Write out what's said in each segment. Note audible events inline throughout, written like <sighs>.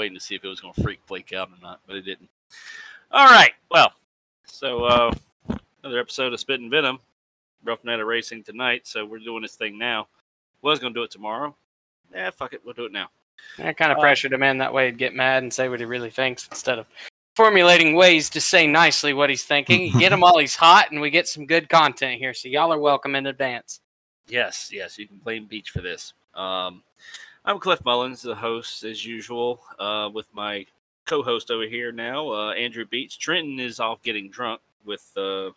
Waiting to see if it was going to freak Blake out or not, but it didn't. All right. Well, so uh, another episode of Spit and Venom. Rough Night of Racing tonight, so we're doing this thing now. Was going to do it tomorrow. Yeah, fuck it. We'll do it now. I kind of Uh, pressured him in that way he'd get mad and say what he really thinks instead of formulating ways to say nicely what he's thinking. You get him while he's hot, and we get some good content here. So y'all are welcome in advance. Yes, yes, you can blame Beach for this. Um, I'm Cliff Mullins, the host as usual, uh, with my co-host over here now, uh, Andrew Beach. Trenton is off getting drunk with uh,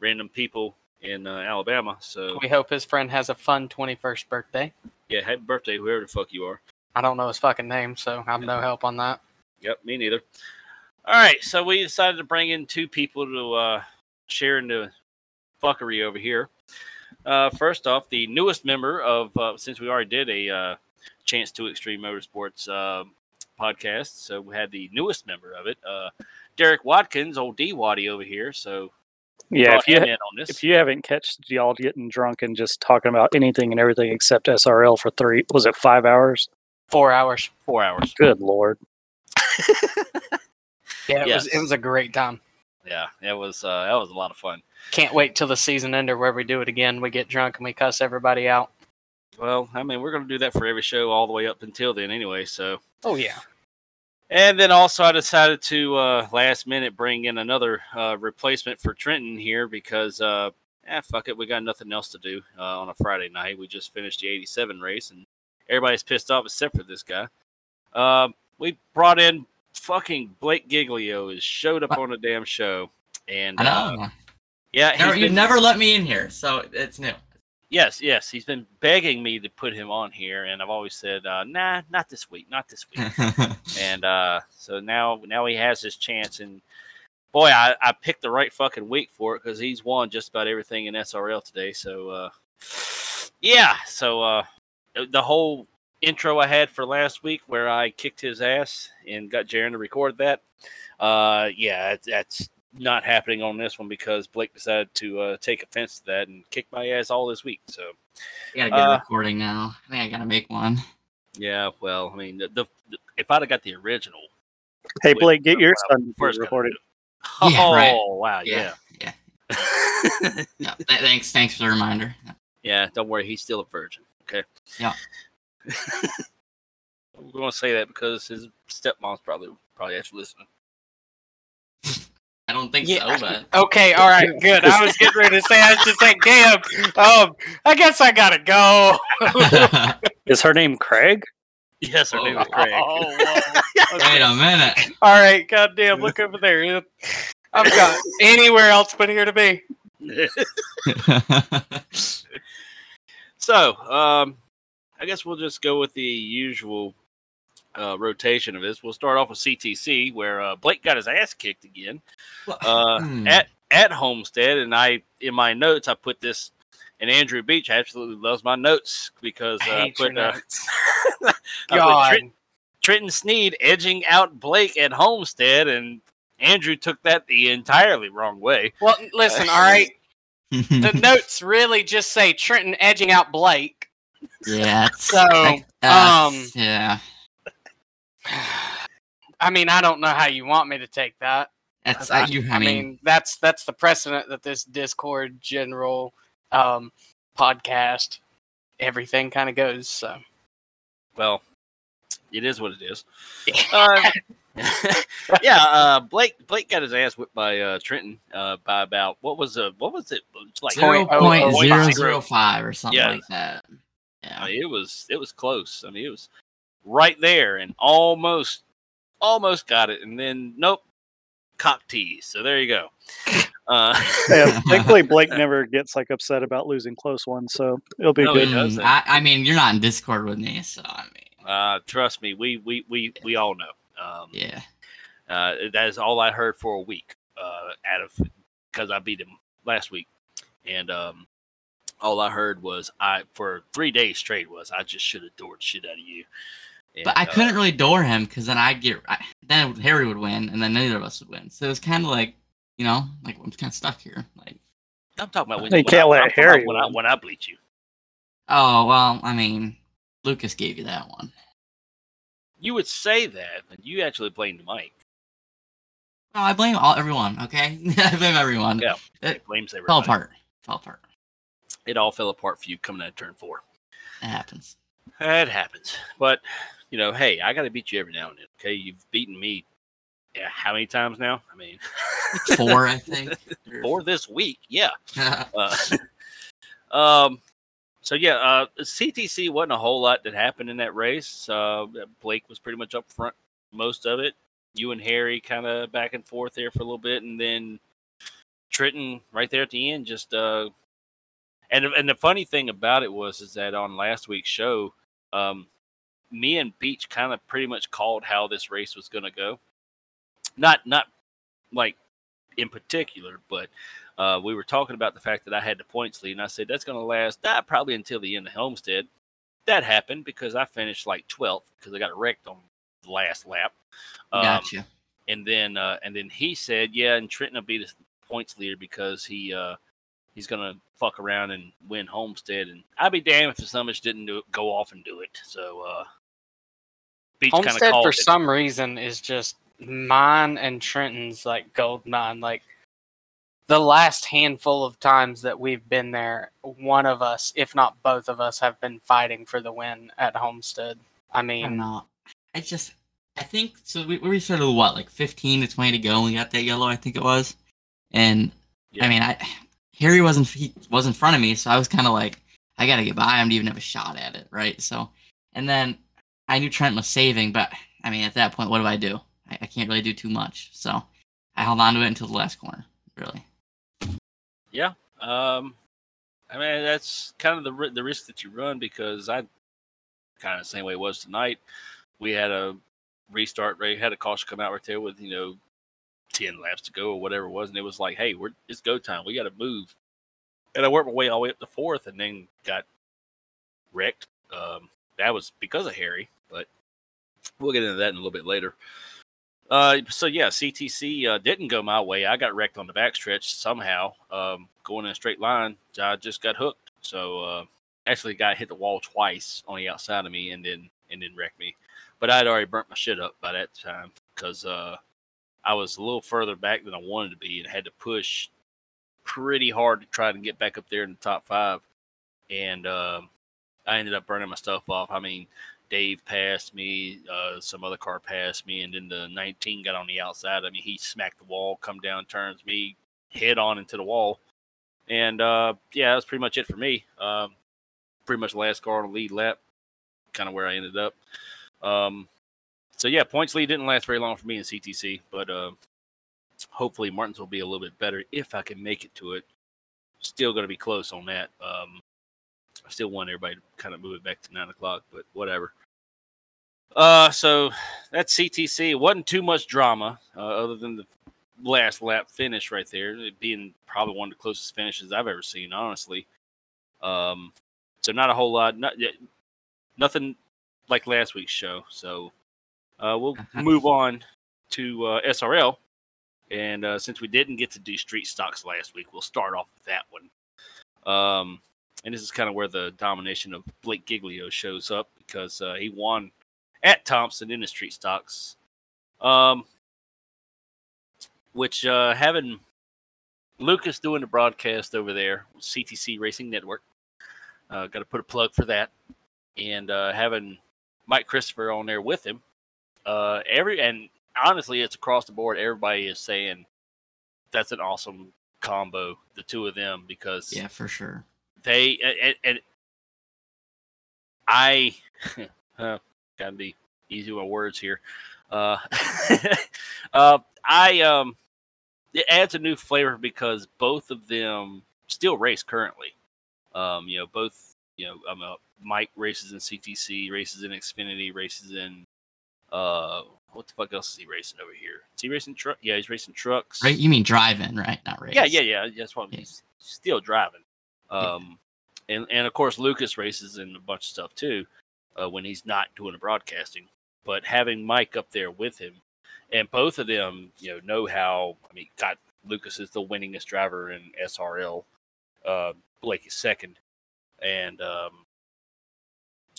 random people in uh, Alabama. So We hope his friend has a fun 21st birthday. yeah, happy birthday, whoever the fuck you are. I don't know his fucking name, so I'm no help on that. Yep, me neither. All right, so we decided to bring in two people to uh, share in the fuckery over here. Uh, first off, the newest member of uh, since we already did a uh, Chance to Extreme Motorsports uh, podcast, so we had the newest member of it, uh, Derek Watkins, old D Waddy over here. So Yeah, if you him ha- on this. if you haven't catched y'all getting drunk and just talking about anything and everything except SRL for three was it five hours? Four hours. four hours. Good lord. <laughs> Yeah, it, Yes. was, it was a great time. Yeah, it was uh, that was a lot of fun. Can't wait till the season ender where we do it again. We get drunk and we cuss everybody out. Well, I mean, we're going to do that for every show all the way up until then, anyway. So. Oh, yeah. And then also, I decided to uh, last minute bring in another uh, replacement for Trenton here because, uh, eh, fuck it, we got nothing else to do uh, on a Friday night. We just finished the 87 race, and everybody's pissed off except for this guy. Um, we brought in fucking Blake Giglio, has showed up What? on a damn show, and I uh, know. yeah, Never, he's you never let me in here, so it's new. Yes, yes, he's been begging me to put him on here, and I've always said, uh, nah, not this week, not this week. <laughs> and uh, so now now he has his chance and boy I, I picked the right fucking week for it because he's won just about everything in srl today so uh, yeah so uh, the whole intro i had for last week where i kicked his ass and got Jaron to record that uh, yeah that's not happening on this one because blake decided to uh, take offense to that and kick my ass all this week so I gotta get Uh, a recording now. I think I gotta make one. yeah well i mean the, the, if i'd have got the original Hey Wait, Blake, get your son first got recorded. <laughs> Oh Yeah, right. wow, yeah. Yeah, yeah. <laughs> No, thanks, thanks for the reminder. Yeah, don't worry, he's still a virgin. Okay. Yeah. <laughs> We're gonna say that because his stepmom's probably probably actually listening. I don't think Yeah. so, but <laughs> Okay, all right, good. I was getting ready to say, I was just like, damn, um, I guess I gotta go. <laughs> Is her name Craig? Yes, her Oh. name is Craig. Oh, whoa. wait a minute. All right, goddamn, look over there. I've got anywhere else but here to be. <laughs> so, um, I guess we'll just go with the usual uh, rotation of this. We'll start off with CTC, where uh, Blake got his ass kicked again. uh, Hmm. at at Homestead, and I in my notes I put this. And Andrew Beach absolutely loves my notes because uh, I hate put, uh, notes. <laughs> <laughs> I put Trent- Trenton Sneed edging out Blake at Homestead, and Andrew took that the entirely wrong way. Well, listen, all right. <laughs> The notes really just say Trenton edging out Blake. yeah, So, I- that's- um, yeah, <sighs> I mean, I don't know how you want me to take that. that's I, I, you. I mean, that's that's the precedent that this Discord general um, podcast, everything kind of goes. So Well, it is what it is. Uh, <laughs> <laughs> yeah, uh, Blake Blake got his ass whipped by uh, Trenton uh, by about what was uh, what was it It's like zero oh, point oh, zero five. zero five or something Yeah. like that. I Yeah, mean, it was it was close. I mean, it was right there and almost almost got it, and then nope, cock tease. So there you go. <laughs> Uh, Yeah, thankfully <laughs> Blake never gets like upset about losing close ones, so it'll be No, good. he does that. I, I mean, you're not in Discord with me, so I mean, uh, trust me, we we we we all know. Um, yeah. Uh, that is all I heard for a week uh, out of because I beat him last week, and um, all I heard was I for three days straight was I just should have doored shit out of you. And, But I couldn't really door him because then I'd get I, then Harry would win, and then neither of us would win. So it was kind of like, you know, like I'm kind of stuck here. Like, I'm talking about when You when can't I, let I'm Harry about when I, win. when I bleed you. oh well, I mean, Lucas gave you that one. you would say that, but you actually blamed Mike. No, I blame all everyone. Okay, <laughs> I blame everyone. Yeah. it It blames fell apart. Fell apart. It all fell apart for you coming out of turn four. It happens. It happens. But, you know, hey, I got to beat you every now and then. Okay. You've beaten me yeah, how many times now? I mean, <laughs> Four, I think. four this week. Yeah. <laughs> Uh, um, so, yeah, uh, CTC wasn't a whole lot that happened in that race. Uh, Blake was pretty much up front most of it. You and Harry kind of back and forth there for a little bit. And then Trenton right there at the end just. Uh, and, and the funny thing about it was is that on last week's show, um, me and Beach kind of pretty much called how this race was going to go. Not not like in particular, but uh, we were talking about the fact that I had the points lead, and I said that's going to last uh, probably until the end of Homestead. That happened because I finished like 12th because I got wrecked on the last lap. Um, gotcha. and then uh, and then he said, yeah, and Trenton will be the points leader because he uh, he's gonna fuck around and win Homestead. And I'd be damned if the Summits didn't do go off and do it. So uh, Beach kind of Homestead for it. some reason is just mine and Trenton's like gold mine. Like the last handful of times that we've been there, one of us, if not both of us, have been fighting for the win at Homestead. I I don't mean. I just, I think so. We, we started with what, like fifteen to twenty to go, and we got that yellow. I think it was, and Yeah. I mean, I Harry wasn't he was in front of me, so I was kind of like, I gotta get by him to even have a shot at it, right? So, and then I knew Trent was saving, but I mean, at that point, what do I do? I, I can't really do too much, so I held on to it until the last corner, really. Yeah. Um, I mean, that's kind of the the risk that you run because I kind of the same way it was tonight. We had a restart rate, had a caution come out right there with you know ten laps to go or whatever it was, and it was like, hey, we're it's go time. We got to move. And I worked my way all the way up to fourth, and then got wrecked. Um, that was because of Harry, but we'll get into that in a little bit later. Uh, so yeah, CTC uh, didn't go my way. I got wrecked on the backstretch somehow. Um, going in a straight line, I just got hooked. So uh, actually, got hit the wall twice on the outside of me, and then and then wrecked me. But I had already burnt my shit up by that time because uh, I was a little further back than I wanted to be, and had to push pretty hard to try to get back up there in the top five. And um I ended up burning my stuff off. I mean, Dave passed me, uh, some other car passed me, and then the 19 got on the outside. I mean, he smacked the wall, come down, turns me head on into the wall. And uh, yeah, that's pretty much it for me. Um, pretty much last car on the lead lap, kind of where I ended up. Um, so yeah, points lead didn't last very long for me in CTC, but uh, hopefully Martins will be a little bit better if I can make it to it. Still going to be close on that. Um, I still want everybody to kind of move it back to nine o'clock, but whatever. Uh, so that's CTC. It wasn't too much drama, uh, other than the last lap finish right there, it being probably one of the closest finishes I've ever seen, honestly. Um, so not a whole lot, not nothing like last week's show. So uh, we'll <laughs> move on to uh, SRL, and uh, since we didn't get to do street stocks last week, we'll start off with that one. Um, and this is kind of where the domination of Blake Giglio shows up because uh, he won at Thompson in the street stocks. Um, which uh, having Lucas doing the broadcast over there, CTC Racing Network, uh, got to put a plug for that, and uh, having Mike Christopher on there with him. Uh, every and honestly, it's across the board. Everybody is saying that's an awesome combo, the two of them, because Yeah, for sure. They and, and I <laughs> uh, gotta be easy with words here. Uh, <laughs> uh, I um, it adds a new flavor because both of them still race currently. Um, you know, both you know, um, uh, Mike races in CTC, races in Xfinity, races in uh, what the fuck else is he racing over here? Is he racing truck? Yeah, he's racing trucks. Right? You mean driving, right? Not race. Yeah, yeah, yeah. That's what Yeah. he's still driving. Yeah. Um, and and of course Lucas races in a bunch of stuff too, uh, when he's not doing the broadcasting. But having Mike up there with him, and both of them, you know, know how. I mean, God, Lucas is the winningest driver in SRL. Uh, Blake is second, and um,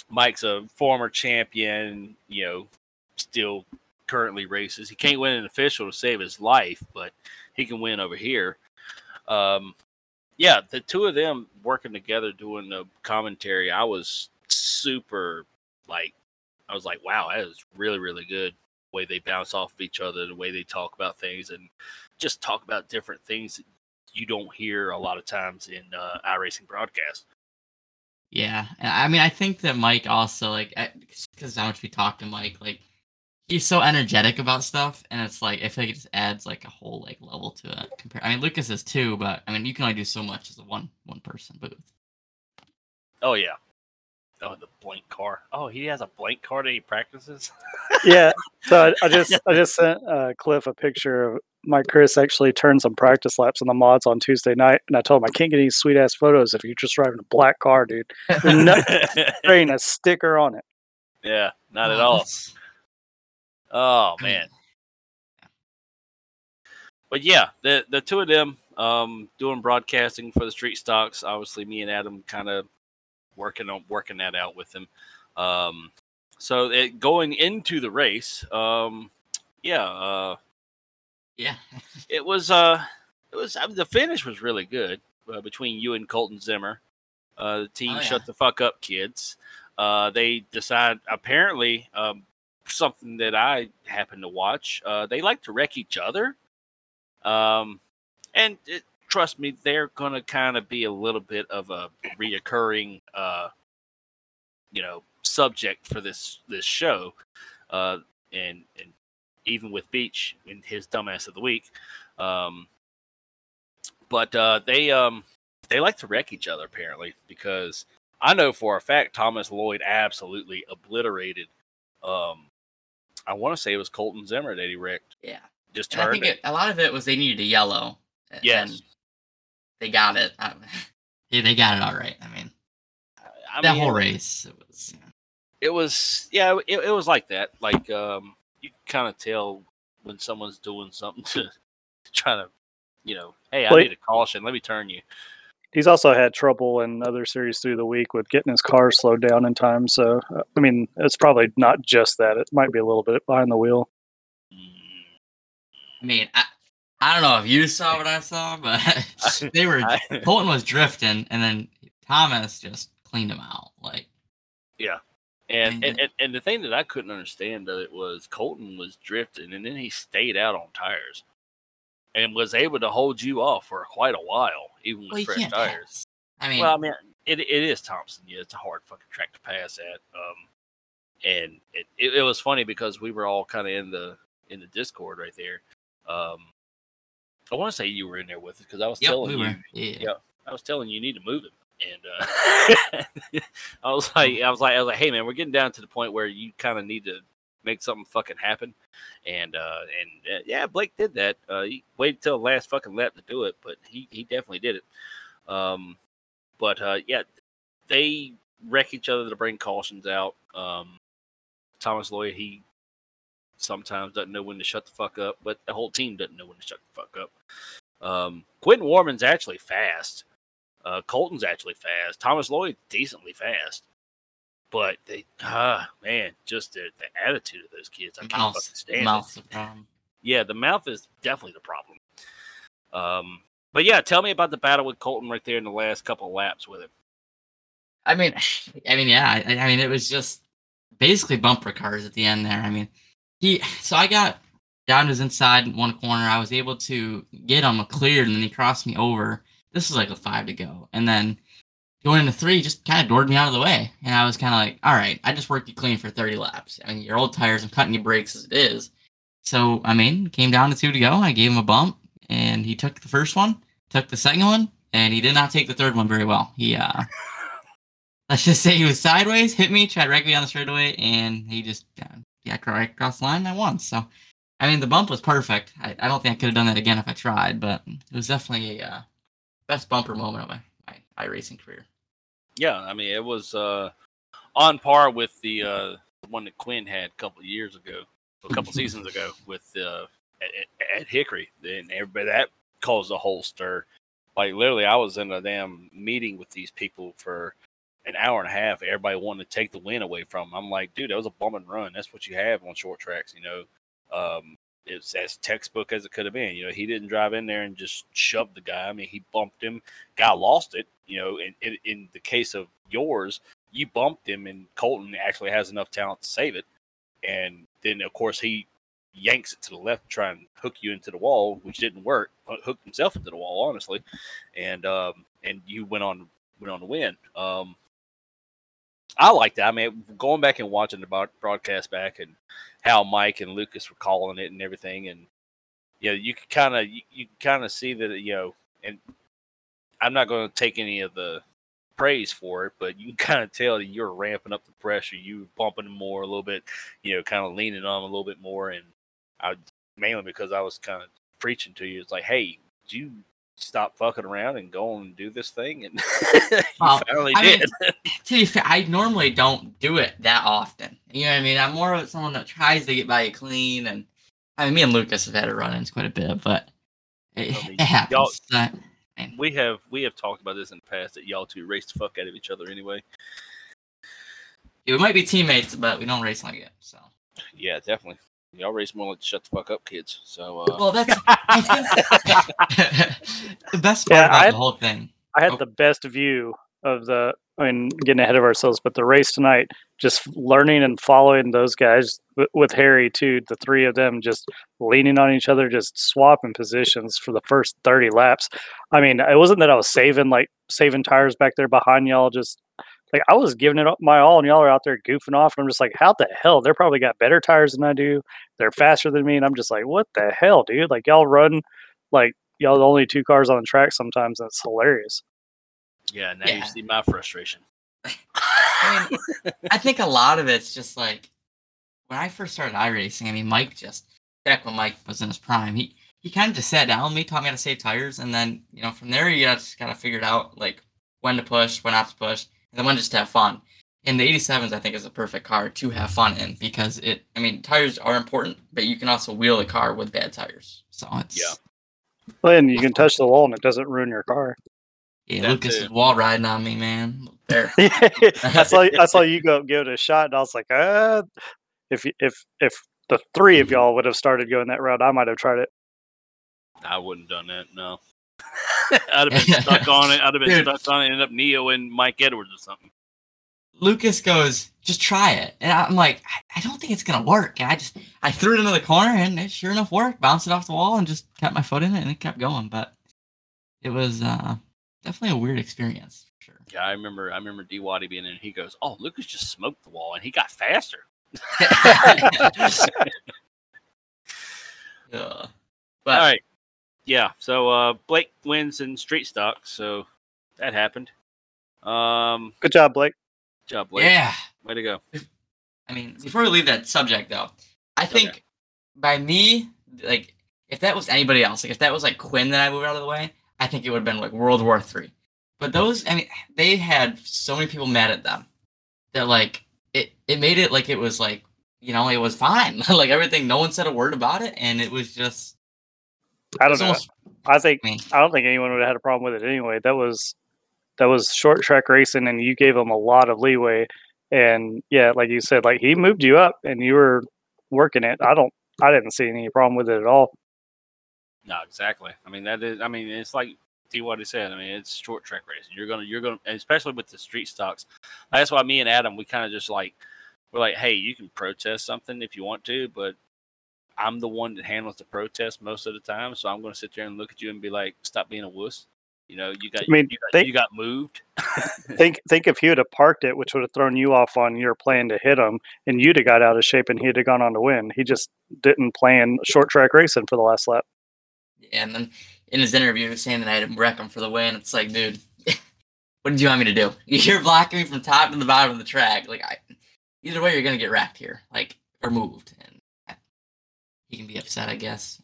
Mike's a former champion. You know, still currently races. He can't win an official to save his life, but he can win over here. Um, yeah, the two of them working together doing the commentary, I was super like, I was like, wow, that is really, really good. The way they bounce off of each other, the way they talk about things, and just talk about different things that you don't hear a lot of times in uh, iRacing broadcast. Yeah, I mean, I think that Mike also like because how much we talked to Mike, like he's so energetic about stuff, and it's like I feel like it just adds like a whole like level to it. Compare, I mean, Lucas is too, but I mean, you can only do so much as a one one person booth. Oh yeah. Oh, the blank car. Oh, he has a blank car that he practices. <laughs> yeah. So I, I just <laughs> I just sent uh, Cliff a picture of Mike Chris actually turned some practice laps on the mods on Tuesday night, and I told him I can't get any sweet ass photos if you're just driving a black car, dude. No, there ain't a sticker on it. Yeah, not at all. <laughs> Oh man. But yeah, the the two of them um, doing broadcasting for the street stocks. Obviously, me and Adam kind of working on working that out with them. Um, so it, going into the race, um, yeah, uh, yeah, <laughs> it was uh, it was I mean, the finish was really good uh, between you and Colton Zimmer. Uh, the team Oh, yeah. shut the fuck up, kids. Uh, they decide apparently um, something that I happen to watch. Uh, they like to wreck each other, um, and it, trust me, they're gonna kind of be a little bit of a reoccurring, uh, you know, subject for this this show, uh, and and even with Beach in his dumbass of the week. Um, but uh, they um, they like to wreck each other apparently because I know for a fact Thomas Lloyd absolutely obliterated. Um, I want to say it was Colton Zimmer that he wrecked. yeah. Just And I think it. it, a lot of it was they needed a yellow. Yes. and they got it. I, <laughs> yeah, they got it all right. I mean, I that mean, whole race it was. yeah. it was yeah it, it was like that like um you kind of tell when someone's doing something <laughs> to try to you know hey i Wait. need a caution let me turn you He's also had trouble in other series through the week with getting his car slowed down in time. So, uh, I mean, it's probably not just that. It might be a little bit behind the wheel. I mean, I, I don't know if you saw what I saw, but <laughs> <laughs> they were I- Colton was drifting, and then Thomas just cleaned him out. Like, and, Mhm. and, and and the thing that i couldn't understand of it was colton was drifting and then he stayed out on tires and was able to hold you off for quite a while even with well, fresh tires pass. I mean, well, I mean, it, it is Thompson. Yeah, it's a hard fucking track to pass at. Um, and it, it, it was funny because we were all kind of in the in the Discord right there. Um, I want to say you were in there with us because I was yep, telling we you. Yeah. yeah. I was telling you, you need to move him. And uh, <laughs> I was like, I was like, I was like, hey man, we're getting down to the point where you kind of need to make something fucking happen. And uh, and uh, yeah, Blake did that. Uh, he waited till the last fucking lap to do it, but he he definitely did it. Um, but uh, yeah, they wreck each other to bring cautions out. Um, Thomas Lloyd, he sometimes doesn't know when to shut the fuck up, but the whole team doesn't know when to shut the fuck up. Um, Quentin Warman's actually fast. Uh, Colton's actually fast. Thomas Lloyd decently fast. But they, ah, man, just the, the attitude of those kids, I can't mouth, fucking stand it the problem. yeah, the mouth is definitely the problem. Um, but yeah, tell me about the battle with Colton right there in the last couple of laps with him. I mean, <sighs> I mean, yeah. I, I mean, it was just basically bumper cars at the end there. I mean, he. <sighs> So I got down to his inside in one corner. I was able to get him cleared, and then he crossed me over. This was like a five to go, and then going into three, just kind of doored me out of the way. And I was kind of like, all right, I just worked you clean for 30 laps. I mean, your old tires, I'm cutting your brakes as it is. So, I mean, came down to two to go. I gave him a bump, and he took the first one, took the second one, and he did not take the third one very well. He, uh, <laughs> let's just say he was sideways, hit me, tried wreck me on the straightaway, and he just, uh, yeah, right across the line, I won. So, I mean, the bump was perfect. I, I don't think I could have done that again if I tried, but it was definitely a uh, best bumper moment of my, my iRacing career. Yeah, I mean it was uh, on par with the uh, one that Quinn had a couple of years ago, a couple <laughs> seasons ago with uh, at, at Hickory, and everybody that caused a whole stir. Like literally, I was in a damn meeting with these people for an hour and a half, everybody wanted to take the win away from him. I'm like, dude, that was a bum and run. That's what you have on short tracks, you know. Um, it's as textbook as it could have been. You know, he didn't drive in there and just shove the guy. I mean, he bumped him. Guy lost it. You know, in, in, in the case of yours, you bumped him, and Colton actually has enough talent to save it. And then, of course, he yanks it to the left, trying to hook you into the wall, which didn't work. Hooked himself into the wall, honestly, and um, and you went on went on to win. Um, I like that. I mean, going back and watching the broadcast back and how Mike and Lucas were calling it and everything, and you know, you could kind of you, you kind of see that you know, and I'm not going to take any of the praise for it, but you <laughs> kind of tell that you're ramping up the pressure. You bumping more a little bit, you know, kind of leaning on a little bit more, and I mainly because I was kind of preaching to you. It's like, hey, you stop fucking around and go and do this thing, and <laughs> well, finally I did. Mean, <laughs> to be fair, I normally don't do it that often. You know what I mean? I'm more of someone that tries to get by it clean, and I mean, me and Lucas have had a run-ins quite a bit, but it, I mean, it happens. Uh, we have we have talked about this in the past that y'all two race the fuck out of each other anyway. Yeah, we might be teammates, but we don't race like it. So yeah, definitely. Y'all race more like shut the fuck up, kids. So uh... well, that's <laughs> I think <laughs> the best part yeah, about had, the whole thing. I had oh. the best view of the. I mean, getting ahead of ourselves, but the race tonight, just learning and following those guys with Harry too. The three of them just leaning on each other, just swapping positions for the first thirty laps. I mean, it wasn't that I was saving like saving tires back there behind y'all, just like I was giving it up my all, and y'all are out there goofing off. And I'm just like, how the hell? They're probably got better tires than I do. They're faster than me, and I'm just like, what the hell, dude? Like y'all run like y'all the only two cars on the track sometimes. And it's hilarious. Yeah, now yeah. you see my frustration. <laughs> I mean, I think a lot of it's just like when I first started iRacing. I mean, Mike just back when Mike was in his prime, he he kind of just sat down with me, taught me how to save tires, and then you know from there you just kind of figured out like when to push, when not to push, and then just to have fun. And the 87s, I think, is a perfect car to have fun in because it, I mean, tires are important, but you can also wheel a car with bad tires. So it's. Yeah. Well, and you can touch the wall and it doesn't ruin your car. Yeah, that Lucas too. is wall riding on me, man. There. <laughs> I saw I saw you go give it a shot, and I was like, uh, if if if the three of y'all would have started going that route, I might have tried it. I wouldn't have done that. No. <laughs> I'd have been stuck on it. I'd have been Dude. stuck on it. Ended up Neo and Mike Edwards or something. Lucas goes, just try it, and I'm like, I don't think it's gonna work. And I just I threw it into the corner, and it sure enough worked. Bounced it off the wall, and just kept my foot in it, and it kept going. But it was uh, definitely a weird experience. For sure. Yeah, I remember. I remember D Waddy being in. And he goes, "Oh, Lucas just smoked the wall, and he got faster." <laughs> <laughs> yeah. But, All right yeah, so uh, Blake wins in street stock, so that happened. Um, good job, Blake. Good job, Blake. Yeah, way to go. I mean, before we leave that subject, though, I think okay. by me, like, if that was anybody else, like if that was like Quinn that I moved out of the way, I think it would have been like World War Three. But those, I mean, they had so many people mad at them that like it it made it like it was like you know it was fine, <laughs> like everything. No one said a word about it, and it was just I don't know. Almost, I think I don't think anyone would have had a problem with it anyway. That was that was short track racing, and you gave him a lot of leeway. And yeah, like you said, like he moved you up, and you were working it. I don't. I didn't see any problem with it at all. No, exactly. I mean that is. I mean it's like see what he said. I mean it's short track racing. You're gonna you're gonna especially with the street stocks. That's why me and Adam we kind of just like we're like, hey, you can protest something if you want to, but I'm the one that handles the protest most of the time, so I'm going to sit there and look at you and be like, "Stop being a wuss." You know, you got. I mean, you got, think, you got moved. <laughs> think, think if he would have parked it, which would have thrown you off on your plan to hit him, and you'd have got out of shape, and he'd have gone on to win. He just didn't plan short track racing for the last lap. Yeah, and then in his interview, he was saying that I had to wreck him for the win. It's like, dude, <laughs> what did you want me to do? <laughs> You're blocking me from top to the bottom of the track. Like, I, either way, you're gonna get wrecked here, like or moved he can be upset, I guess.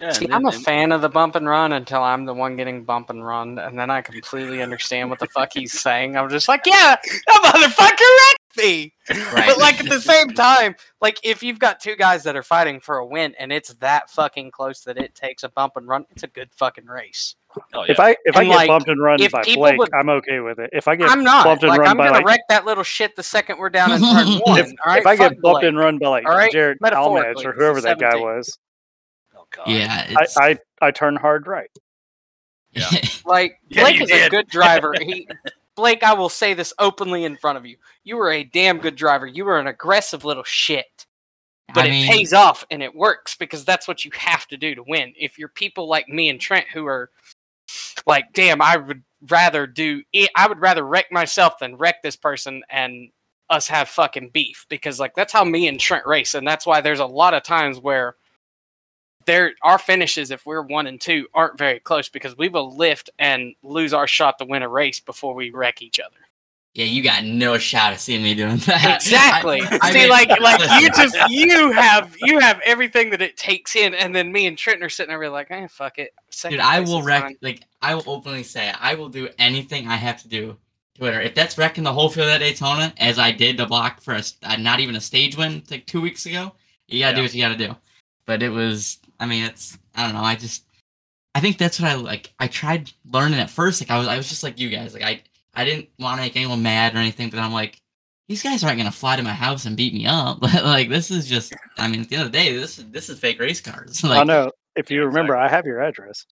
Yeah, See, I'm a fan of the bump and run until I'm the one getting bump and run, and then I completely understand what the fuck he's <laughs> saying. I'm just like, yeah, that motherfucker wrecked me. Right. But like at the same <laughs> time, like if you've got two guys that are fighting for a win and it's that fucking close that it takes a bump and run, it's a good fucking race. Oh, yeah. If I if I And, get like, bumped and run if by Blake, would- I'm okay with it. If I get I'm not. bumped and Like run I'm by gonna like wreck that little shit the second we're down in <laughs> turn one. if, all right, if I get bumped Blake. and run by like All right? Jared Metaphorically, Almage or whoever that guy was, oh, God. Yeah, I, I I turn hard right. Yeah. <laughs> Like <laughs> Yeah, Blake you is a good driver. He Blake, I will say this openly in front of you. You were a damn good driver. You were an aggressive little shit. But I it mean, pays off and it works because that's what you have to do to win. If you're people like me and Trent who are like, damn, I would rather do it, I would rather wreck myself than wreck this person and us have fucking beef because like that's how me and Trent race and that's why there's a lot of times where there our finishes if we're one and two aren't very close because we will lift and lose our shot to win a race before we wreck each other. Yeah, you got no shot of seeing me doing that. Exactly. I- I See, mean, like, like you just you have you have everything that it takes in, and then me and Trenton are sitting there like, eh, fuck it. Second Dude, I will wreck. fine." Like, I will openly say, I will do anything I have to do Twitter. If that's wrecking the whole field at Daytona, as I did the block for a, uh, not even a stage win like two weeks ago, you gotta do what you gotta do. But it was, I mean, it's, I don't know. I just, I think that's what I like. I tried learning at first. Like, I was, I was just like you guys. Like, I, I didn't want to make anyone mad or anything. But I'm like, these guys aren't gonna fly to my house and beat me up. <laughs> like, this is just, I mean, at the end of the day, this is, this is fake race cars. <laughs> like, I know. If you Yeah, remember, I have your address.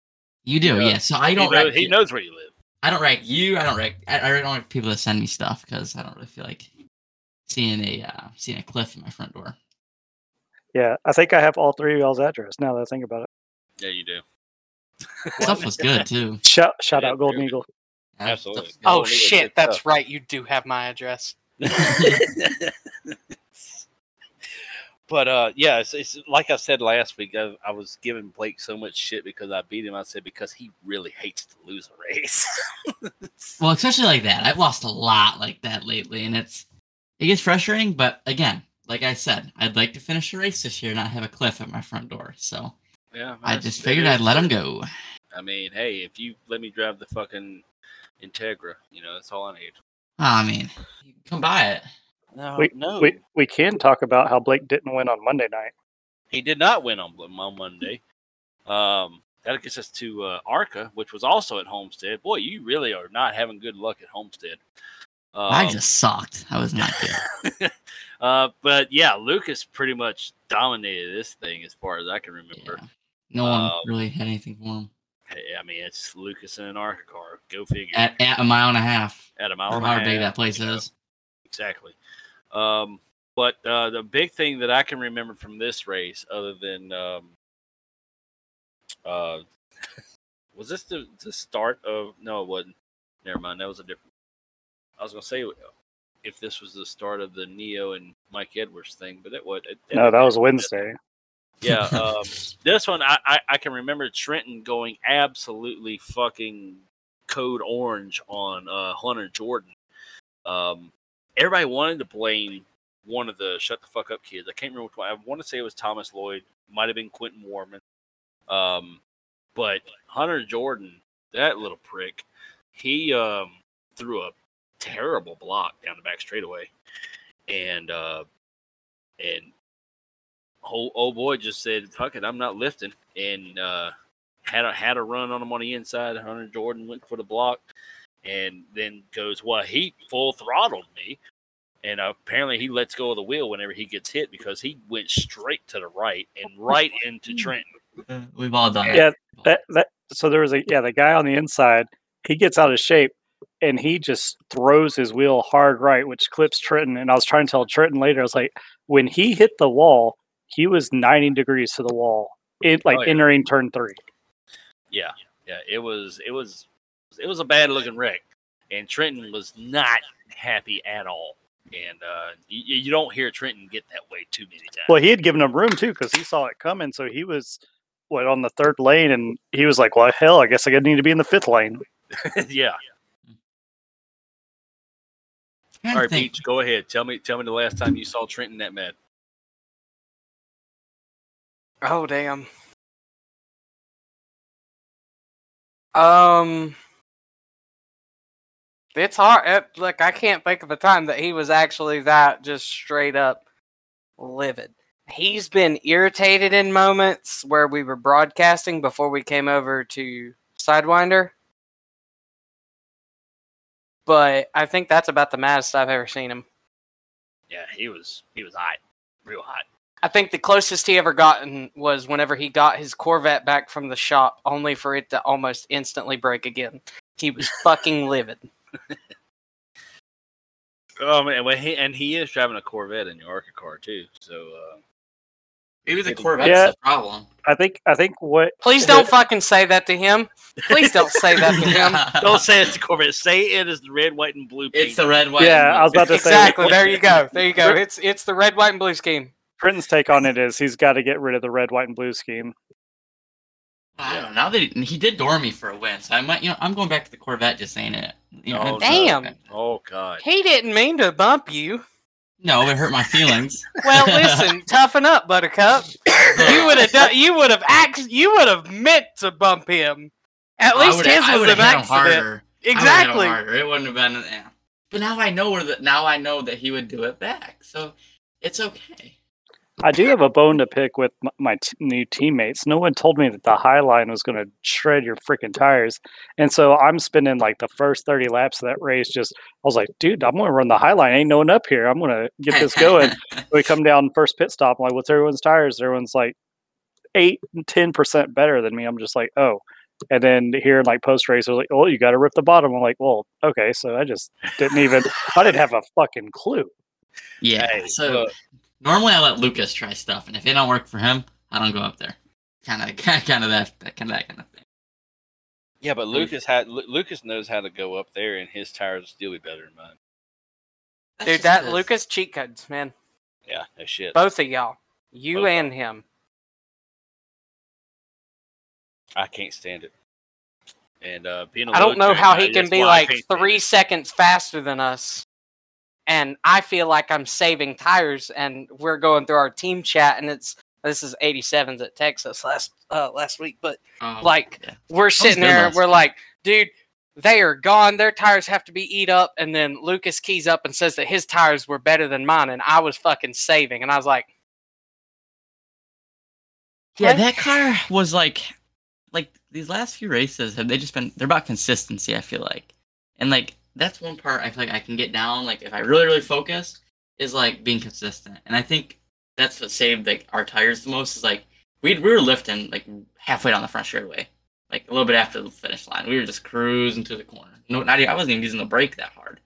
you do, Yeah. yeah. So I don't. knows, he knows where you live. I don't rank you. I don't rank. I, I don't like people that send me stuff because I don't really feel like seeing a uh, seeing a cliff in my front door. Yeah, I think I have all three of y'all's address. Now that I think about it. Yeah, you do. Stuff was good <laughs> too. Shout shout Yeah, out Golden. Eagle. Yeah, Absolutely. stuff Oh shit, that's stuff. right. You do have my address. <laughs> but uh, yeah, it's, it's like I said last week. I, I was giving Blake so much shit because I beat him. I said because he really hates to lose a race. <laughs> Well, especially like that. I've lost a lot like that lately, and it's it gets frustrating. But again, like I said, I'd like to finish a race this year, and not have a cliff at my front door. So yeah, I just figured I'd let him go. I mean, hey, if you let me drive the fucking Integra, you know that's all I need. Ah, I mean, you can come by it. No, We, no, we we can talk about how Blake didn't win on Monday night. he did not win on on Monday. Um, that gets us to uh, Arca, which was also at Homestead. Boy, you really are not having good luck at Homestead. Um, I just sucked. I was not good. <laughs> uh, but yeah, Lucas pretty much dominated this thing as far as I can remember. Yeah. No one Um, really had anything for him Hey, I mean, it's Lucas in an Arca car. Go figure. at, at a mile and a half. At a mile Or and a however big that place you know. is. Exactly. Um, but uh, the big thing that I can remember from this race, other than um, uh, <laughs> was this the, the start of? No, it wasn't. Never mind. That was a different. I was gonna say if this was the start of the Neo and Mike Edwards thing, but it was. It, No, that was Wednesday. Yeah. <laughs> Um, this one, I, I, I can remember Trenton going absolutely fucking code orange on uh, Hunter Jordan. Um, everybody wanted to blame one of the shut the fuck up kids. I can't remember which one. I want to say it was Thomas Lloyd. Might have been Quentin Warman. Um, but Hunter Jordan, that little prick, he um, threw a terrible block down the back straightaway, and uh, and old, old boy just said, "Fuck it, I'm not lifting," and uh, had a had a run on him on the inside. Hunter Jordan went for the block, and then goes, "Well, he full throttled me." And apparently, he lets go of the wheel whenever he gets hit because he went straight to the right and right into Trenton. Uh, We've all done it. Yeah, That that so there was a yeah the guy on the inside. He gets out of shape and he just throws his wheel hard right, which clips Trenton. And I was trying to tell Trenton later, I was like, when he hit the wall, he was 90 degrees to the wall, it like Oh, yeah. entering turn three. Yeah, yeah, it was it was it was a bad looking wreck, and Trenton was not happy at all. And uh, you, you don't hear Trenton get that way too many times. Well, he had given him room too because he saw it coming. So he was what on the third lane, and he was like, "Well, hell, I guess I need to be in the fifth lane." <laughs> yeah. all right, All to right, think. Beach, go ahead. Tell me, tell me the last time you saw Trenton that mad. Oh damn. Um, it's hard. It, like I can't think of a time that he was actually that just straight up livid. He's been irritated in moments where we were broadcasting before we came over to Sidewinder. But I think that's about the maddest I've ever seen him. Yeah, he was he was hot, real hot. I think the closest he ever gotten was whenever he got his Corvette back from the shop, only for it to almost instantly break again. He was <laughs> fucking livid. Oh man, well, he, and he is driving a Corvette in the Arca car too. So uh, Maybe the Yeah. Corvette's the problem. I think I think what Please don't fucking say that to him. Please don't say that to <laughs> him. don't say it's the Corvette. Say it is the red, white, and blue. it's paint. the red, white. Yeah, and I was about to say- Exactly. There you go. There you go. It's it's the red, white, and blue scheme. Trenton's take on it is he's got to get rid of the red, white, and blue scheme. I don't know. Now that he, he did door me for a win, so I might, you know, I'm going back to the Corvette. Just saying it. You know, Oh, <laughs> Damn. no. Oh god. He didn't mean to bump you. No, it hurt my feelings. <laughs> Well, listen, <laughs> toughen up, Buttercup. You would have done. You would have act. You would have meant to bump him. At least his was an accident. harder. I would've hit him Exactly. It wouldn't have been. Yeah. But now I know where that. Now I know that he would do it back. So it's okay. I do have a bone to pick with m- my t- new teammates. No one told me that the High Line was going to shred your freaking tires, and so I'm spending like the first 30 laps of that race. Just I was like, dude, I'm going to run the High Line. Ain't no one up here. I'm going to get this going. <laughs> we come down first pit stop. I'm like, what's everyone's tires? Everyone's like eight, ten percent better than me. I'm just like, oh. And then here in like post race, I was like, oh, you got to rip the bottom. I'm like, well, okay. So I just didn't even. I didn't have a fucking clue. yeah. Hey, so look, normally I let Lucas try stuff, and if it don't work for him, I don't go up there. Kind of, <laughs> kind of that, kind of that kind of thing. yeah, but Lucas had Lu- Lucas knows how to go up there, and his tires will still be better than mine. That's Dude, that this. Lucas cheat codes, man. Yeah, no shit. Both of y'all, you Both and him. I can't stand it. And uh, being a I don't know how he can be like three seconds faster than us. And I feel like I'm saving tires, and we're going through our team chat, and it's this is 87s at Texas last uh, last week, but Oh, like yeah. we're sitting there, we're like, dude, they are gone. Their tires have to be eat up, and then Lucas keys up and says that his tires were better than mine, and I was fucking saving, and I was like, Yeah, that car was like, like these last few races have they just been? They're about consistency. I feel like, and like that's one part I feel like I can get down. Like if I really really focus, is like being consistent, and I think that's what saved like our tires the most. Is like we we were lifting like halfway down the front straightaway, like a little bit after the finish line. We were just cruising to the corner. No, not even, I wasn't even using the brake that hard,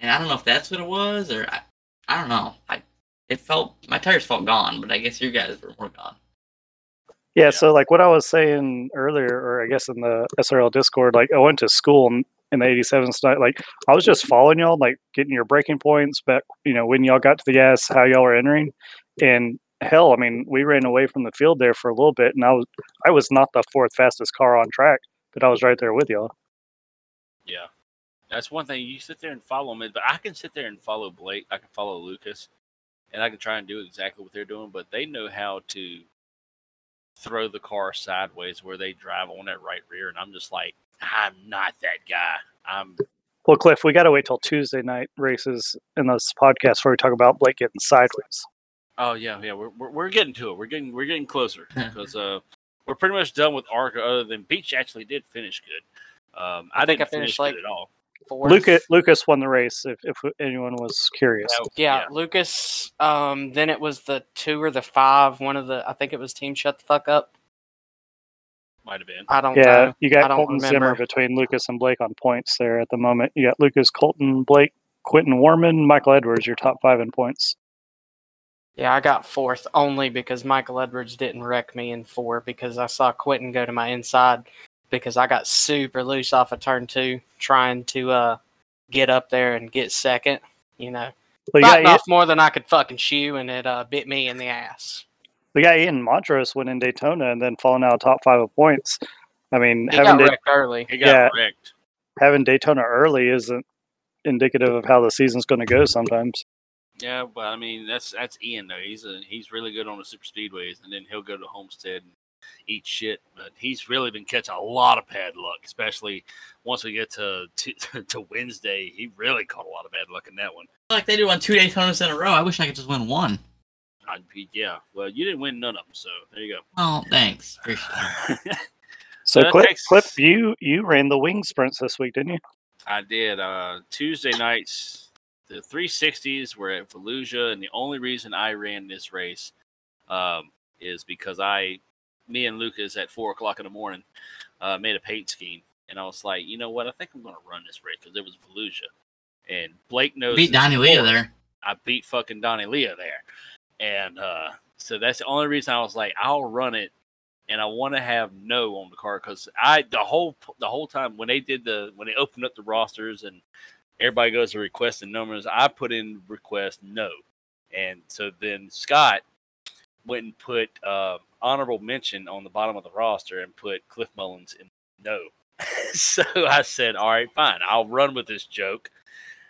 and I don't know if that's what it was or I, I don't know. I it felt my tires felt gone, but I guess your guys were more gone. Yeah, Yeah. so like what I was saying earlier, or I guess in the SRL Discord, like I went to school in, the 87 style. Like I was just following y'all, like getting your breaking points back, you know, when y'all got to the gas, how y'all were entering. And hell, I mean, we ran away from the field there for a little bit, and I was I was not the fourth fastest car on track, but I was right there with y'all. Yeah, that's one thing. You sit there and follow me, but I can sit there and follow Blake. I can follow Lucas, and I can try and do exactly what they're doing. But they know how to throw the car sideways where they drive on that right rear, and I'm just like, I'm not that guy. I'm Well, Cliff, we got to wait till Tuesday night races in this podcast before we talk about Blake getting sideways. Oh yeah, yeah. We're, we're we're getting to it. We're getting we're getting closer <laughs> because uh we're pretty much done with Arca. Other than Beach actually did finish good. Um, I, I think didn't I finished, finish like, good at all. fourth. Lucas Lucas won the race. If, if anyone was curious, That- Yeah, Lucas. Um, then it was the two or the five. One of the, I think it was Team Shut the Fuck Up. Might have been. I don't yeah, know. you got don't Colton Zimmer between Lucas and Blake on points there at the moment. You got Lucas, Colton, Blake, Quentin Warman, Michael Edwards, your top five in points. Yeah, I got fourth only because Michael Edwards didn't wreck me in four because I saw Quentin go to my inside because I got super loose off of turn two trying to uh get up there and get second. You know, Well, you biting got, off more than I could fucking chew, and it uh, bit me in the ass. We guy Ian Montrose winning Daytona and then falling out of top five of points. I mean, He having got Da- wrecked early. He got Yeah. wrecked. having Daytona early isn't indicative of how the season's going to go sometimes. Yeah, but I mean that's that's Ian though. He's a he's really good on the super speedways, and then he'll go to Homestead and eat shit. But he's really been catching a lot of bad luck, especially once we get to to, <laughs> to Wednesday. He really caught a lot of bad luck in that one. Like they do on two Daytonas in a row. I wish I could just win one. I, yeah, well, you didn't win none of them, so there you Well, thanks. Appreciate it. <laughs> So that Cliff, takes- Cliff, you you ran the wing sprints this week, didn't you? I did. Uh, Tuesday nights, the 360s were at Volusia, and the only reason I ran this race um, is because I, me and Lucas at four o'clock in the morning, uh, made a paint scheme, and I was like, you know what? I think I'm going to run this race because it was Volusia, and Blake knows. Beat the Donnie Leah there. I beat fucking Donnie Leah there. And uh, so that's the only reason I was like, I'll run it, and I want to have no on the car because I the whole the whole time when they did the when they opened up the rosters and everybody goes to request the numbers, I put in request no, and so then Scott went and put uh, honorable mention on the bottom of the roster and put Cliff Mullins in no. <laughs> so I said, all right, fine, I'll run with this joke,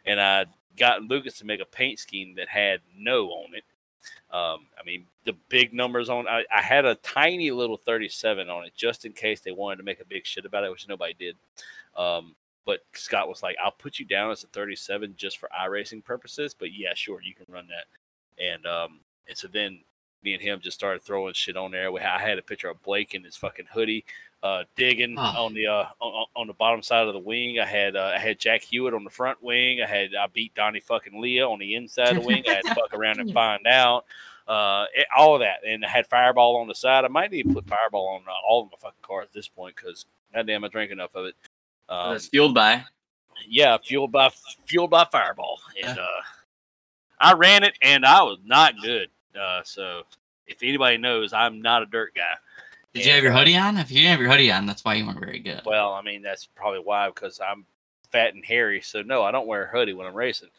and I got Lucas to make a paint scheme that had no on it. Um, I mean, the big numbers on. I, I had a tiny little 37 on it just in case they wanted to make a big shit about it, which nobody did. Um, but Scott was like, "I'll put you down as a 37 just for iRacing purposes." But yeah, sure, you can run that. And um, and so then me and him just started throwing shit on there. We, I had a picture of Blake in his fucking hoodie, uh, digging Oh. on the uh, on, on the bottom side of the wing. I had uh, I had Jack Hewitt on the front wing. I had I beat Donnie fucking Leah on the inside of the wing. I had to fuck <laughs> around and find out uh, it- all of that, and I had Fireball on the side. I might need to put Fireball on uh, all of my fucking cars at this point because goddamn, I drank enough of it. Um, That's fueled by. yeah, fueled by fueled by Fireball, and uh, I ran it, and I was not good. Uh, so if anybody knows, I'm not a dirt guy. Did you have your hoodie on? If you didn't have your hoodie on, that's why you weren't very good. Well, I mean that's probably why because I'm fat and hairy. So no, I don't wear a hoodie when I'm racing.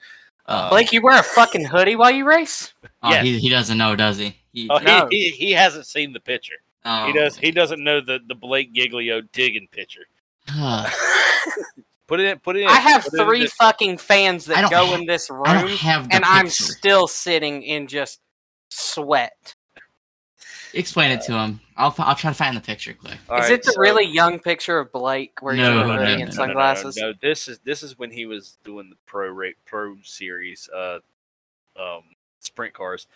Uh, Blake, you wear a fucking hoodie while you race? oh, yes. he, he doesn't know, does he? He, Oh, No. he, he he hasn't seen the picture. oh. He does. He doesn't know the the Blake Giglio digging picture. Ugh. <laughs> Put it in. Put it in. I have Put in three fucking fans that go ha- in this room, have the and I'm still sitting in just sweat. Explain it to him. I'll I'll try to find the picture quick. All Is right, it the so- really young picture of Blake where he's No, in no, a no, no, no, sunglasses? No, this is this is when he was doing the pro rate pro series uh um sprint cars,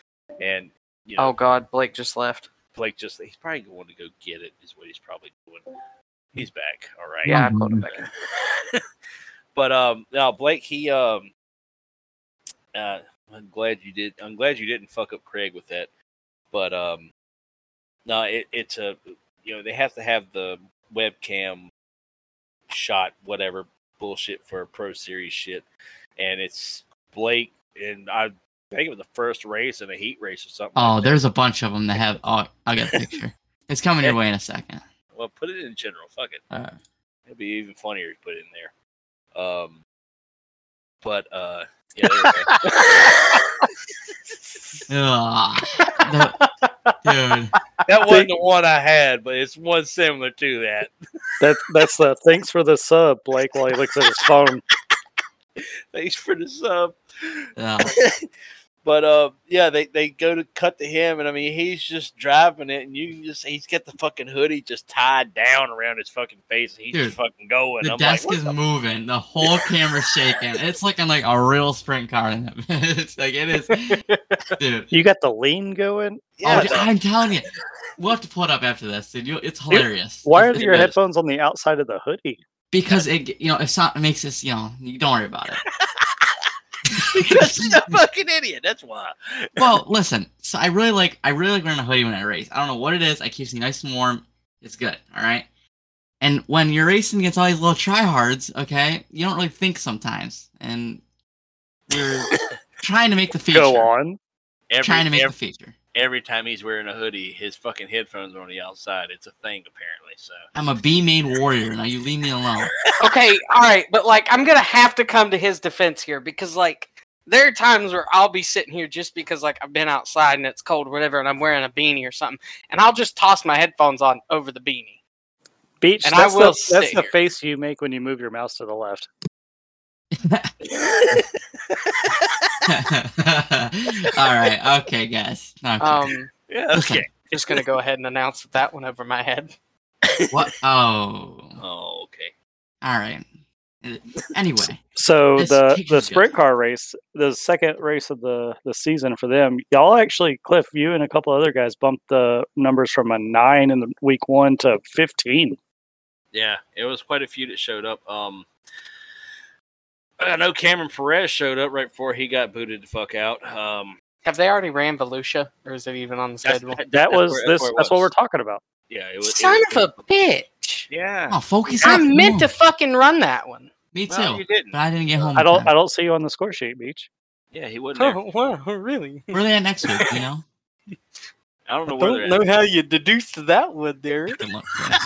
and you know Oh God, Blake just left. Blake just he's probably going to go get it is what he's probably doing. He's back, all right. Yeah, I pulled him back <laughs> but um, now Blake, he um, uh, I'm glad you did. I'm glad you didn't fuck up Craig with that. But um, no, it, it's a you know they have to have the webcam shot, whatever bullshit for a pro series shit, and it's Blake and I think it was the first race and a heat race or something. Oh, like there's a bunch of them that have. Oh, I got a <laughs> picture. it's coming your way in a second. well, put it in general. Fuck it. Uh, It'd be even funnier to put it in there. Um, but uh, yeah, there you go. <laughs> ugh. <laughs> The- dude, that wasn't the one I had, but it's one similar to that. That that's the thanks for the sub, Blake. While he looks at his phone. <laughs> Thanks for the sub. ugh. <laughs> But uh, yeah, they, they go to cut to him, and I mean, he's just driving it, and you can just he's got the fucking hoodie just tied down around his fucking face, and he's Dude, just fucking going. the I'm desk like, what is the moving. The <laughs> whole camera's shaking. It's looking like a real sprint car. In it. <laughs> it's like it is, dude. You got the lean going. Yeah, oh, dude, I'm telling you, we'll have to pull it up after this, dude. You, it's hilarious. Why are it your is. headphones on the outside of the hoodie? Because it, you know, if something makes this, you know, you don't worry about it. Because he's a fucking idiot. That's why. well, listen. So I really like I really like wearing a hoodie when I race. I don't know what it is. I keeps me nice and warm. It's good. All right. And when you're racing against all these little tryhards, okay, you don't really think sometimes, and you're <laughs> trying to make the feature. Go on. Every, Trying to make every, the feature. Every time he's wearing a hoodie, his fucking headphones are on the outside. It's a thing apparently. So I'm a B main warrior. Now you leave me alone. <laughs> okay, all right, but like I'm gonna have to come to his defense here because like there are times where I'll be sitting here just because like I've been outside and it's cold or whatever, and I'm wearing a beanie or something, and I'll just toss my headphones on over the beanie. Beach. And I that's will the, that's sit the here. face you make when you move your mouse to the left. <laughs> <laughs> <laughs> all right. Okay, guys. Okay. Um, yeah, Listen. okay. just gonna go ahead and announce that one over my head. what? <laughs> Oh. Oh, okay. All right. Anyway. So the the sprint car race, the second race of the the season for them, y'all actually, Cliff, you and a couple other guys bumped the numbers from a nine in the week one to fifteen. Yeah, it was quite a few that showed up. Um, I know Cameron Perez showed up right before he got booted the fuck out. Um, Have they already ran Volusia, or is it even on the that's- schedule? that- That was where- this. where it That's what we're talking about. Yeah, it was. it Son was- of a bitch! Yeah. Oh, focus I on meant to fucking run that one. Me too. Well, you didn't. but I didn't get home. I don't. time. I don't see you on the score sheet, Beach. Yeah, he wasn't. Oh, wow, <laughs> really? Where are they at next week? You know. I don't know I where don't know at. how you deduced that one there. Good luck. guys.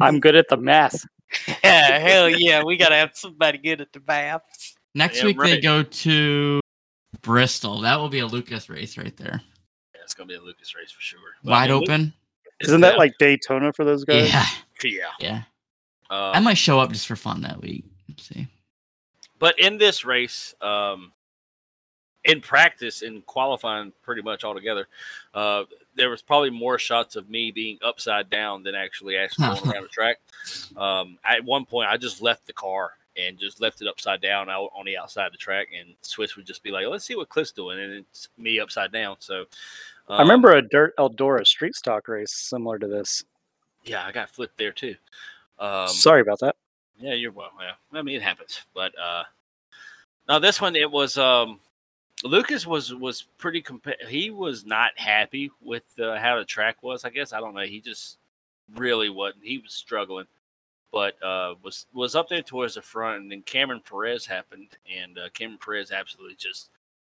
I'm good at the math. <laughs> Yeah, hell yeah, we gotta have somebody good at the maths. Next Yeah, week they go to Bristol. That will be a Lucas race right there. Yeah, it's gonna be a Lucas race for sure. But, Wide I mean, open. Isn't that like Daytona for those guys? Yeah, yeah. yeah. Uh, I might show up just for fun that week. Let's see. But in this race, um, in practice, in qualifying pretty much altogether, uh, there was probably more shots of me being upside down than actually actually going <laughs> around the track. Um, at one point, I just left the car and just left it upside down out on the outside of the track, and Swiss would just be like, "Let's see what Cliff's doing," and it's me upside down. So um, I remember a dirt Eldora street stock race similar to this. yeah, I got flipped there too. Um, Sorry about that. Yeah, you're well. Yeah, I mean it happens. But uh now this one, it was um Lucas was was pretty compa- He was not happy with uh, how the track was. I guess I don't know. He just really wasn't. He was struggling, but uh was was up there towards the front, and then Cameron Perez happened, and uh, Cameron Perez absolutely just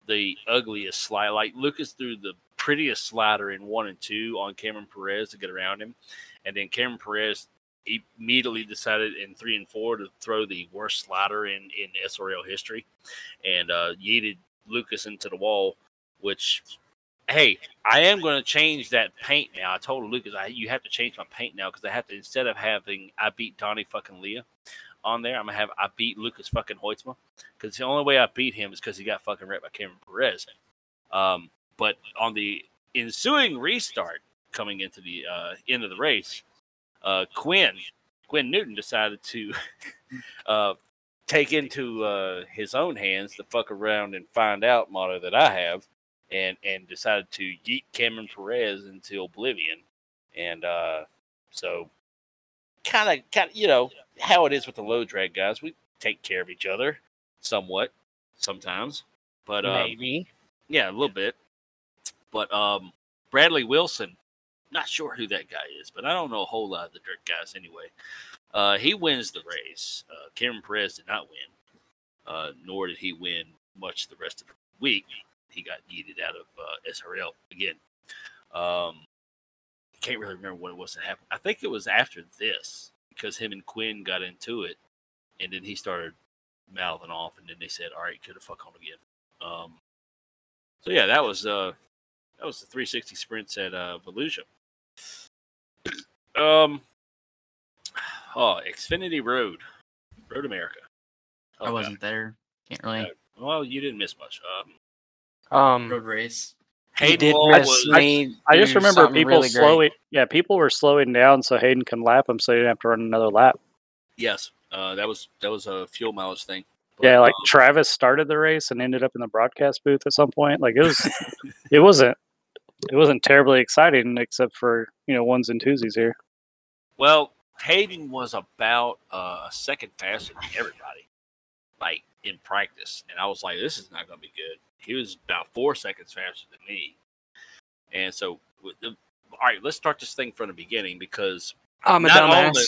the ugliest slide. Like Lucas threw the prettiest slider in one and two on Cameron Perez to get around him, and then Cameron Perez immediately decided in three and four to throw the worst slider in in SRL history, and uh, yeeted Lucas into the wall. Which, hey, I am going to change that paint now. I told Lucas, I, you have to change my paint now because I have to instead of having I beat Donnie fucking Leah on there, I'm gonna have I beat Lucas fucking Hoitzma because the only way I beat him is because he got fucking wrecked by Cameron Perez. Um, but on the ensuing restart coming into the uh, end of the race, uh, Quinn Quinn Newton decided to <laughs> uh, take into uh, his own hands the fuck around and find out motto that I have, and and decided to yeet Cameron Perez into oblivion, and uh, so kind of kind you know how it is with the low drag guys, we take care of each other somewhat sometimes, but um, Maybe. yeah, a little bit. But um, Bradley Wilson, not sure who that guy is, but I don't know a whole lot of the dirt guys anyway. Uh, he wins the race. Uh, Cameron Perez did not win, uh, nor did he win much the rest of the week. He got yeeted out of uh, SRL again. Um, can't really remember what it was that happened. I think it was after this because him and Quinn got into it, and then he started mouthing off, and then they said, "All right, get the fuck on again." Um, so yeah, that was uh that was the 360 sprints at uh Volusia. Um oh Xfinity Road. Road America. Oh, I wasn't there. Can't really. Well, you didn't miss much. Um Um, Road race. he Hayden did Hall miss was me. I just remember people really great. slowing. Yeah, people were slowing down so Hayden can lap him, so he didn't have to run another lap. yes. Uh that was that was a fuel mileage thing. yeah, like um, Travis started the race and ended up in the broadcast booth at some point. Like it was, <laughs> it wasn't, it wasn't terribly exciting except for you know ones and twosies here. Well, Hayden was about uh, a second faster than everybody, like in practice, and I was like, "This is not going to be good." He was about four seconds faster than me, and so, the, all right, let's start this thing from the beginning because I'm a not dumbass. only,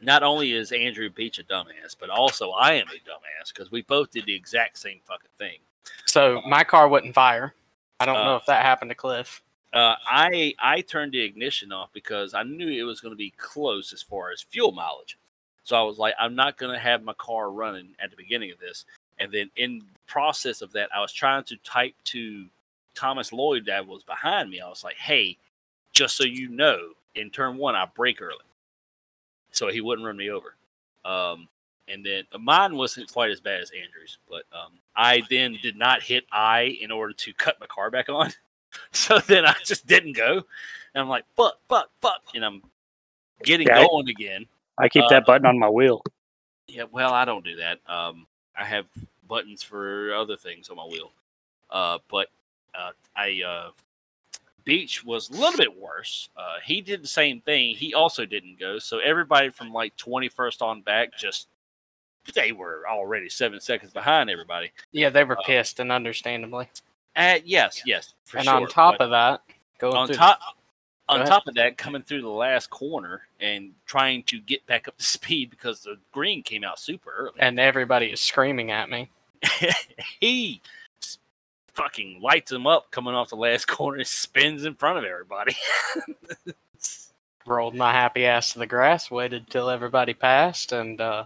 not only is Andrew Beach a dumbass, but also I am a dumbass because we both did the exact same fucking thing. So my car wouldn't fire. I don't know Uh, if that happened to Cliff. Uh, I I turned the ignition off because I knew it was going to be close as far as fuel mileage. So I was like, I'm not going to have my car running at the beginning of this. And then in process of that, I was trying to type to Thomas Lloyd that was behind me. I was like, Hey, just so you know, in turn one, I brake early, so he wouldn't run me over. Um, and then mine wasn't quite as bad as Andrew's, but um, I then did not hit I in order to cut my car back on. <laughs> <laughs> So then I just didn't go. And I'm like, fuck, fuck, fuck. And I'm getting Yeah, I- going again. I keep Uh, that button on my wheel. Yeah, well, I don't do that. Um, I have buttons for other things on my wheel. Uh, but uh, I uh, Beach was a little bit worse. Uh, he did the same thing. He also didn't go. So everybody from like 21st on back just they were already seven seconds behind everybody. Yeah, they were Uh, pissed, and understandably. Uh, yes, yes, for and sure. on top But of that, going on through the- top on top of that, coming through the last corner and trying to get back up to <laughs> speed because the green came out super early. and everybody is screaming at me. <laughs> he fucking lights him up coming off the last <laughs> corner and spins in front of everybody. Rolled my happy ass to the grass, waited till everybody passed, and uh,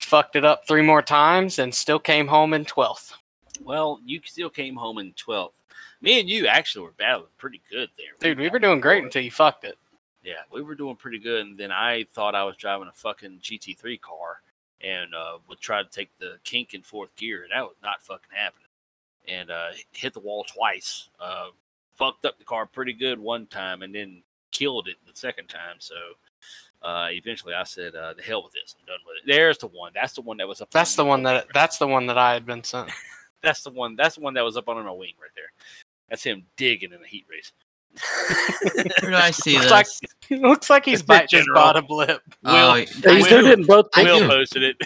fucked it up three more times, and still came home in twelfth. Well, you still came home in 12th. Me and you actually were battling pretty good there. Dude, we were doing great until you fucked it. Yeah, we were doing pretty good, and then I thought I was driving a fucking GT3 car, and uh, would try to take the kink in fourth gear, and that was not fucking happening. And uh, hit the wall twice. Uh, fucked up the car pretty good one time, and then killed it the second time. So uh, eventually, I said, uh, "The hell with this! I'm done with it." There's the one. That's the one that was up. That's the one that that's the one that I had been sent. <laughs> That's the one. That's the one that was up on my wing right there. That's him digging in the heat race. <laughs> Where do I see <laughs> Looks this? like <laughs> it looks like he's biting his bottom lip. oh, These Will- two didn't both I Will do. posted it.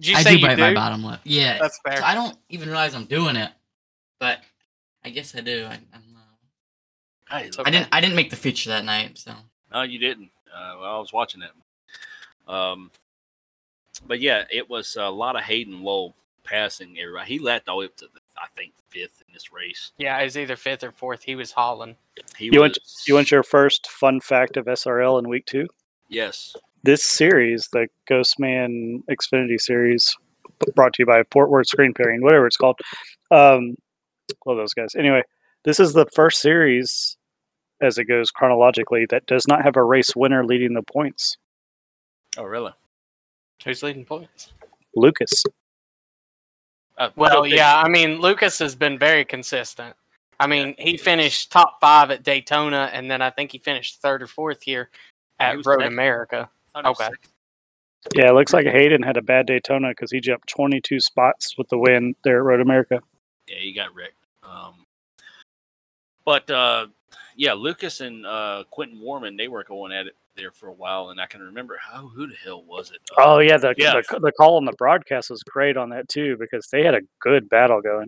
Did you I say do you bite do? my bottom lip. Yeah. That's fair. So I don't even realize I'm doing it, but I guess I do. I, I don't know. Hey, It's I didn't. I didn't make the feature that night, so No, you didn't. Uh, well, I was watching it. Um, but yeah, it was a lot of Hayden Lowe passing everybody. He led all the way up to the, I think fifth in this race. Yeah, it was either fifth or fourth. He was hauling. He You went- was, You want your first fun fact of SRL in week two? yes. This series, the Ghostman Xfinity series, brought to you by Portworth Screen Pairing, whatever it's called. Um, love those guys. Anyway, this is the first series, as it goes chronologically, that does not have a race winner leading the points. Oh, really? Who's leading points? Lucas. Uh, Well, okay. yeah, I mean Lucas has been very consistent. I mean, he finished top five at Daytona, and then I think he finished third or fourth here at was Road second. America. I thought he was okay. second. Yeah, it looks like Hayden had a bad Daytona because he jumped 22 spots with the win there at Road America. Yeah, he got wrecked. Um, but uh, yeah, Lucas and uh, Quentin Warman, they were going at it there for a while, and I can remember how who the hell was it? Oh yeah, the, Yeah. the the call on the broadcast was great on that too because they had a good battle going.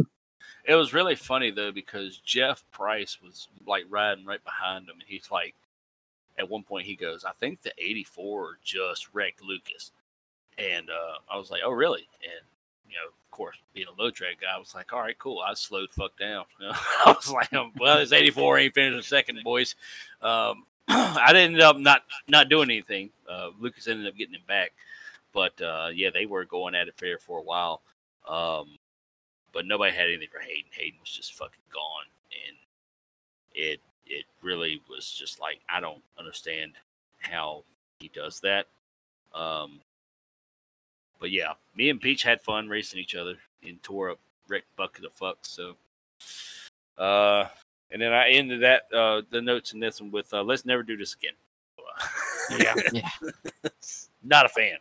It was really funny though because Jeff Price was like riding right behind him, and he's like, at one point he goes, "I think the '84 just wrecked Lucas," and uh, I was like, "Oh really?" And you know, of course, being a low track guy, I was like, "All right, cool." I slowed fuck down. <laughs> I was like, "Well, this '84 ain't finishing second, boys." Um, <clears throat> I ended up not not doing anything. Uh, Lucas ended up getting him back, but uh, yeah, they were going at it fair for a while. Um, but nobody had anything for Hayden. Hayden was just fucking gone, and it it really was just like I don't understand how he does that. Um, but yeah, me and Beach had fun racing each other and tore up Rick bucket of fucks. So, uh, and then I ended that uh the notes in this one with uh, let's never do this again. <laughs> Yeah. Yeah. not a fan.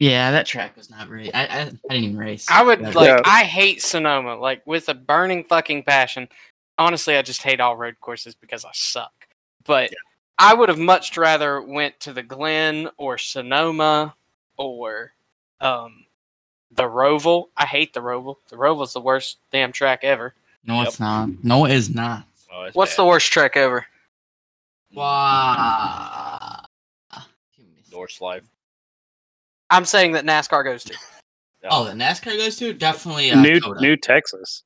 Yeah, that track was not great. I I, I didn't even race. I would But- like. Yeah. I hate Sonoma like with a burning fucking passion. Honestly, I just hate all road courses because I suck. But I would have much rather went to the Glen or Sonoma or um the Roval. I hate the Roval. The Roval's the worst damn track ever. No, Yep. it's not. No, it is not. Oh, What's bad. the worst track ever? Wow. North Life? I'm saying that NASCAR goes to. Oh, the NASCAR goes to definitely uh, New Coda. New Texas.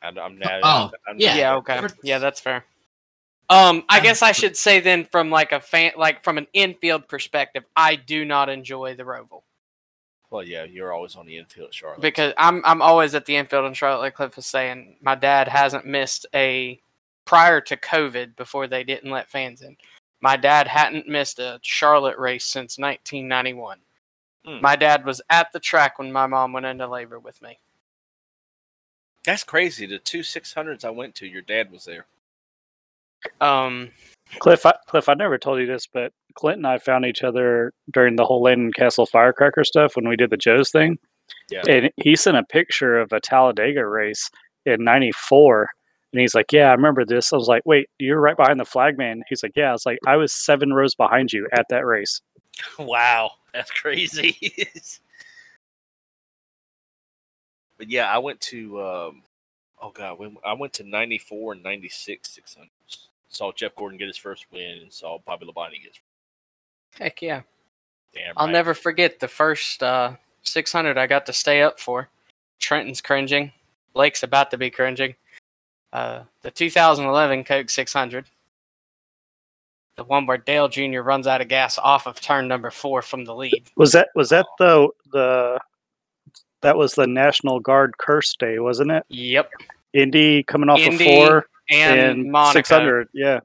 I'm, I'm not. Oh, I'm yeah. not- Yeah, okay. For- Yeah, that's fair. Um, I guess I should say then from like a fan like from an infield perspective, I do not enjoy the Roval. Well, yeah, you're always on the infield, at Charlotte. because I'm I'm always at the infield in Charlotte. Like Cliff was saying, my dad hasn't missed a prior to COVID before they didn't let fans in. My dad hadn't missed a Charlotte race since 1991. Hmm. My dad was at the track when my mom went into labor with me. That's crazy. The two 600s I went to, your dad was there. Um, Cliff, I, Cliff, I never told you this, but Clint and I found each other during the whole Landon Cassill firecracker stuff when we did the Joe's thing. Yeah. And he sent a picture of a Talladega race in '94 And he's like, "Yeah, I remember this." I was like, "Wait, you're right behind the flagman." He's like, "Yeah." I was like, "I was seven rows behind you at that race." Wow, that's crazy. <laughs> but yeah, I went to um, oh god, when I went to ninety four and ninety six six hundred. Saw Jeff Gordon get his first win and saw Bobby Labonte get his Heck yeah. damn. I'll right. never forget the first uh, 600 I got to stay up for. Trenton's cringing. Blake's about to be cringing. Uh, the 2011 Coke 600. The one where Dale Jr. runs out of gas off of turn number four from the lead. Was that was that the the that was the National Guard curse day, wasn't it? Yep. Indy coming off Indy of four And, and six hundred. Yeah,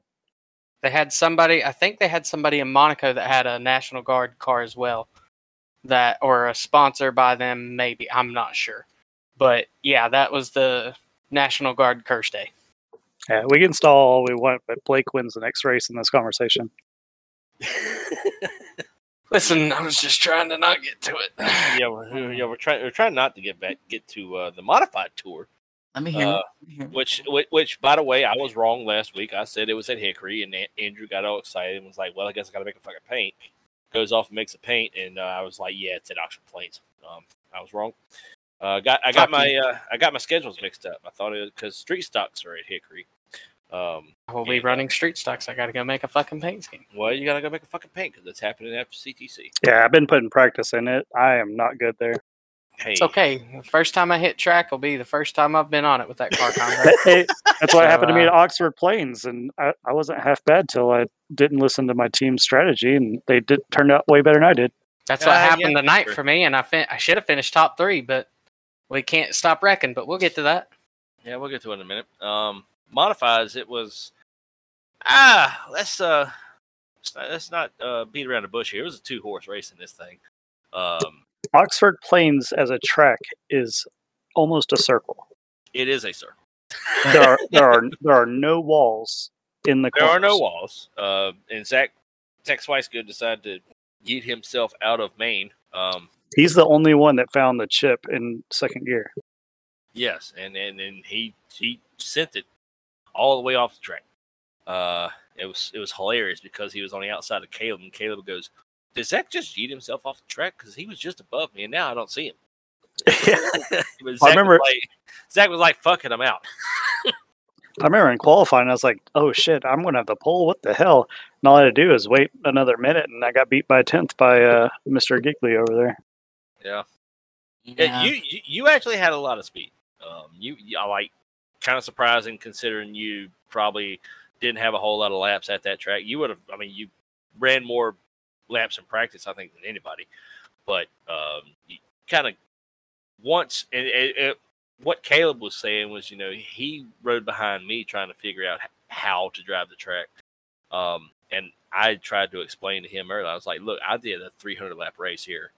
They had somebody, I think they had somebody in Monaco that had a National Guard car as well. That, or a sponsor by them, maybe. I'm not sure. But yeah, that was the National Guard curse day. yeah. We can stall all we want, but Blake wins the next race in this conversation. <laughs> Listen, I was just trying to not get to it. yeah, we're, yeah, we're trying we're trying not to get back get to uh, the modified tour. Let me hear. Uh, it. Let me hear. Which, which, which, by the way, I was wrong last week. I said it was at Hickory, and A- Andrew got all excited and was like, "Well, I guess I got to make a fucking paint." Goes off and makes a paint, and uh, I was like, "Yeah, it's at Oxford Plains." Um, I was wrong. Uh, got I got Fuck my uh, I got my schedules mixed up. I thought it because street stocks are at Hickory. Um, I will be Yeah. running street stocks. I got to go make a fucking paint scheme. well, you gotta go make a fucking paint because it's happening after CTC. Yeah, I've been putting practice in it. I am not good there. Hey, It's okay. The first time I hit track will be the first time I've been on it with that car. <laughs> Hey, that's what So, happened to me uh, at Oxford Plains, and I, I wasn't half bad till I didn't listen to my team's strategy, and they did turned out way better than I did. That's Uh, what yeah, happened for tonight sure. for me, and I fin- I should have finished top three, but we can't stop wrecking. But we'll get to that. Yeah, we'll get to it in a minute. Um, modifies. It was ah. Let's uh, let's not, let's not uh, beat around the bush here. It was a two horse race in this thing. Um, Oxford Plains as a track is almost a circle. it is a circle. There are there are <laughs> there are no walls in the. There are no walls. Uh, and Zach Zach Swicegood decided to yeet himself out of Maine. Um, He's the only one that found the chip in second gear. yes, and and and he he sent it all the way off the track. Uh, it was it was hilarious because he was on the outside of Caleb, and Caleb goes, "Did Zach just yeet himself off the track? Because he was just above me, and now I don't see him." <laughs> But Zach remember- was like, Zach was like, "Fuck it, I'm out." I remember in qualifying, I was like, "Oh shit, I'm gonna have the pole. What the hell?" And all I had to do is wait another minute, and I got beat by a tenth by uh, Mr. Gigley over there. Yeah. Yeah. Yeah, you, you you actually had a lot of speed. Um, you, you I like kind of surprising considering you probably didn't have a whole lot of laps at that track. You would have, I mean, you ran more laps in practice, I think, than anybody. But um, kind of once, and it, it, what Caleb was saying was, you know, he rode behind me trying to figure out how to drive the track. Um, and I tried to explain to him earlier. I was like, look, I did a 300 lap race here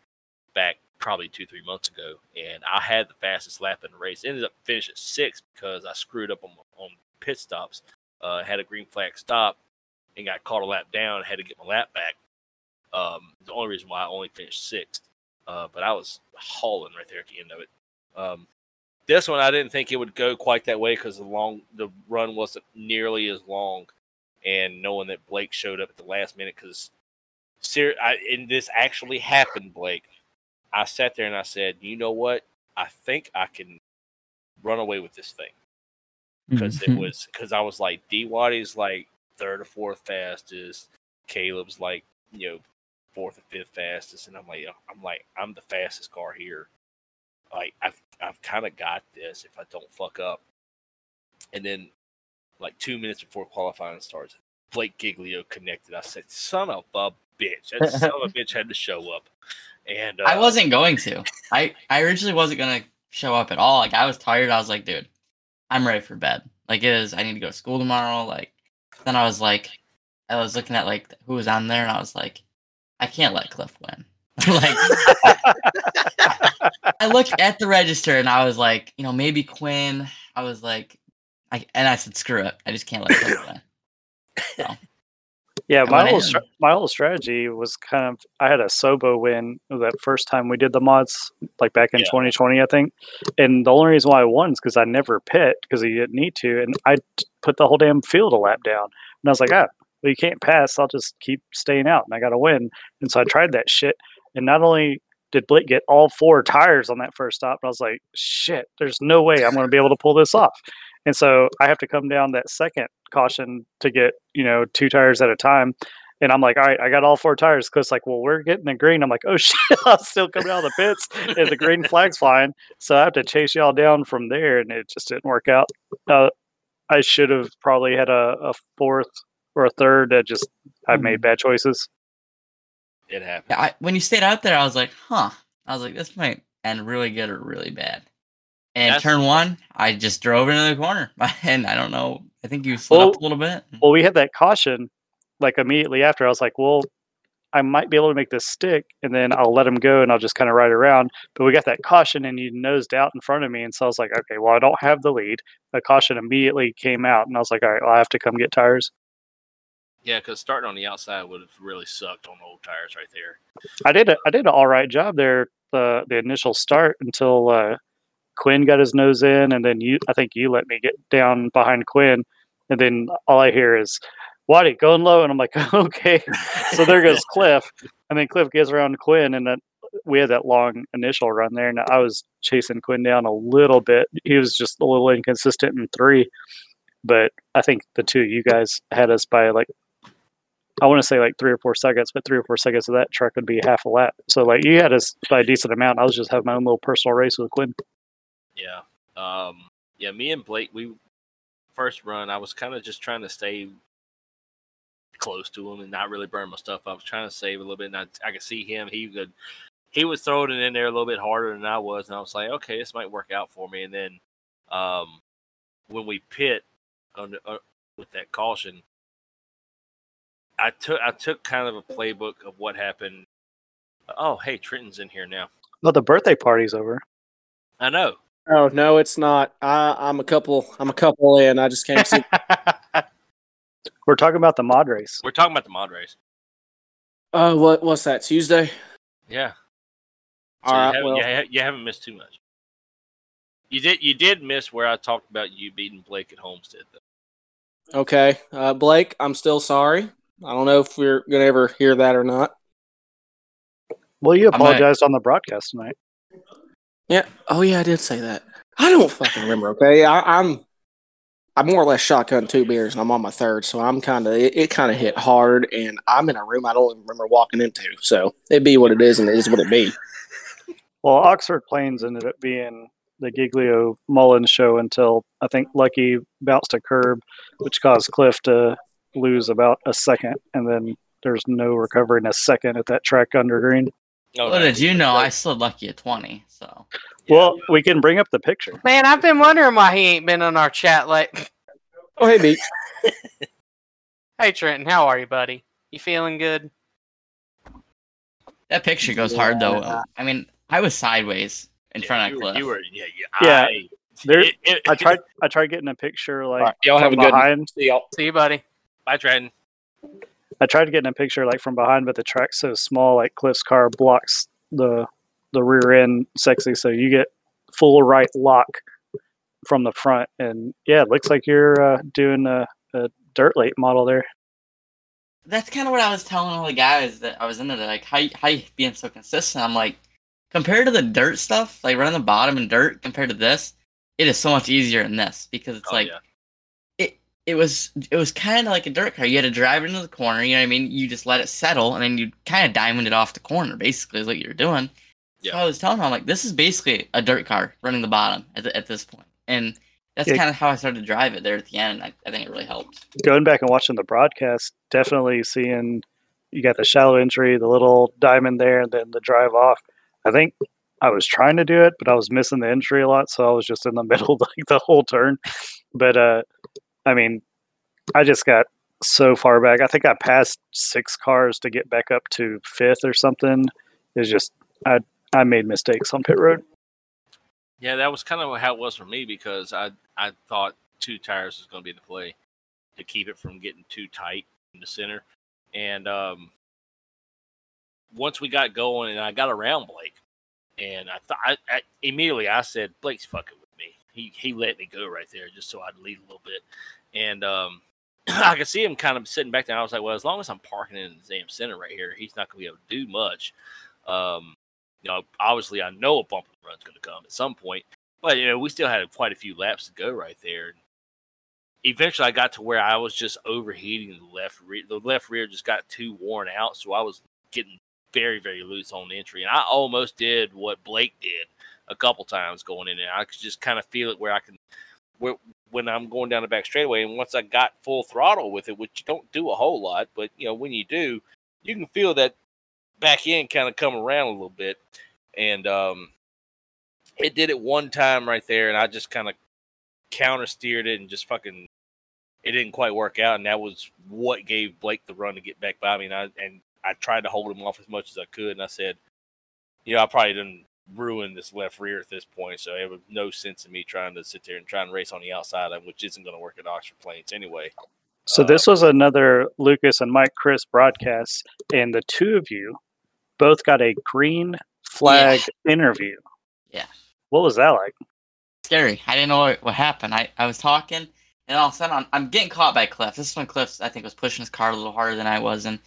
back probably two, three months ago, and I had the fastest lap in the race. Ended up finishing sixth because I screwed up on on pit stops. Uh, had a green flag stop and got caught a lap down. Had to get my lap back. Um, the only reason why I only finished sixth, uh, but I was hauling right there at the end of it. Um, this one I didn't think it would go quite that way because the long the run wasn't nearly as long, and knowing that Blake showed up at the last minute because. Ser- I, and this actually happened, Blake. I sat there and I said, you know what? I think I can run away with this thing because it was because I was like D Waddy's like third or fourth fastest, Caleb's like you know fourth or fifth fastest, and I'm like I'm like I'm the fastest car here. Like I've I've kind of got this if I don't fuck up. And then like two minutes before qualifying starts, Blake Giglio connected. I said, "Son of a bitch! That <laughs> son of a bitch had to show up." And uh, I wasn't going to. I I originally wasn't gonna show up at all. Like I was tired. I was like, dude, I'm ready for bed. Like it is. I need to go to school tomorrow. Like then I was like, I was looking at like who was on there, and I was like, I can't let Cliff win. <laughs> like I looked at the register, and I was like, you know, maybe Quinn. I was like, I and I said, screw it. I just can't let Cliff win. Yeah, I my whole stra- my whole strategy was kind of I had a Sobo win that first time we did the mods, like back in Yeah. 2020, I think. And the only reason why I won is because I never pit because he didn't need to, and I put the whole damn field a lap down. And I was like, ah, well, you can't pass. I'll just keep staying out, and I got to win. And so I tried that shit, and not only did Blake get all four tires on that first stop, but I was like, shit, there's no way I'm going to be able to pull this off. And so I have to come down that second caution to get, you know, two tires at a time. And I'm like, all right, I got all four tires. Chris like, well, we're getting the green. I'm like, oh <laughs> shit, I'm still coming out of the pits and the green flag's flying. So I have to chase y'all down from there, and it just didn't work out. Uh, I should have probably had a, a fourth or a third. That just I've made mm-hmm. bad choices. It happened. Yeah, I, when you stayed out there, I was like, huh. I was like, this might end really good or really bad. And That's- turn one, I just drove into the corner, <laughs> and I don't know. I think you slid up a little bit. Well, we had that caution like immediately after. I was like, well, I might be able to make this stick, and then I'll let him go, and I'll just kind of ride around. But we got that caution, and he nosed out in front of me, and so I was like, okay, well, I don't have the lead. The caution immediately came out, and I was like, all right, well, I have to come get tires. Yeah, because starting on the outside would have really sucked on old tires right there. I did a, I did an all right job there the the initial start until uh, Quinn got his nose in, and then you I think you let me get down behind Quinn, and then all I hear is Waddy going low, and I'm like <laughs> okay, so there goes <laughs> Cliff, and then Cliff gets around Quinn, and then we had that long initial run there, and I was chasing Quinn down a little bit. He was just a little inconsistent in three, but I think the two of you guys had us by like I want to say like three or four seconds, but three or four seconds of that truck would be half a lap. So like you had us by a decent amount. I was just having my own little personal race with Quinn. Yeah. Um, yeah, me and Blake, we first run, I was kind of just trying to stay close to him and not really burn my stuff. I was trying to save a little bit, and I, I could see him. He could, he was throwing it in there a little bit harder than I was, and I was like, okay, this might work out for me. And then, um, when we pit on the, uh, with that caution, I took I took kind of a playbook of what happened. Oh, hey, Trenton's in here now. Well, the birthday party's over. I know. Oh no, it's not. I, I'm a couple. I'm a couple in. I just can't see. <laughs> We're talking about the mod race. We're talking about the mod race. Uh, what what's that? Tuesday. Yeah. All So you, haven't, Well, you, you haven't missed too much. You did you did miss where I talked about you beating Blake at Homestead though. okay. Uh, Blake, I'm still sorry. I don't know if we're gonna ever hear that or not. Well, you I apologized on the broadcast tonight. Yeah. Oh yeah, I did say that. I don't fucking remember. Okay, I, I'm. I more or less shotgun two beers, and I'm on my third, so I'm kind of it, it kind of hit hard, and I'm in a room I don't even remember walking into. So it be what it is, and it is what it be. Well, Oxford Plains ended up being the Giglio Mullins show until I think Lucky bounced a curb, which caused Cliff to lose about a second, and then there's no recovering a second at that track under green. Oh, What did you know? I slid lucky at 20, so. Well, we can bring up the picture. Man, I've been wondering why he ain't been on our chat. Like, <laughs> Oh hey, Beach. hey Trenton, how are you, buddy? You feeling good? That picture goes hard, though. Yeah. I mean, I was sideways in Yeah, front you of were, Cliff. you were yeah, yeah. Yeah, I, there- it- <laughs> it- I tried. I tried getting a picture like All right, y'all have a good. behind. See y'all. See you, buddy. Bye, Trenton. I tried getting a picture like from behind, but the track's so small, like Cliff's car blocks the the rear end sexy, so you get full right lock from the front, and yeah, it looks like you're uh, doing a, a dirt late model there. That's kind of what I was telling all the guys that I was into. Like, how you- how you being so consistent? I'm like, compared to the dirt stuff, like running the bottom in dirt, compared to this, it is so much easier in this because it's Oh, like yeah. It it was it was kind of like a dirt car. You had to drive it into the corner. You know what I mean? You just let it settle, and then you kind of diamond it off the corner. Basically, is what you're doing. Yeah. So I was telling them, I'm like, this is basically a dirt car running the bottom at, the, at this point, and that's Yeah. kind of how I started to drive it there at the end. I, I think it really helped. Going back and watching the broadcast, definitely seeing you got the shallow entry, the little diamond there, and then the drive off. I think I was trying to do it, but I was missing the entry a lot, so I was just in the <laughs> middle like the whole turn. But uh, I mean, I just got so far back. I think I passed six cars to get back up to fifth or something. It's just I I made mistakes on pit road. Yeah, that was kind of how it was for me because I I thought two tires was going to be the play to keep it from getting too tight in the center. and um, once we got going, and I got around Blake, and I thought I, I, immediately I said Blake's fucking. He he let me go right there just so I'd lead a little bit, and um, <clears throat> I could see him kind of sitting back there. I was like, well, as long as I'm parking in the damn center right here, he's not gonna be able to do much. Um, you know, obviously I know a bump run's gonna come at some point, but you know we still had quite a few laps to go right there. Eventually, I got to where I was just overheating the left rear. The left rear just got too worn out, so I was getting very, very loose on entry. And I almost did what Blake did a couple times going in there. I could just kind of feel it where I can, where, when I'm going down the back straightaway. And once I got full throttle with it, which you don't do a whole lot, but you know, when you do, you can feel that back end kind of come around a little bit. And um, it did it one time right there, and I just kind of counter steered it and just fucking it didn't quite work out, and that was what gave Blake the run to get back by me. And I and I tried to hold him off as much as I could, and I said, you know, I probably didn't ruin this left rear at this point, so it was no sense in me trying to sit there and try and race on the outside, of which isn't going to work at Oxford Plains anyway. So Uh, this was another Lucas and Mike Chris broadcast, and the two of you both got a green flag interview. Yeah. What was that like? Scary. I didn't know what, what happened. I, I was talking, and all of a sudden I'm, I'm getting caught by Cliff. This is when Cliff, I think, was pushing his car a little harder than I was, and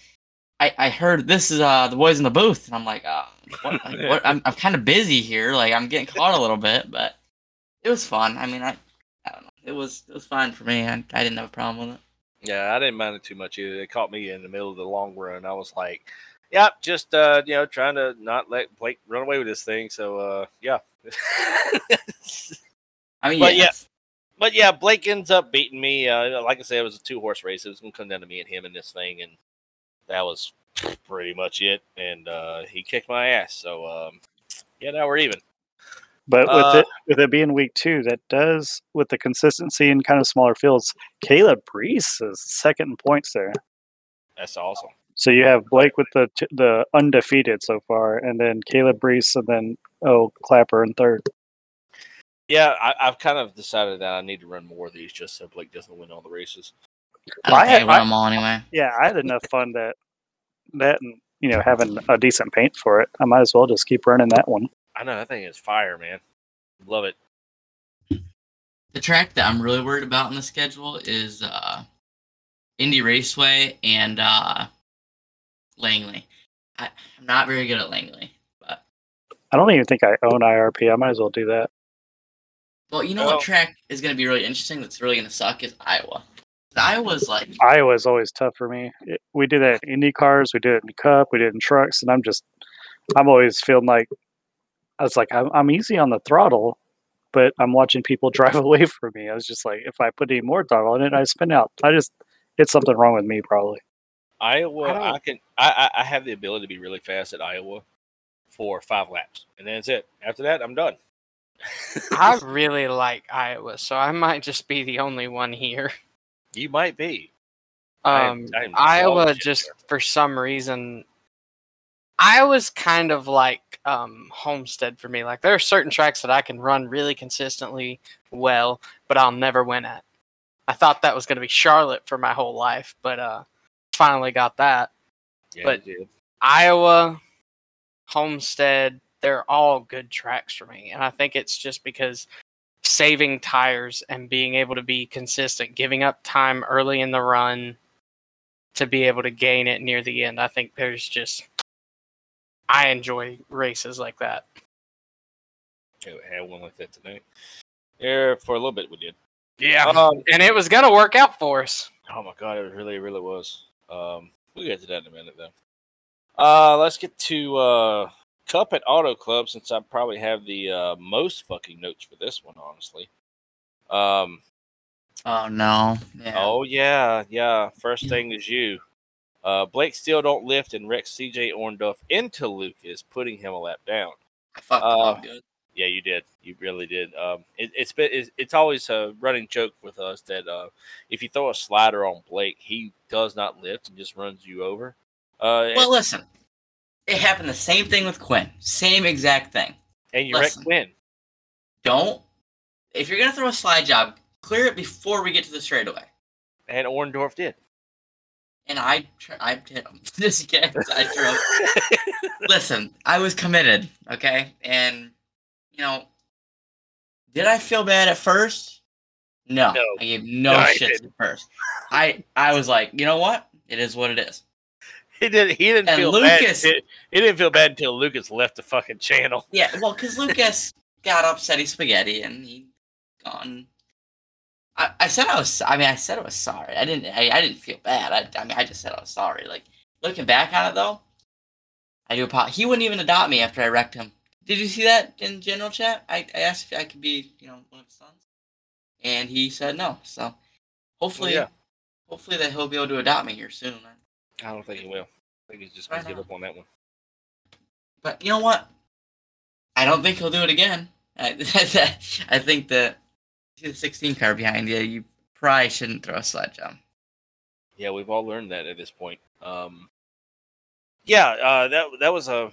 I, I heard this is uh the boys in the booth, and I'm like, uh, what, <laughs> like, what? I'm, I'm kind of busy here. Like I'm getting caught a little bit, but it was fun. I mean, I, I don't know. It was it was fine for me. I, I didn't have a problem with it. Yeah, I didn't mind it too much either. They caught me in the middle of the long run. I was like, "Yep, just uh, you know, trying to not let Blake run away with this thing." So, uh, yeah. <laughs> I mean, But yeah, yeah. but yeah, Blake ends up beating me. Uh, like I said, it was a two horse race. It was going to come down to me and him in this thing, and that was pretty much it. And uh, he kicked my ass. So um, yeah, now we're even. But with Uh, it with it being week two, that does with the consistency in kind of smaller fields. Caleb Brees is second in points there. That's awesome. So you have Blake with the the undefeated so far, and then Caleb Brees, and then oh Clapper in third. Yeah, I, I've kind of decided that I need to run more of these just so Blake doesn't win all the races. I don't I had- think I I- won them all anyway. Yeah, I had enough fun that that and you know having a decent paint for it, I might as well just keep running that one. I know that thing is fire, man. Love it. The track that I'm really worried about in the schedule is uh, Indy Raceway and uh, Langley. I, I'm not very good at Langley, but I don't even think I own IRP. I might as well do that. well, you know Well- what track is going to be really interesting? That's really going to suck is Iowa. Iowa's like Iowa's always tough for me. We did that in Indy cars, we did it in Cup, we did it in trucks, and I'm just, I'm always feeling like, I was like, I'm, I'm easy on the throttle, but I'm watching people <laughs> drive away from me. I was just like, if I put any more throttle in it, I spin out. I just, it's something wrong with me probably. Iowa, I I, can I, I I have the ability to be really fast at Iowa for five laps, and then that's it. After that, I'm done. I <laughs> really like Iowa, so I might just be the only one here. You might be. Um, I Iowa just there. for some reason, Iowa's kind of like um, Homestead for me. Like there are certain tracks that I can run really consistently well, but I'll never win at. I thought that was going to be Charlotte for my whole life, but uh, finally got that. Yeah, but- Iowa, Homestead, they're all good tracks for me. And I think it's just because saving tires and being able to be consistent, giving up time early in the run to be able to gain it near the end. I think there's just, I enjoy races like that. Yeah, we had one like that tonight. Yeah, for a little bit we did. Yeah. Um, and it was going to work out for us. oh my god, it really, really was. Um, we'll get to that in a minute though. Uh, let's get to uh, Cup at Auto Club since I probably have the uh, most fucking notes for this one, honestly. Um, oh no, yeah. Oh yeah, yeah. First thing is you. Uh, Blake still don't lift and wrecks CJ Orndorff into Lucas, putting him a lap down. I fucked uh, up good. Yeah, you did. You really did. Um, it, it's been it's, it's always a running joke with us that uh, if you throw a slider on Blake, he does not lift and just runs you over. Uh, Well, listen, it happened the same thing with Quinn. Same exact thing. and you wreck listen. Quinn. Don't if you're gonna throw a slide job, clear it before we get to the straightaway. And Orndorff did. and I tr- I hit <laughs> him. This guy, I drove. <laughs> Listen, I was committed, okay, and you know, did I feel bad at first? No, No. I gave no, No, shit at first. I I was like, you know what? It is what it is. He didn't. He didn't And feel bad. Lucas- He, he didn't feel bad until Lucas left the fucking channel. <laughs> Yeah, well, because Lucas got upsetty spaghetti and he gone. I, I said I was. I mean, I said I was sorry. I didn't. I, I didn't feel bad. I, I mean, I just said I was sorry. Like looking back on it though, I do. apo- He wouldn't even adopt me after I wrecked him. Did you see that in general chat? I, I asked if I could be, you know, one of his sons, and he said no. So hopefully, Yeah. hopefully that he'll be able to adopt me here soon. I don't think he will. I think he's just gonna give up on that one. But you know what? I don't think he'll do it again. I, <laughs> I think that see the 16 car behind you. You probably shouldn't throw a sledgehammer. Yeah, we've all learned that at this point. Um, yeah, uh, that that was a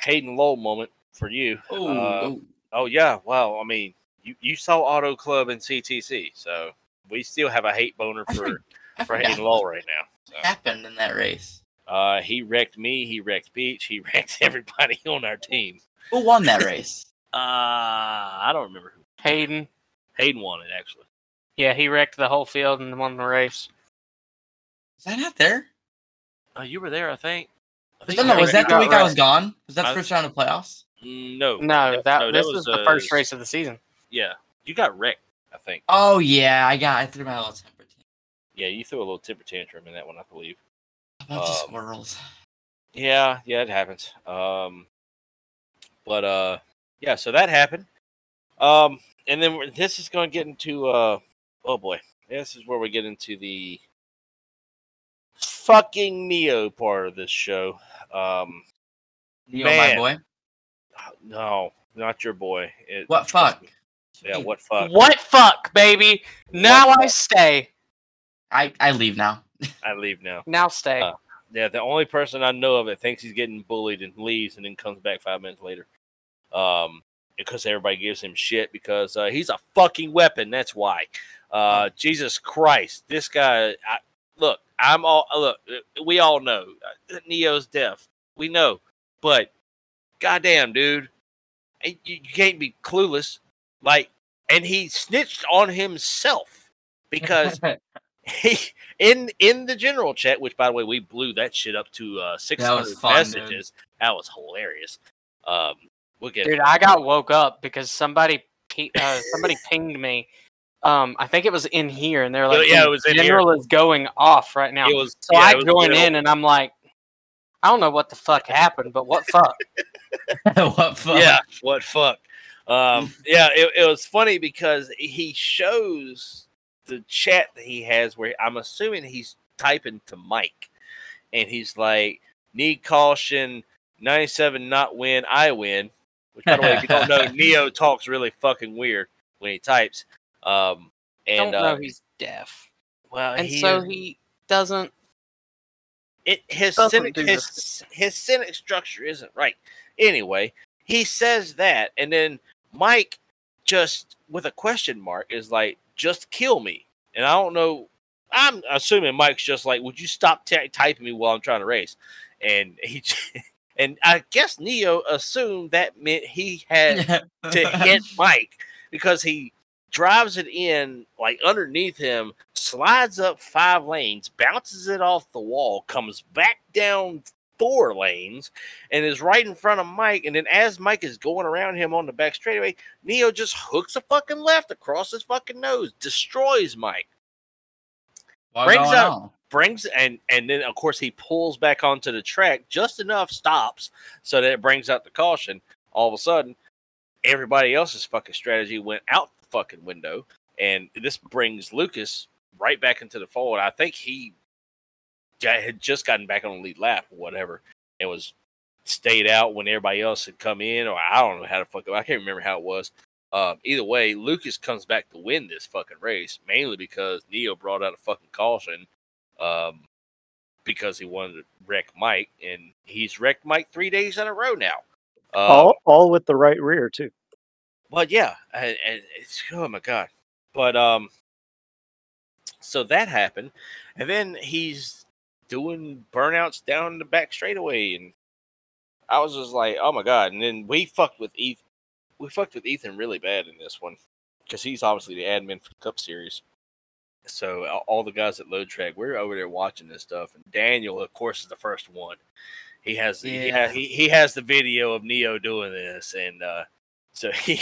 Hayden Lowell moment for you. Oh, Uh, Oh yeah, well, I mean, you, you saw Auto Club and CTC, so we still have a hate boner <laughs> for forgot for what Hayden Lowell right now. So, happened in that race. uh, he wrecked me. He wrecked Beach. He <laughs> wrecked everybody on our team. Who won that <laughs> race? Uh, I don't remember who. Hayden. Hayden won it actually. Yeah, he wrecked the whole field and won the race. Is that not there? Uh, you were there, I think. I Was think that, no, was that the got week I was gone? Was that the I- first round of playoffs? Mm, No, No, that, no, this was, the first uh, race of the season. Yeah, you got wrecked. I think. Oh yeah, I got. I threw my little temper tantrum. Yeah, you threw a little temper tantrum in that one, I believe. A bunch of Um, squirrels. Yeah, yeah, it happens. Um, but uh, yeah, so that happened. Um, and then this is going to get into uh, oh boy, this is where we get into the fucking Neo part of this show. Um, You know my boy. no, not your boy. It- What fuck? me. Yeah, what fuck? What fuck, baby? Now What I fuck? stay. I I leave now. <laughs> I leave now. Now stay. Uh, Yeah, the only person I know of that thinks he's getting bullied and leaves and then comes back five minutes later. Um, because everybody gives him shit because uh, he's a fucking weapon. That's why. Uh, Jesus Christ, this guy. I, look, I'm all look. uh, We all know uh, Neo's deaf. We know, but goddamn, dude, you, you can't be clueless. Like, and he snitched on himself because <laughs> he <laughs> in in the general chat, which by the way we blew that shit up to uh, six hundred fun, dude. messages. That was hilarious. Um, we'll get Dude, I got woke up because somebody pe- uh, somebody <laughs> pinged me. Um, I think it was in here, and they're like, yeah, it was in. General is going off right now." It was so yeah, I it join in, and I'm like, I don't know what the fuck happened, but what fuck? <laughs> what fuck? Yeah, what fuck? Um, yeah, it, it was funny because he shows the chat that he has where I'm assuming he's typing to Mike, and he's like, "Need caution, 97 not win, I win." Which, by the way, if you don't know, <laughs> Neo talks really fucking weird when he types. Um, and don't uh, he's deaf, well, and he so he doesn't. it his doesn't his, his sentence structure isn't right. Anyway, he says that, and then Mike just with a question mark is like, "Just kill me." And I don't know. I'm assuming Mike's just like, "Would you stop ty typing me while I'm trying to race?" And he <laughs> and I guess Neo assumed that meant he had <laughs> to hit Mike because he drives it in like underneath him, slides up five lanes, bounces it off the wall, comes back down four lanes, and is right in front of Mike. And then as Mike is going around him on the back straightaway, Neo just hooks a fucking left across his fucking nose, destroys Mike. What brings up, on? Brings and and then of course he pulls back onto the track just enough stops so that it brings out the caution. All of a sudden, everybody else's fucking strategy went out the fucking window, and this brings Lucas right back into the fold. I think he had just gotten back on the lead lap or whatever, and was stayed out when everybody else had come in, or I don't know how to fuck up. I can't remember how it was. Um, either way, Lucas comes back to win this fucking race, mainly because Neo brought out a fucking caution, um, because he wanted to wreck Mike, and he's wrecked Mike three days in a row now. Um, all, all with the right rear too. but yeah, and, and it's oh my god. But um, so that happened, and then he's doing burnouts down the back straightaway, and I was just like, oh my god! And then we fucked with Ethan. We fucked with Ethan really bad in this one because he's obviously the admin for the Cup Series. So all the guys at Load Track, we're over there watching this stuff, and Daniel, of course, is the first one. He has he, Yeah. ha- he, he has the video of Neo doing this, and uh, so <laughs> he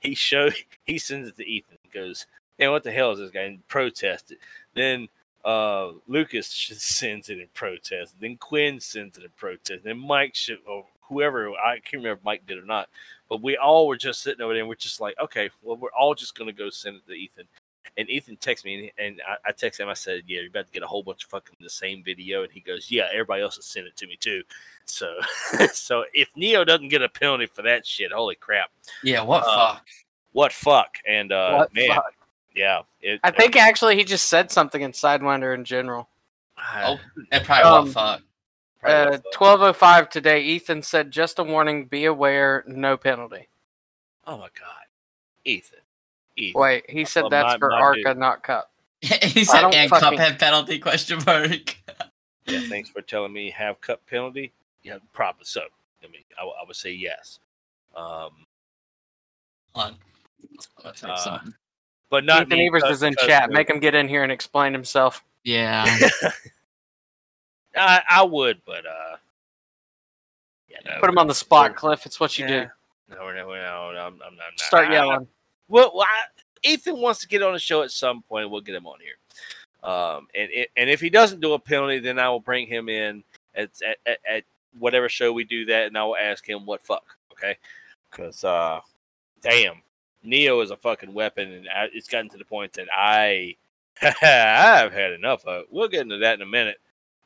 he showed he sends it to Ethan. Goes, "Man, what the hell is this guy?" And protest it. Then uh, Lucas <laughs> sends it in protest. Then Quinn sends it in protest. Then Mike should, or whoever I can't remember if Mike did or not. But we all were just sitting over there, and we're just like, okay, well, we're all just gonna go send it to Ethan. And Ethan texted me, and, and I, I texted him. I said, "Yeah, you're about to get a whole bunch of fucking the same video." And he goes, "Yeah, everybody else has sent it to me too." So, <laughs> so if Neo doesn't get a penalty for that shit, holy crap, yeah, what Uh, fuck? what fuck? And uh, What man, fuck? Yeah, it, I think actually he just said something in Sidewinder in general. uh, Oh, that probably um, what fuck. probably Uh, twelve oh five today. Ethan said, "Just a warning. Be aware. No penalty." Oh my god, Ethan. Ethan. Wait, he said Well, that's my- for my Arca, dude. not Cup. <laughs> he said, and fucking- Cuphead penalty question mark. <laughs> Yeah, thanks for telling me have cup penalty. Yeah, probably so. I mean, I, w- I would say yes. Um, Hold on. Let's Uh, something. But not Ethan me, Evers is in chat. Make him get in here and explain himself. Yeah. <laughs> I, I would, but uh, yeah, no, Put him on the spot, we're- Cliff. It's what you yeah. do. No, no, no, no, I'm, I'm not. Start I- I- yelling. Well, well I, Ethan wants to get on the show at some point. We'll get him on here. Um, and and if he doesn't do a penalty, then I will bring him in at at, at, at whatever show we do that, and I will ask him what fuck. Okay, because uh, damn, Neo is a fucking weapon, and I, it's gotten to the point that I <laughs> I've had enough of. it. We'll get into that in a minute.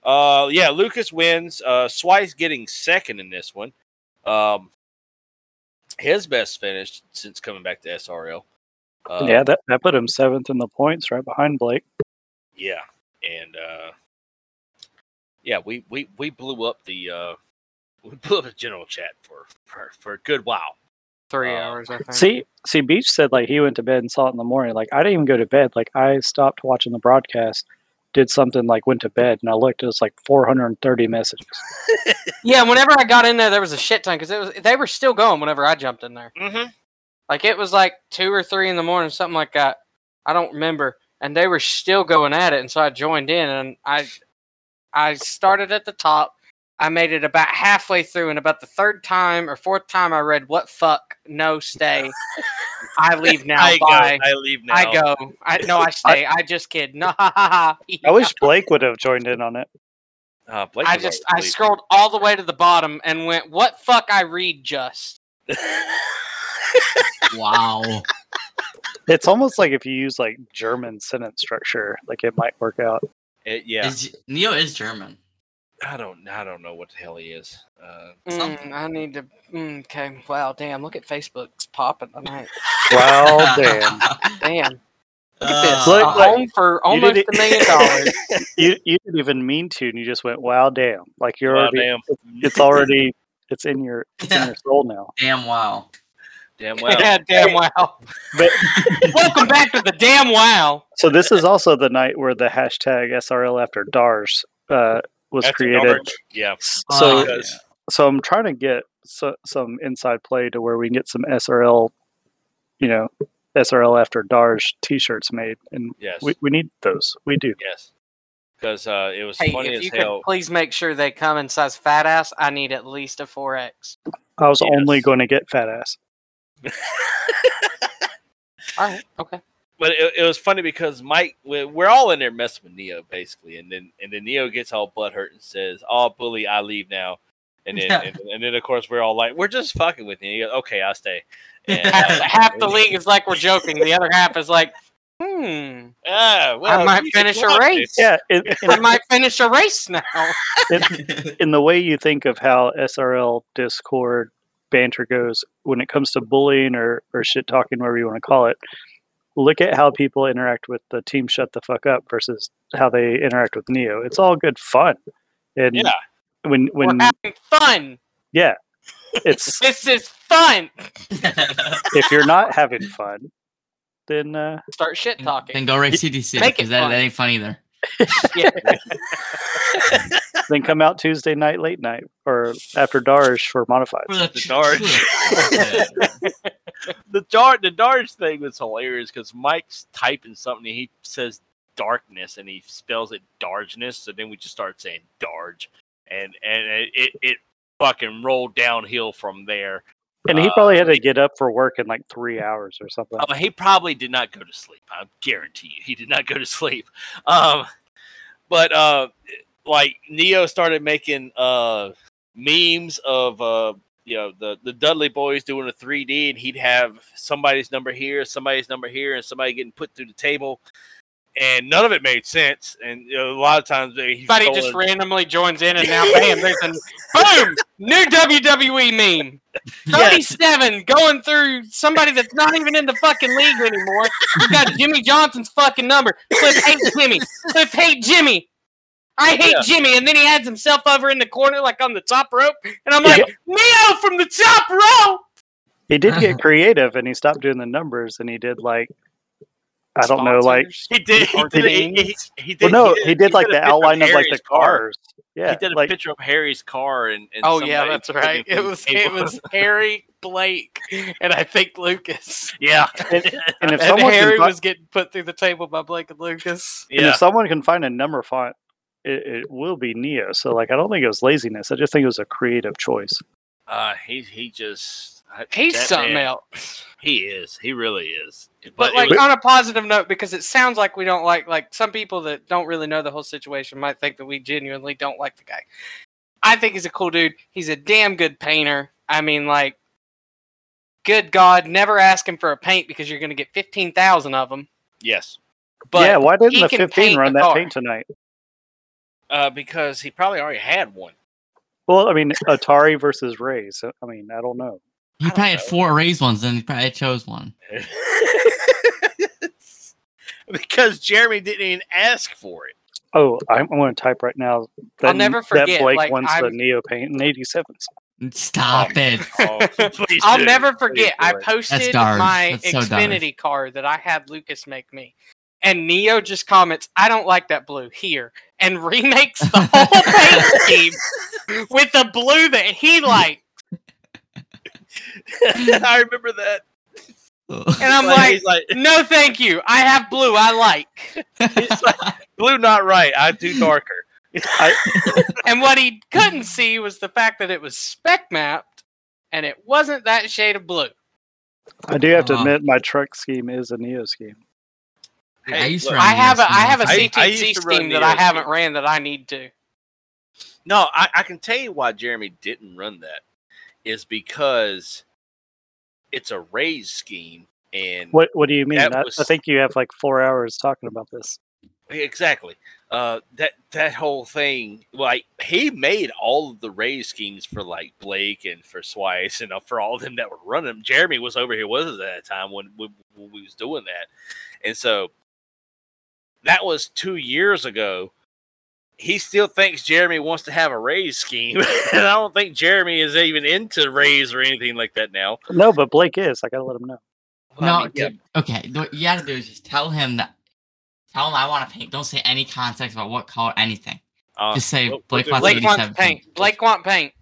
Uh, yeah, Lucas wins. Uh, Swice getting second in this one. Um, his best finish since coming back to SRL. Uh, yeah, that, that put him seventh in the points, right behind Blake. yeah, and uh, yeah, we, we we blew up the uh, <laughs> we blew up the general chat for for, for a good while. Three Uh, hours, I think. See, see, Beach said like he went to bed and saw it in the morning. Like I didn't even go to bed. Like I stopped watching the broadcast, did something, like went to bed, and I looked. It was like 430 messages. <laughs> Yeah, whenever I got in there, there was a shit ton because it was they were still going whenever I jumped in there. Mm-hmm. Like it was like two or three in the morning, something like that. I don't remember, and they were still going at it, and so I joined in, and I, I started at the top. I made it about halfway through, and about the third time or fourth time, I read "What fuck? No, stay. I leave now. I Bye. go. I leave now. I go. I no, <laughs> I stay. I, just kid. No. <laughs> I wish Blake would have joined in on it. Uh, Blake I just I scrolled all the way to the bottom and went, "What fuck? I read just." <laughs> wow. It's almost like if you use like German sentence structure, like it might work out. It- yeah, Is, Neo is German. I don't I don't know what the hell he is. Uh, Mm, I need to. mm, okay. Wow. Damn. Look at Facebook. It's popping tonight. <laughs> wow. damn. Damn. Look at Uh, this. Look, a home for almost a million <laughs> dollars. You you didn't even mean to, and you just went, "Wow, damn!" Like you're well, already. damn, It's already. It's in your. It's in <laughs> your soul now. Damn wow. damn well. yeah. Damn. Wow. But Welcome back to the damn wow. so this is also the night where the hashtag SRL after Dars uh, was That's created. Robert. Yeah, S- Uh, So so I'm trying to get so, some inside play to where we can get some SRL, you know, SRL after Dars T-shirts made, and yes, we, we need those. We do. yes, because uh, it was Hey, funny if as you could hell. please make sure they come in size fat ass, I need at least a four X. I was Yes. only going to get fat ass. <laughs> All right. Okay. But it, it was funny because Mike, we- we're all in there messing with Neo basically, and then and then Neo gets all butthurt and says, "Oh, bully, I leave now." And then Yeah. and, and then of course we're all like, "We're just fucking with you." He goes, "Okay, I'll stay." <laughs> And, Half, uh, half the league is like we're joking. The other half is like, hmm. Ah, well, might finish a race. it. Yeah, in, <laughs> I might finish a race now. <laughs> in the way you think of how SRL Discord banter goes when it comes to bullying or, or shit talking, whatever you want to call it. Look at how people interact with the team shut the fuck up versus how they interact with Neo. It's all good fun. And Yeah. when when We're having fun. yeah, it's <laughs> This is fun. <laughs> if you're not having fun, then uh, Start shit talking. then go race CDC because that, that ain't fun either. <laughs> Yeah. <laughs> then come out Tuesday night, late night, or after Darsh for modified. For the, <laughs> The dark. the dark the Darge thing was hilarious because Mike's typing something and he says darkness and he spells it Dargeness. So then we just start saying Darge, and and it it, it fucking rolled downhill from there. And he Uh, probably had to get up for work in like three hours or something. Uh, he probably did not go to sleep. I guarantee you, he did not go to <laughs> sleep. Um, but uh, like Neo started making uh memes of uh you know the the Dudley Boyz doing a 3D, and he'd have somebody's number here, somebody's number here, and somebody getting put through the table. And none of it made sense. And you know, a lot of times uh, he Somebody just randomly joins in, and now <laughs> bam, there's a boom, new WWE meme. Thirty-seven going through somebody that's not even in the fucking league anymore. You got Jimmy Johnson's fucking number. Cliff hates Jimmy. Cliff hate Jimmy. I hate Yeah. Jimmy, and then he adds himself over in the corner, like on the top rope, and I'm like, Neo from the top rope. He did get <laughs> creative and he stopped doing the numbers and he did like I don't know, like He did. He did. He, he, things. he well, did. no, he did like a the outline of like the cars. Yeah, he did a like picture of Harry's car and. and Oh yeah, that's right. It was it was Harry, Blake, and I think Lucas. yeah. and if <laughs> And someone Harry can was getting put through the table by Blake and Lucas. and yeah. if someone can find a number font, it, it will be Neo. So like I don't think it was laziness. I just think it was a creative choice. Uh, he he just He's something man, else. He is. He really is. But it like was- on a positive note, because it sounds like we don't like like some people that don't really know the whole situation might think that we genuinely don't like the guy. I think he's a cool dude. He's a damn good painter. I mean, like, good God, never ask him for a paint because you're going to get fifteen thousand of them. yes, But yeah, why didn't the 15 run a that paint tonight? Uh, because he probably already had one. Well, I mean, Atari versus Ray. So I mean, I don't know. He probably had four Rays ones, and he probably chose one. <laughs> because Jeremy didn't even ask for it. Oh, I'm, I'm going to type right now. That, never that forget, Blake like, wants the I'm- Neo paint in 87s. Stop it. <laughs> Oh, <laughs> I'll do. never forget. I posted my That's so dark. Xfinity car that I had Lucas make me, and Neo just comments, "I don't like that blue here," and <laughs> remakes the whole paint scheme with the blue that he liked. <laughs> I remember that. And I'm like, he's like, "No, thank you. I have blue. I like." he's like, blue not right. I do darker. <laughs> And what he couldn't see was the fact that it was spec mapped, and it wasn't that shade of blue. I do have to Uh-huh. admit, my truck scheme is a Neo scheme. I Hey, used look, run I have a have a I- I CTC used scheme that I haven't ran that I need to. No, I, I can tell you why Jeremy didn't run that is because it's a raise scheme and What What do you mean? That I, was- I think you have like four hours talking about this. exactly uh that that whole thing like he made all of the raise schemes for like Blake and for Swice and uh, for all of them that were running. Jeremy was over here with us at that time when, when when we was doing that, and so that was two years ago. He still thinks Jeremy wants to have a raise scheme, <laughs> and I don't think Jeremy is even into raise or anything like that now. No, but Blake is. I got to let him know. Well, I No, mean, yeah, okay. What you gotta do is just tell him that. Tell him I want to paint. Don't say any context about what color, anything. uh, Just say we'll- Blake we'll wants just- Blake wants paint. Blake want paint.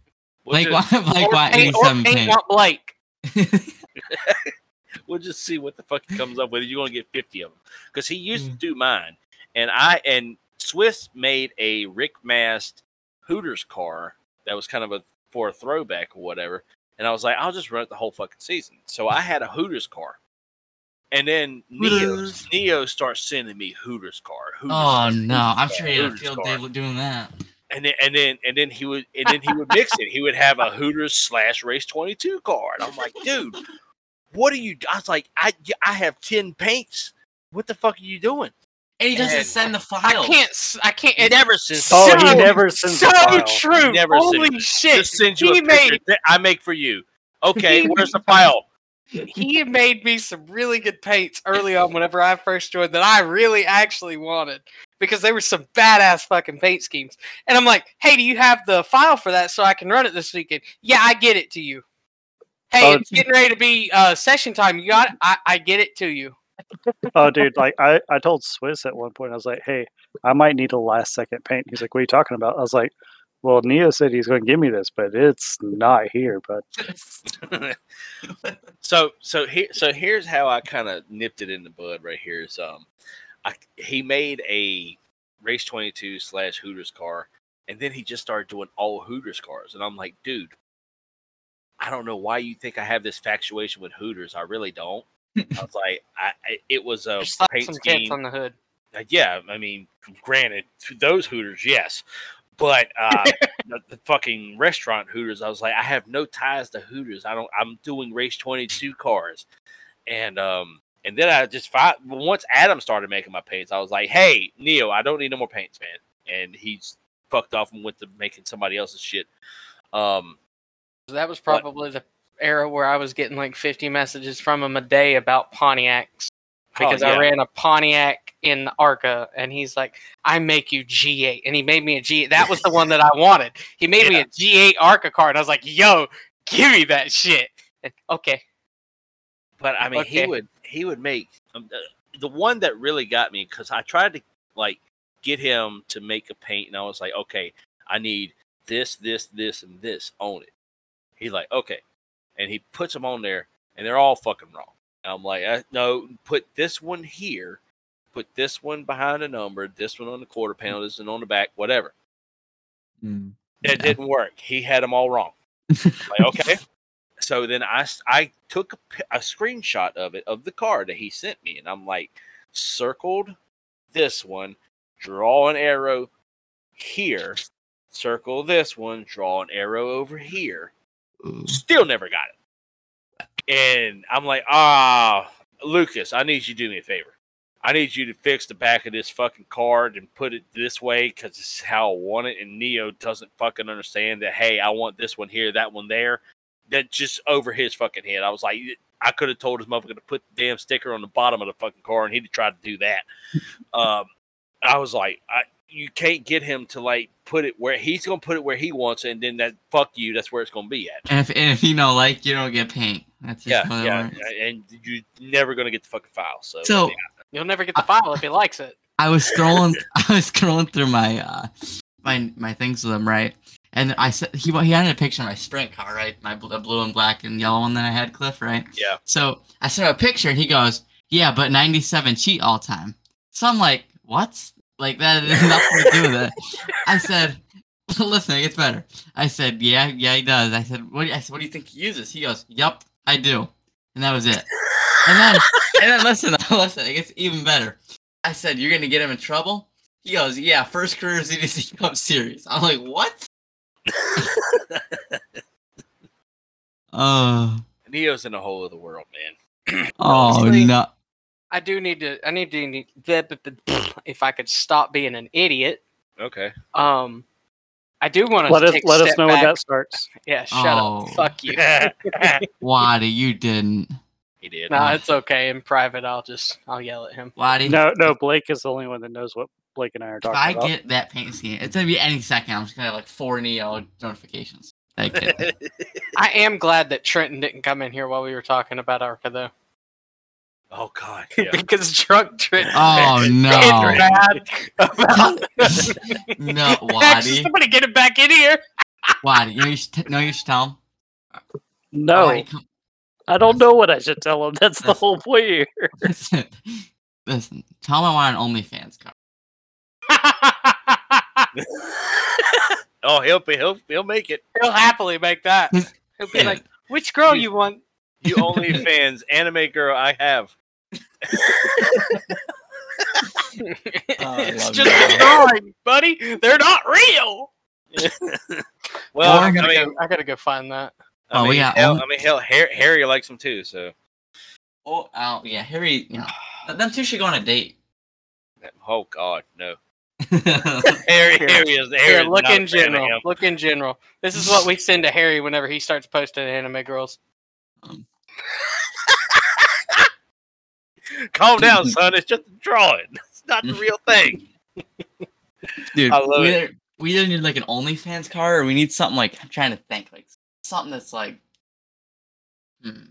Blake, just- want, <laughs> Blake or want paint, or 87 paint paint. want Blake. <laughs> <laughs> we'll just see what the fuck he comes up with. You're gonna get 50 of them because he used Mm. to do mine, and I and Swiss made a Rick Mast Hooters car that was kind of a for a throwback or whatever. And I was like, I'll just run it the whole fucking season. So I had a Hooters car, and then Neo Neo starts sending me Hooters car. Hooters Oh car, no, Hooters I'm sure he had a Hooters field day doing that. And then and then and then he would and then he would mix it. He would have a Hooters slash race twenty two car. And I'm like, dude, what are you? I was like, I I have ten paints. What the fuck are you doing? And he doesn't And send the file. I can't. I can't. It It, never sends. Oh, so, he never sends so the file. true. Never Holy it. shit! Just send you he a made that I make for you. Okay, He- <laughs> where's the file? he made me some really good paints early on whenever I first joined that I really actually wanted because they were some badass fucking paint schemes. And I'm like, hey, do you have the file for that so I can run it this weekend? Yeah, I get it to you. Hey, Oh, it's getting ready to be uh, session time. You got it? I, I get it to you. Oh, dude, like I, I told Swiss at one point, I was like, hey, I might need a last second paint. He's like, what are you talking about? I was like, well, Neo said he's going to give me this, but it's not here. But <laughs> so so here so here's how I kind of nipped it in the bud right here is um I he made a race 22 slash Hooters car and then he just started doing all Hooters cars and I'm like dude I don't know why you think I have this factuation with Hooters I really don't I <laughs> was like I it was a Just paint some scheme on the hood. uh, yeah, I mean, granted, those Hooters, yes, but uh, <laughs> the, the fucking restaurant Hooters, I was like, I have no ties to Hooters. I don't. I'm doing race 22 cars, and um, and then I just find once Adam started making my paints, I was like, hey, Neo, I don't need no more paints, man. And he's fucked off and went to making somebody else's shit. Um, that was probably the era where I was getting like 50 messages from him a day about Pontiacs oh, because yeah. I ran a Pontiac in Arca, and he's like, "I make you G8," and he made me a G8. That was the one that I <laughs> wanted. He made me a G8 Arca card. I was like, "Yo, give me that shit." And, <laughs> okay, but I mean, he would he would make um, uh, the one that really got me because I tried to like get him to make a paint, and I was like, okay, I need this, this, this, and this on it. He's like, okay, and he puts them on there, and they're all fucking wrong. And I'm like, uh, no, put this one here, put this one behind the number, this one on the quarter panel, this one on the back, whatever. Mm. It didn't work. He had them all wrong. like, <laughs> okay. So then I, I took a, a screenshot of it of the card that he sent me, and I'm like, circled this one, draw an arrow here, circle this one, draw an arrow over here. Still never got it. And I'm like, ah, Lucas, I need you to do me a favor. I need you to fix the back of this fucking card and put it this way because this is how I want it. And Neo doesn't fucking understand that, hey, I want this one here, that one there. That just over his fucking head. I was like, I could have told his motherfucker to put the damn sticker on the bottom of the fucking car and he'd have tried to do that. <laughs> um, I was like, I, you can't get him to like put it where he's gonna put it where he wants it, and then that fuck you, that's where it's gonna be at. And if, and if you know, like, you don't get paint. That's Yeah, yeah, and you're never gonna get the fucking file. So, So yeah. you'll never get the file if he likes it. I was scrolling. <laughs> I was scrolling through my uh my my things with him, right? And I said he he had a picture of my sprint car, right? My bl- the blue and black and yellow one that I had, Cliff, right? yeah, So I sent him a picture, and he goes, "Yeah, but 97 cheat all time." So I'm like, "What? Like that has nothing to do with it." I said, <laughs> "Listen, it gets better." I said, "Yeah, yeah, he does." I said, "What?" do you- I said, "What do you think he uses?" He goes, "Yup, I do," and that was it. And then, and then listen, <laughs> listen, it gets even better. I said, "You're gonna get him in trouble." He goes, "Yeah, first career ZDC Cup Series." I'm like, "What?" <laughs> Uh, Neo's in a whole the world, man. <clears throat> oh Honestly, no. I do need to. I need to. Need, if I could stop being an idiot. Okay, Um, I do want to let us let us step know when that starts. <laughs> Yeah, shut Oh. up. Fuck you. <laughs> <laughs> Waddy, you didn't. he did. no, it's okay. In private, I'll just I'll yell at him. Waddy. No, no, Blake is the only one that knows what Blake and I are talking If I about. get that paint scheme, it's gonna be any second. I'm just gonna have like four Neo notifications. That. I am glad that Trenton didn't come in here while we were talking about Arca though, oh God, <laughs> yeah. because drunk Trenton. oh <laughs> is no, mad <laughs> about no, Actually, Waddy, somebody get him back in here. Waddy. You know you should t- no, you should tell him. No, Waddy, I don't know what I should tell him. That's the whole point here. listen, listen. Tell him I want an OnlyFans card. oh, he'll be he'll he'll make it. He'll happily make that. He'll be Yeah. like, "Which girl You- you want?" You OnlyFans anime girl, I have. I <laughs> it's just you. a drawing, buddy. They're not real. <laughs> Well, Or- I I gotta, mean, go, I gotta go find that. Oh, I Oh, we mean, got hell, I mean, hell, Harry, Harry likes them too. So, Oh, oh yeah, Harry. You know, them two should go on a date. <sighs> oh God, no. oh, <laughs> Harry, Harry is Harry. Here, is look not in general. Look in general. This is what we send to Harry whenever he starts posting anime girls. Um, <laughs> Calm down, <laughs> son. It's just a drawing. <laughs> It's not the real thing. Dude, I love we it. either, we either need like an OnlyFans card or we need something like I'm trying to think like something that's like. Hmm.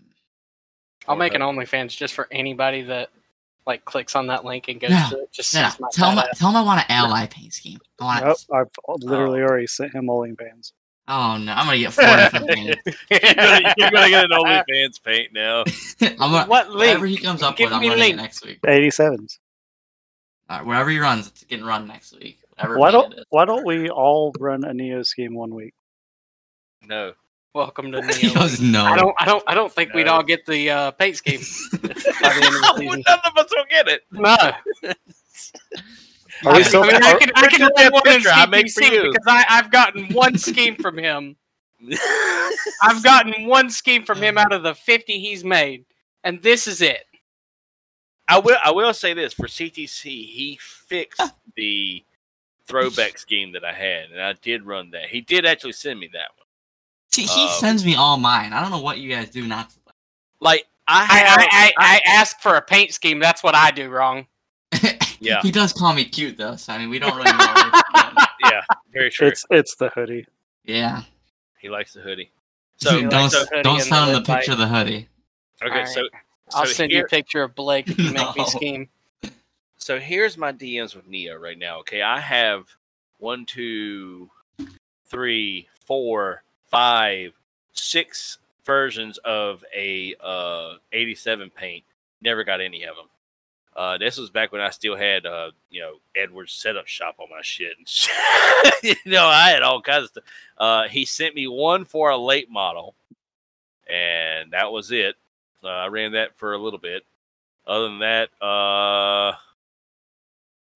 I'll make an OnlyFans just for anybody that like clicks on that link and goes No, to it. Just Yeah, sees my tell him, tell him I want an ally paint scheme. I want. Nope, I've literally already sent him bowling pans. Oh no, I'm gonna get four different painted. you're, gonna, you're gonna get an OnlyFans paint now. <laughs> I'm gonna, What link? whatever he comes up Give with, I'm me running link. it next week. 87s. All right, wherever he runs, it's getting run next week. Whatever Why don't. Why don't we all run a Neo scheme one week? No. Welcome to <laughs> he Neo. goes no. I don't. I don't. I don't think we'd all get the uh, paint scheme <laughs> the the. None of us will get it. No. Are we I, still? I mean, I can, I can Look run one in picture I make for CPC you. because I, I've gotten one scheme from him. <laughs> I've gotten one scheme from him out of the 50 he's made, and this is it. I will. I will say this for CTC, he fixed the throwback scheme that I had, and I did run that. He did actually send me that one. See, he Um, sends me all mine. I don't know what you guys do not to. Like I I, have, I, I, I ask for a paint scheme. That's what I do wrong. <laughs> Yeah. He does call me cute though, so I mean we don't really know. <laughs> yeah, very true. It's it's the hoodie. yeah. he likes the hoodie. So So, don't likes the so hoodie don't send him the the picture invite. of the hoodie. okay, Alright. so I'll so send you a picture of Blake if you <laughs> make me No. scheme. So here's my DMs with Nia right now. Okay, I have one, two, three, four, five, six versions of a uh 87 paint. Never got any of them. Uh, this was back when I still had uh, you know, Edwards setup shop on my shit. <laughs> you know, I had all kinds of stuff. Uh, he sent me one for a late model, and that was it. Uh, I ran that for a little bit. Other than that, uh, I-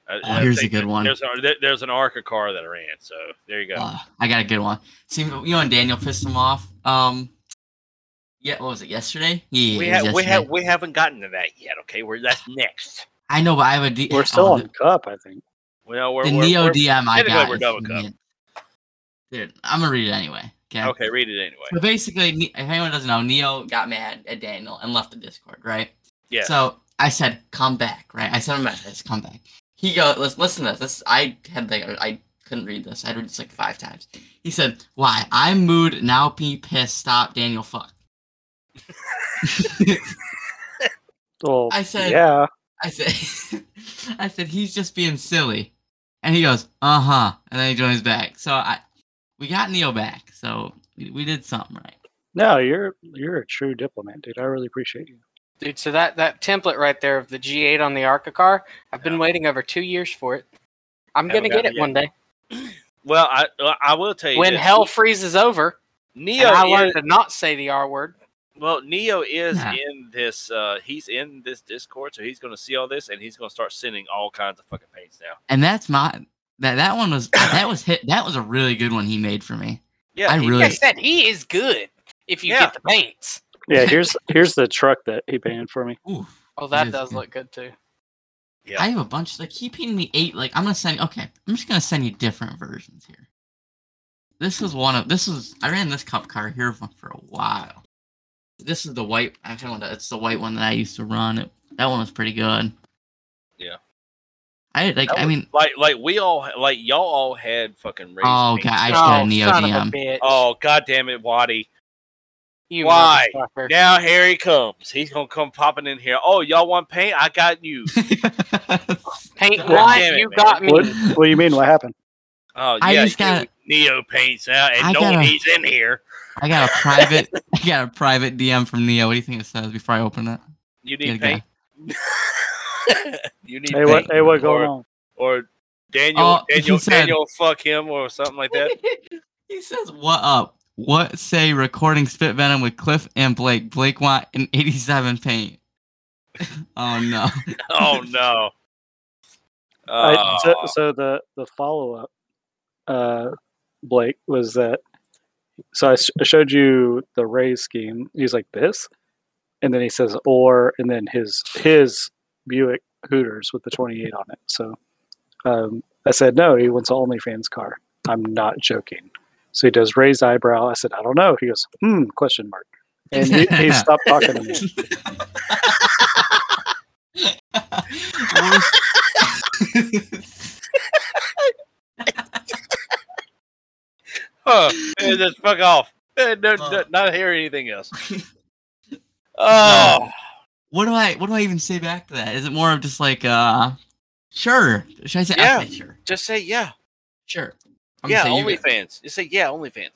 Oh, I here's a good one. There's, a, there's an Arca car that I ran, so there you go. Uh, I got a good one. See, you and Daniel pissed him off. Um, yeah, what was it? Yesterday? Yeah, we it was have we yesterday. have we haven't gotten to that yet. Okay, we're that's next. I know, but I have a D. We're oh, still oh, on cup, I think. Well, we're, the we're, Neo we're- DM I technically got. we're is done with Cup. Dude, I'm gonna read it anyway. Okay. okay. Read it anyway. So basically, if anyone doesn't know, Neo got mad at Daniel and left the Discord, right? Yeah. So I said, "Come back," right? I sent him a message, "Come back." He goes, "Listen, listen to this. This I had like I couldn't read this. I read this like five times." He said, "Why? I'm mood now. Be pissed. Stop, Daniel. Fuck." <laughs> Well, I said- yeah. I said, <laughs> "I said he's just being silly," and he goes, "Uh huh," and then he joins back. So I, we got Neo back. So we, we did something right. No, you're you're a true diplomat, dude. I really appreciate you. Dude, so that, that template right there of the G8 on the Arca car, I've been Yeah. waiting over two years for it. I'm Haven't going to get it it one day. Well, I I will tell you When this. hell freezes over, Neo and I is, learned to not say the R word. Well, Neo is Nah. in this. uh He's in this Discord, so he's going to see all this, and he's going to start sending all kinds of fucking paints now. And that's my that that one was that was hit. That was a really good one he made for me. Yeah, I he- really- Like I said, he is good if you Yeah. get the paints. Yeah, <laughs> here's here's the truck that he painted for me. Ooh. Oh, that does good. look good too. Yeah. I have a bunch. Like he painted me eight. Like I'm gonna send. Okay, I'm just gonna send you different versions here. This is one of. This is. I ran this cup car here for, for a while. This is the white. Actually, I want to- it's the white one that I used to run. It, that one was pretty good. Yeah. I like. That I mean. like like we all like y'all all had fucking raised Oh, paints. God, I oh, just got a oh, Neo son DM. of a bitch. Oh god damn it, Waddy. you why? Now here he comes. He's gonna come popping in here. Oh, y'all want paint? I got you. <laughs> Paint God one, it, you man. got me. What what do you mean? What happened? Oh I yeah, just got- you Neo paints out, and I no gotta- he's in here. I got a private. <laughs> I got a private DM from Neo. What do you think it says before I open it? You need go. paint. <laughs> you need Hey, paint. what hey, what going or, on? Or Daniel, Oh, Daniel, said- Daniel, fuck him or something like that. <laughs> he says, "What up? What say recording Spit Venom with Cliff and Blake? Blake want an 87 paint." oh no! oh no. I, so, Oh, so the the follow up, uh, Blake was that. So I, sh- I showed you the raise scheme. He's like this, and then he says or, and then his his Buick Hooters with the 28 on it. So um, I said no. He wants an OnlyFans car. I'm not joking. So he does raised eyebrow. I said I don't know. He goes hmm question mark, and he, he <laughs> stopped talking to me. <laughs> <laughs> huh. <laughs> Just fuck off. No, no, not hear anything else. <laughs> Oh, what do I what do I even say back to that? Is it more of just like uh sure? Should I say Yeah. okay, sure? Just say yeah. Sure. I'm yeah, gonna you- OnlyFans. Just say yeah, OnlyFans.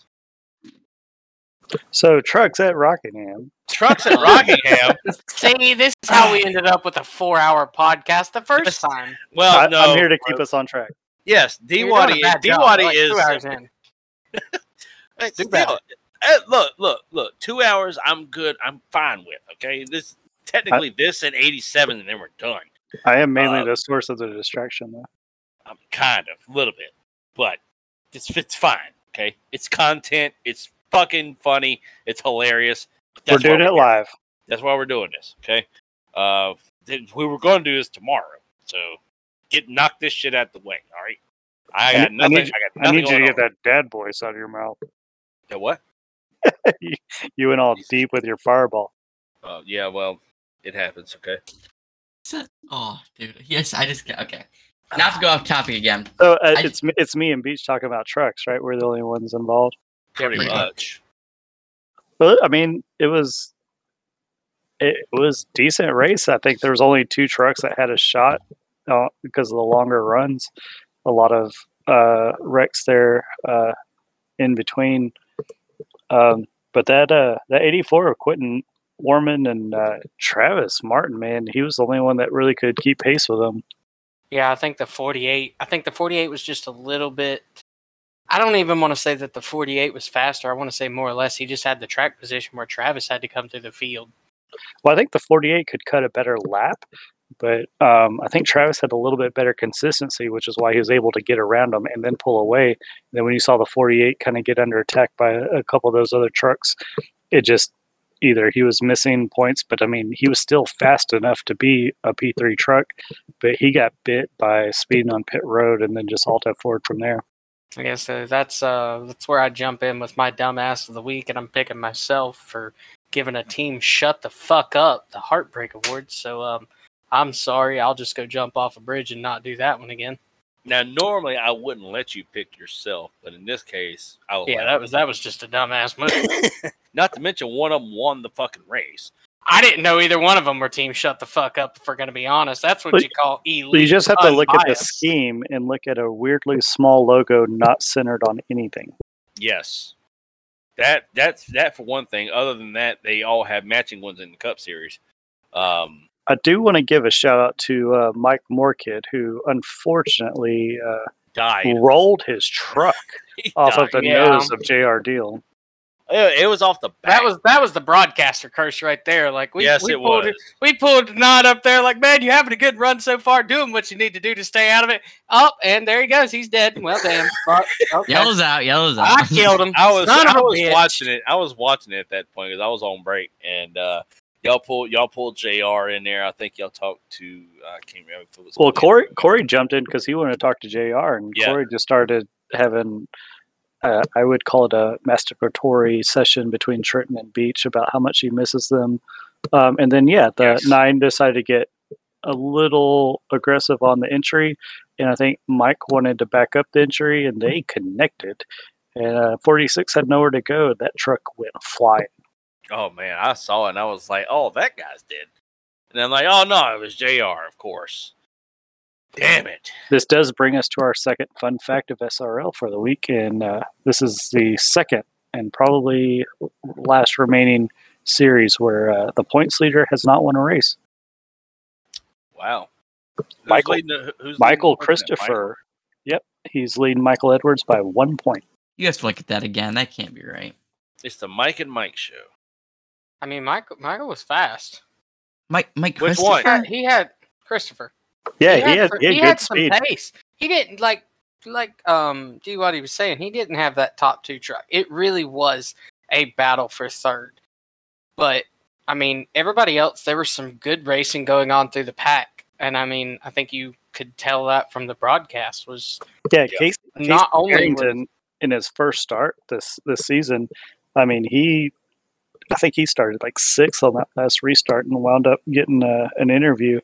So trucks at Rockingham. Trucks at <laughs> Rockingham. See, this is how we ended up with a four-hour podcast the first time. Well, I, no. I'm here to keep us on track. Yes, D You're doing a Waddy. D job. Waddy Like is. Two hours. Hey, still, look, look, look. Two hours. I'm good. I'm fine with. Okay, this technically this and 87, and then we're done. I am mainly Uh, the source of the distraction, though. I'm kind of, a little bit, but it's it's fine. Okay, it's content. It's fucking funny. It's hilarious. We're That's doing it here. live. That's why we're doing this. Okay, uh, we were going to do this tomorrow, so get knock this shit out the way. All right. I I got need- I nothing. I, need- got I need you to get on. that dad voice out of your mouth. The what? <laughs> You went all deep with your fireball. Uh, yeah, well, it happens. Okay. So- Oh, dude. Yes, I just okay. <sighs> Not to go off topic again. So uh, I- it's me- it's me and Beach talking about trucks, right? We're the only ones involved. Pretty pretty much. Well, I mean, it was it was decent race. I think there was only two trucks that had a shot uh, because of the longer runs. A lot of uh, wrecks there uh, in between. Um, but that uh, that 84 of Quentin Warman and uh, Travis Martin, man, he was the only one that really could keep pace with them. Yeah, I think the 48. I think the 48 was just a little bit. I don't even want to say that the 48 was faster. I want to say more or less he just had the track position where Travis had to come through the field. Well, I think the 48 could cut a better lap, but um, I think Travis had a little bit better consistency, which is why he was able to get around them and then pull away. And then when you saw the 48 kind of get under attack by a, couple of those other trucks, it just either he was missing points, but I mean, he was still fast enough to be a P3 truck, but he got bit by speeding on pit road and then just halted forward from there. I guess uh, that's uh that's where I jump in with my dumbass of the week, and I'm picking myself for giving a team shut the fuck up the heartbreak award. So um, I'm sorry. I'll just go jump off a bridge and not do that one again. Now, normally I wouldn't let you pick yourself, but in this case, I will. Yeah, that was that was just a dumbass move. <laughs> Not to mention one of them won the fucking race. I didn't know either one of them were team shut the fuck up. If we're gonna be honest, that's what But- you call elite. So you just have to look at the scheme and look at a weirdly small logo not centered on anything. Yes, that that's that for one thing. Other than that, they all have matching ones in the Cup Series. Um, I do want to give a shout out to uh, Mike Moorkid, who unfortunately uh, died rolled his truck <laughs> He off of the Yeah. nose of Jr. Deal. It, it was off the back. That was that was the broadcaster curse right there. Like we, yes, we it pulled was. we pulled Nod up there like, man, you're having a good run so far, doing what you need to do to stay out of it. Up and there he goes. He's dead. Well, damn. <laughs> Fuck. Okay. Yellows out, yellows out. I killed him. I was Son of was bitch. watching it. I was watching it at that point because I was on break, and uh, y'all pulled y'all pulled Jr. in there. I think y'all talked to uh, I can't remember if it was Well. Corey Corey jumped in because he wanted to talk to Jr. and Yeah. Corey just started having. Uh, I would call it a masturbatory session between Trenton and Beach about how much he misses them, um, and then yeah, the Yes. nine decided to get a little aggressive on the entry, and I think Mike wanted to back up the entry, and they connected. And uh, 46 had nowhere to go. That truck went flying. Oh man, I saw it and I was like, "Oh, that guy's dead." And I'm like, "Oh no, it was Jr. Of course." Damn it! This does bring us to our second fun fact of SRL for the week, and uh, this is the second and probably last remaining series where uh, the points leader has not won a race. Wow. Who's Michael- leading the- who's leading Michael the points now? Christopher, yep, he's leading Michael Edwards by one point. You have to look at that again. That can't be right. It's the Mike and Mike show. I mean, Michael Michael was fast. Mike, Mike, Which one? He had, he had Christopher. Yeah, he had, some- he had he good had some speed. pace. He didn't like like um do what he was saying. He didn't have that top two truck. It really was a battle for third. But I mean, everybody else there was some good racing going on through the pack, and I mean, I think you could tell that from the broadcast was Yeah, Yeah. Casey, Casey not only was, in his first start this this season. I mean, he, I think he started like sixth on that last restart and wound up getting uh an interview.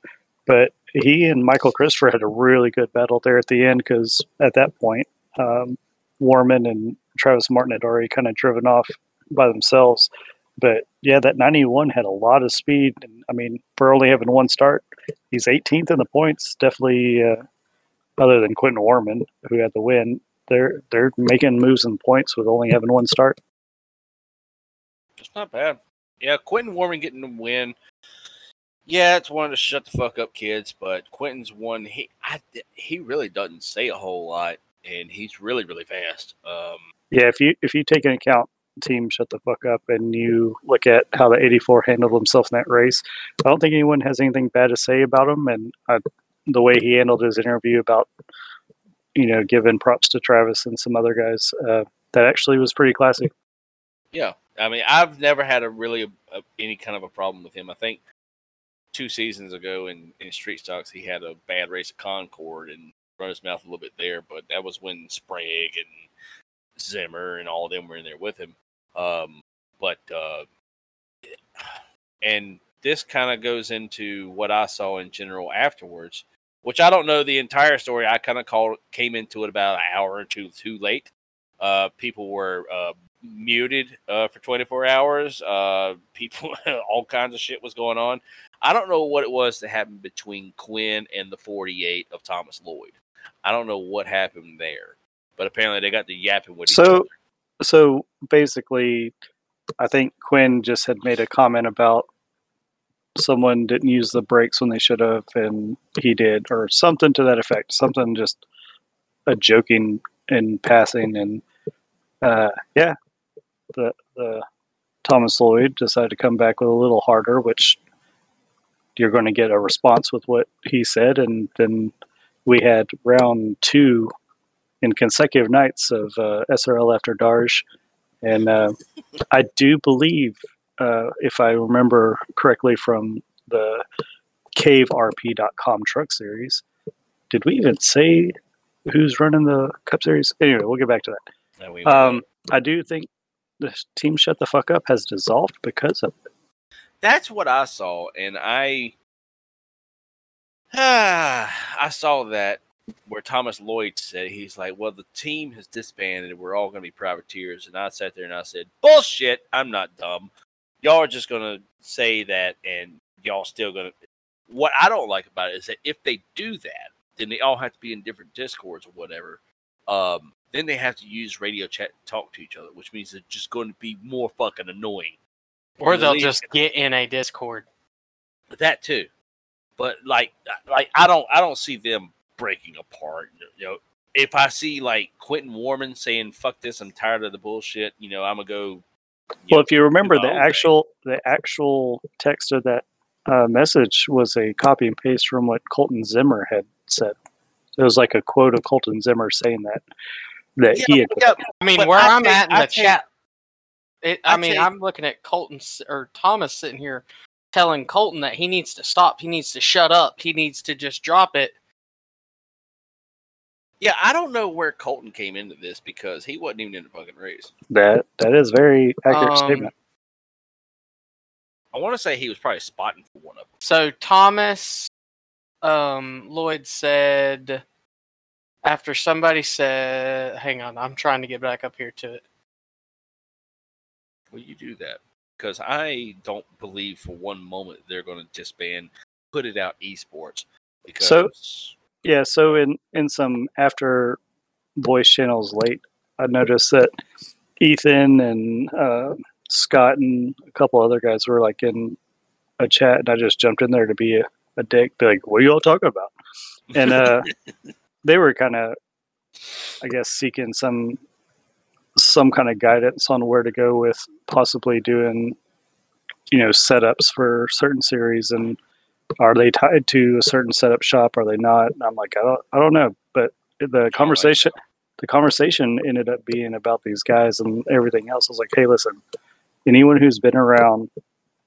But he and Michael Christopher had a really good battle there at the end because at that point, um, Warman and Travis Martin had already kind of driven off by themselves. but yeah, that 91 had a lot of speed. And I mean, for only having one start, he's 18th in the points. Definitely, uh, other than Quentin Warman, who had the win, they're they're making moves and points with only having one start. Not bad. Yeah, Quentin Warman getting the win. Yeah, it's one of the shut the fuck up kids, but Quentin's one. He I, he really doesn't say a whole lot, and he's really really fast. Um, Yeah, if you if you take into account team shut the fuck up and you look at how the 84 handled himself in that race, I don't think anyone has anything bad to say about him. And uh, the way he handled his interview about you know giving props to Travis and some other guys, uh, that actually was pretty classy. Yeah, I mean, I've never had a really a, any kind of a problem with him. I think two seasons ago in, in Street Stocks, he had a bad race at Concord and run his mouth a little bit there, but that was when Sprague and Zimmer and all of them were in there with him. Um, but uh, and this kind of goes into what I saw in general afterwards, which I don't know the entire story. I kind of called came into it about an hour or two too late. Uh, people were uh, muted uh, for 24 hours. Uh, people, <laughs> all kinds of shit was going on. I don't know what it was that happened between Quinn and the 48 of Thomas Lloyd. I don't know what happened there, but apparently they got the yapping with each So- other. So basically, I think Quinn just had made a comment about someone didn't use the brakes when they should have, and he did, or something to that effect. Something just a joking in passing, and uh, yeah, the the Thomas Lloyd decided to come back with a little harder, which you're going to get a response with what he said, and then we had round two in consecutive nights of uh, SRL after Darj, and uh, I do believe, uh, if I remember correctly from the CaveRP.com Truck Series, did we even say who's running the Cup Series? Anyway, we'll get back to that. And we- Um, I do think the team Shut the Fuck Up has dissolved because of it. that's what I saw, and I Ah, <sighs> I saw that where Thomas Lloyd said he's like, "Well, the team has disbanded. We're all going to be privateers." And I sat there and I said, "Bullshit! I'm not dumb. Y'all are just going to say that, and y'all still going to." What I don't like about it is that if they do that, then they all have to be in different discords or whatever. Um, then they have to use radio chat to talk to each other, which means it's just going to be more fucking annoying. Or they'll just get in a Discord. that too but like like i don't i don't see them breaking apart you know if i see like quentin warman saying fuck this i'm tired of the bullshit you know i'm gonna go Well, know, if you remember, the own thing. actual the actual text of that uh, message was a copy and paste from what Colton Zimmer had said. It was like a quote of Colton Zimmer saying that that he had. yeah, I mean, But where I I'm take- at in I the take- chat, it, I, I mean, take- I'm looking at Colton or Thomas sitting here telling Colton that he needs to stop. He needs to shut up. He needs to just drop it. yeah i don't know where colton came into this because he wasn't even in the fucking race That that is very accurate Um, statement. i want to say he was probably spotting for one of them So Thomas um, Lloyd said after somebody said, "Hang on, I'm trying to get back up here to it." will you do that because i don't believe for one moment they're going to disband put it out esports because So- Yeah, so in in some after voice channels late, I noticed that Ethan and uh, Scott and a couple other guys were like in a chat, and I just jumped in there to be a, a dick, be like, "What are you all talking about?" And uh, <laughs> they were kind of, I guess, seeking some some kind of guidance on where to go with possibly doing, you know, setups for certain series and are they tied to a certain setup shop? Are they not? And I'm like, I don't, I don't know. But the conversation, the conversation ended up being about these guys and everything else. I was like, hey, listen, anyone who's been around,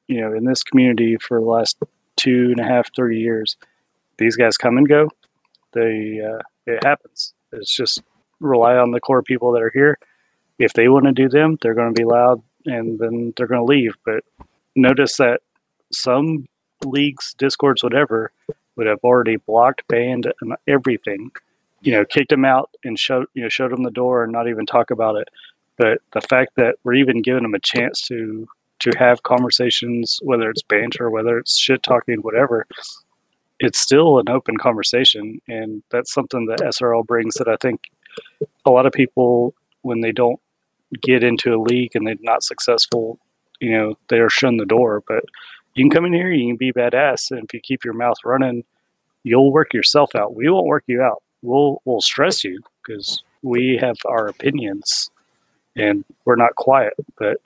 you know, in this community for the last two and a half, three years, these guys come and go. They, uh, it happens. It's just rely on the core people that are here. If they want to do them, they're going to be loud and then they're going to leave. But notice that some leagues, discords, whatever, would have already blocked, banned, and everything. You know, kicked them out and showed you know showed them the door and not even talk about it. But the fact that we're even giving them a chance to to have conversations, whether it's banter, whether it's shit talking, whatever. It's still an open conversation, and that's something that SRL brings that I think a lot of people, when they don't get into a league and they're not successful, you know, they're shown the door. But you can come in here, you can be badass, and if you keep your mouth running, you'll work yourself out. We won't work you out. We'll we'll stress you because we have our opinions, and we're not quiet. But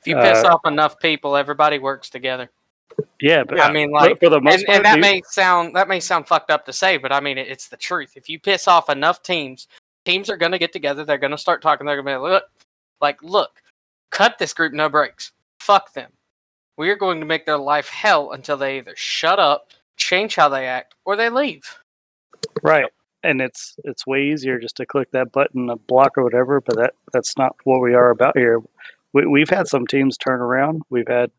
If you piss Uh, off enough people, everybody works together. Yeah, but I uh, mean, like, for the most and, part, and that dude, may sound that may sound fucked up to say, but I mean it, it's the truth. If you piss off enough teams, teams are going to get together. They're going to start talking. They're going to be like, look, like, look, cut this group no breaks. Fuck them. We are going to make their life hell until they either shut up, change how they act, or they leave. right. And it's it's way easier just to click that button, a block or whatever. But that that's not what we are about here. We, we've had some teams turn around. We've had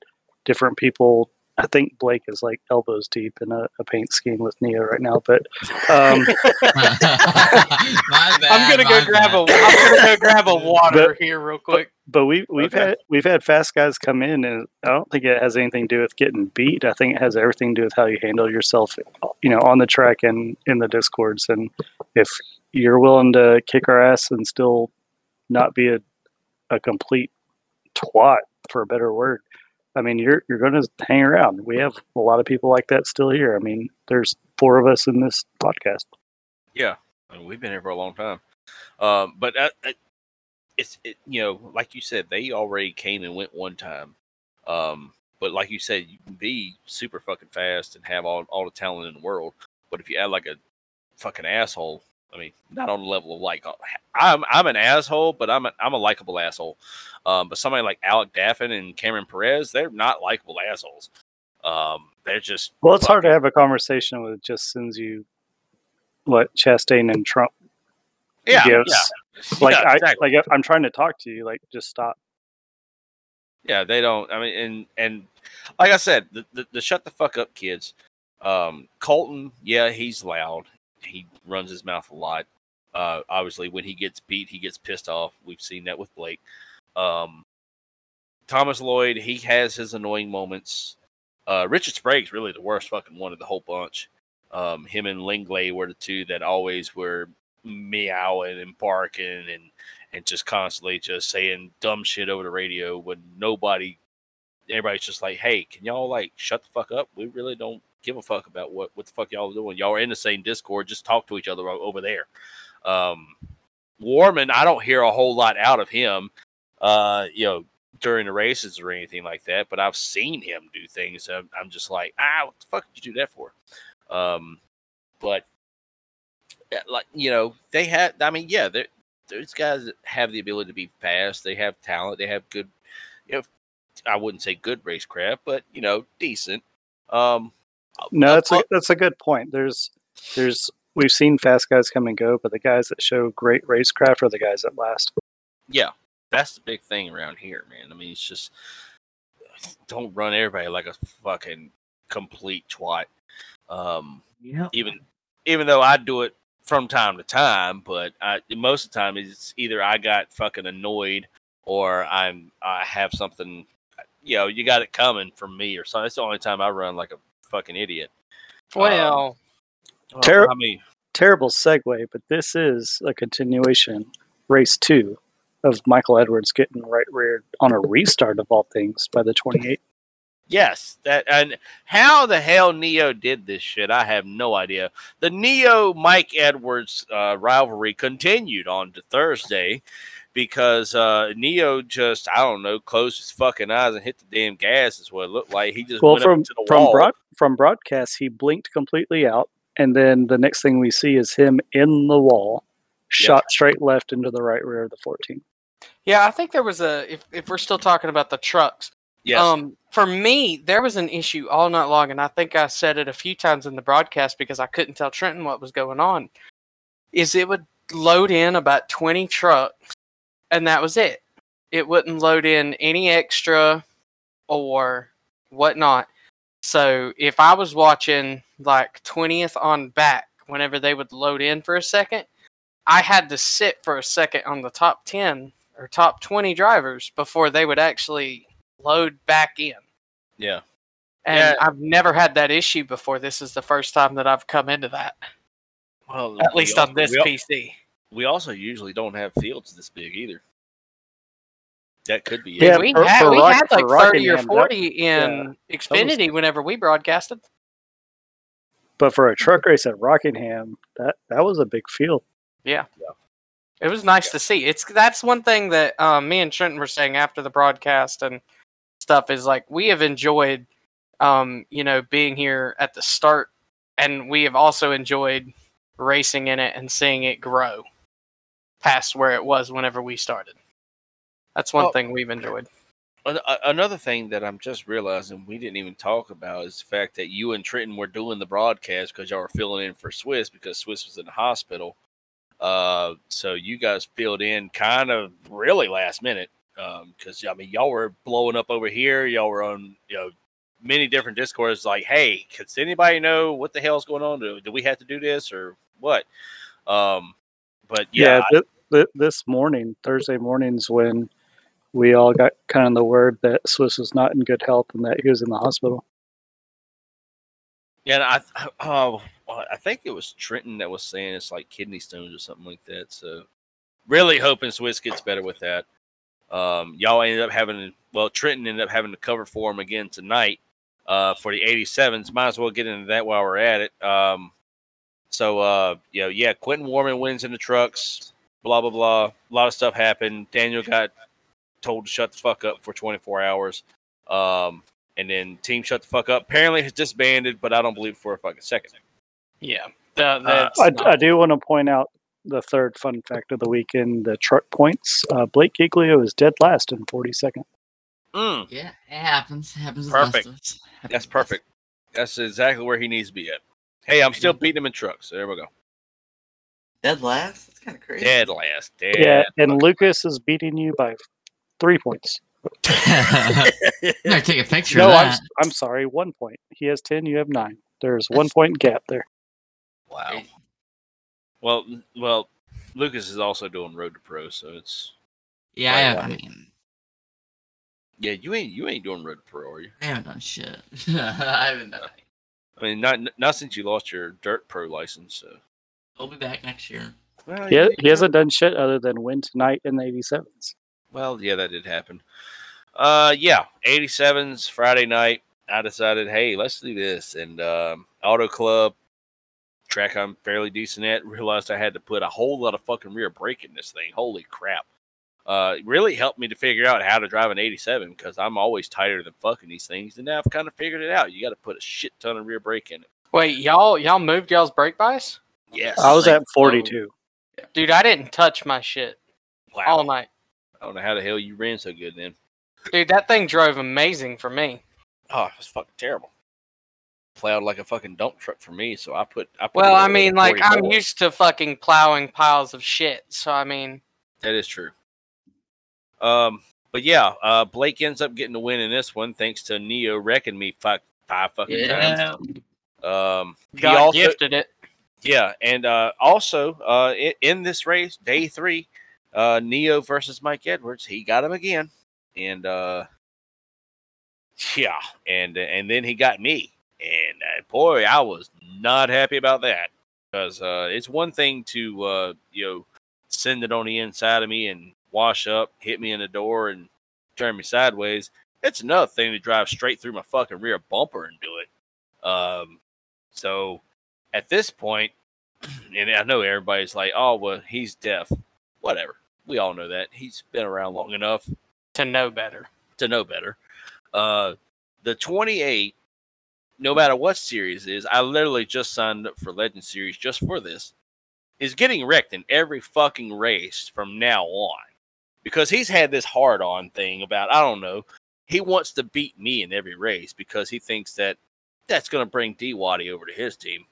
different people. I think Blake is like elbows deep in a, a paint scheme with Neo right now. But um, <laughs> My bad, I'm gonna go my grab bad. a. I'm gonna go grab a water But- here real quick. but we we've Okay. had we've had fast guys come in, and I don't think it has anything to do with getting beat. I think it has everything to do with how you handle yourself, you know, on the track and in the discords. And if you're willing to kick our ass and still not be a a complete twat, for a better word, I mean, you're you're going to hang around. We have a lot of people like that still here. I mean, there's four of us in this podcast. Yeah, I mean, we've been here for a long time. Um, but uh, uh, it's it, you know, like you said, they already came and went one time. Um, but like you said, you can be super fucking fast and have all all the talent in the world. But if you add like a fucking asshole, I mean, not on the level of like uh, I'm I'm an asshole, but I'm a, I'm a likable asshole. Um, but somebody like Alec Daffin and Cameron Perez, they're not likable assholes. Um, they're just Well, it's hard to have a conversation with just sends you what Chastain and Trump yeah, gives. yeah. Like Yeah, I like I'm trying to talk to you, like just stop. Yeah, they don't. I mean, and and like I said, the, the, the shut the fuck up kids. Um, Colton, yeah, he's loud. He runs his mouth a lot. Uh, obviously, when he gets beat, he gets pissed off. We've seen that with Blake. Um, Thomas Lloyd, he has his annoying moments. Uh, Richard Sprague's really the worst fucking one of the whole bunch. Um, him and Lingley were the two that always were meowing and barking and and just constantly just saying dumb shit over the radio when nobody everybody's just like hey can y'all like shut the fuck up we really don't give a fuck about what what the fuck y'all are doing y'all are in the same discord just talk to each other over there um warman i don't hear a whole lot out of him uh you know during the races or anything like that but i've seen him do things i'm, I'm just like ah what the fuck did you do that for um but like you know they had i mean yeah those guys have the ability to be fast. They have talent. They have good, you know, I wouldn't say good racecraft, but you know, decent. Um, No, that's a that's a good point. There's there's we've seen fast guys come and go, but the guys that show great racecraft are the guys that last. yeah, that's the big thing around here, man. I mean, it's just don't run everybody like a fucking complete twat. Um, Yep. even even though I do it from time to time, but I, most of the time it's either I got fucking annoyed or I'm I have something. You know, you got it coming from me or something. That's the only time I run like a fucking idiot. Well, Ter- I mean, Terrible segue, but this is a continuation, race two, of Michael Edwards getting right reared on a restart of all things by the 28. Yes, that and how the hell Neo did this shit, I have no idea. The Neo Mike Edwards uh, rivalry continued on to Thursday because uh, Neo just I don't know closed his fucking eyes and hit the damn gas. Is what it looked like. He just Well, went from up to the from wall. broad, from broadcast, he blinked completely out, and then the next thing we see is him in the wall, shot straight left into the right rear of the 14. yeah, I think there was a. If if we're still talking about the trucks, yes, Um, for me, there was an issue all night long, and I think I said it a few times in the broadcast because I couldn't tell Trenton what was going on. Is it would load in about twenty trucks, and that was it. It wouldn't load in any extra or whatnot. So if I was watching like twentieth on back, whenever they would load in for a second, I had to sit for a second on the top ten or top twenty drivers before they would actually load back in. Yeah. And Yeah. I've never had that issue before. This is the first time that I've come into that. Well, At least also- on this we, al- PC. We also usually don't have fields this big either. That could be Yeah, it. we for- had, for we Rock- had like for 30 or Rockingham, that- 40 in Xfinity whenever we broadcasted. But for a truck race at Rockingham, that that was a big field. Yeah. It was nice to see. It's that's one thing that um, me and Trenton were saying after the broadcast and stuff is like we have enjoyed, um, you know, being here at the start, and we have also enjoyed racing in it and seeing it grow past where it was whenever we started. That's one Well- thing we've enjoyed. Another thing that I'm just realizing we didn't even talk about is the fact that you and Trenton were doing the broadcast because y'all were filling in for Swiss because Swiss was in the hospital. Uh, so you guys filled in kind of really last minute because I mean y'all were blowing up over here. Y'all were on you know many different discords like, hey, does anybody know what the hell's going on? Do, do we have to do this or what? Um, but yeah, Yeah, thi- thi- this morning, Thursday mornings, when we all got kind of the word that Swiss was not in good health and that he was in the hospital. Yeah, and I th- oh, I think it was Trenton that was saying it's like kidney stones or something like that. So really hoping Swiss gets better with that. Um, y'all ended up having well, Trenton ended up having to cover for him again tonight uh, for the 87s. Might as well get into that while we're at it. Um, so uh, you know, yeah, Quentin Warman wins in the trucks. Blah blah blah. A lot of stuff happened. Daniel got told to shut the fuck up for 24 hours. Um, and then team shut the fuck up. Apparently, it's disbanded, but I don't believe it for a fucking second. Yeah, the, Uh, I, not- I do want to point out the third fun fact of the weekend: the truck points. Uh, Blake Giglio is dead last in 42nd. Mm, Yeah, it happens. It happens. with the best Perfect. Happens that's with the best. perfect. That's exactly where he needs to be at. Hey, I'm still beating him in trucks. So there we go. Dead last? That's kind of crazy. Dead last. Dead. Yeah, and Lucas is beating you by three points. <laughs> You take a picture No, of I'm. I'm sorry, one point. He has ten. You have nine. There's one point gap there. Wow. Well, well, Lucas is also doing Road to Pro, so it's Yeah, I, have, I mean, yeah. You ain't you ain't doing Road to Pro, are you? I haven't done shit. <laughs> I haven't done. Anything. I mean, not not since you lost your Dirt Pro license. So. We'll be back next year. Well, He, you- he hasn't done shit other than win tonight in the 87s. Well, yeah, that did happen. Uh, yeah, 87s Friday night. I decided, hey, let's do this. And um, Auto Club track I'm fairly decent at. <laughs> Realized I had to put a whole lot of fucking rear brake in this thing. Holy crap! Uh, really helped me to figure out how to drive an 87 because I'm always tighter than fucking these things. And now I've kind of figured it out. You got to put a shit ton of rear brake in it. Wait, y'all y'all moved y'all's brake bias? Yes. I was at 42. Dude, I didn't touch my shit wow. all night. I don't know how the hell you ran so good then. Dude, that thing drove amazing for me. Oh, it was fucking terrible. Plowed like a fucking dump truck for me. So I put. I put Well, I mean, like I'm used to fucking plowing piles of shit. So I mean, That is true. Um, but yeah, uh, Blake ends up getting the win in this one thanks to Neo wrecking me five five fucking Yeah. times. Um, he God also, gifted it. yeah, and uh, also uh, in, in this race, day three, uh, Neo versus Mike Edwards, he got him again, and uh, yeah, and and then he got me, and uh, boy, I was not happy about that because uh, it's one thing to uh, you know send it on the inside of me and wash up, hit me in the door, and turn me sideways. It's another thing to drive straight through my fucking rear bumper and do it. Um, so at this point, <clears throat> and I know everybody's like, "Oh, well, he's deaf." Whatever. We all know that he's been around long enough To know better. to know better. Uh, the 28, no matter what series it is, I literally just signed up for Legend Series just for this, is getting wrecked in every fucking race from now on. Because he's had this hard on thing about, I don't know, he wants to beat me in every race because he thinks that that's going to bring D Waddy over to his team.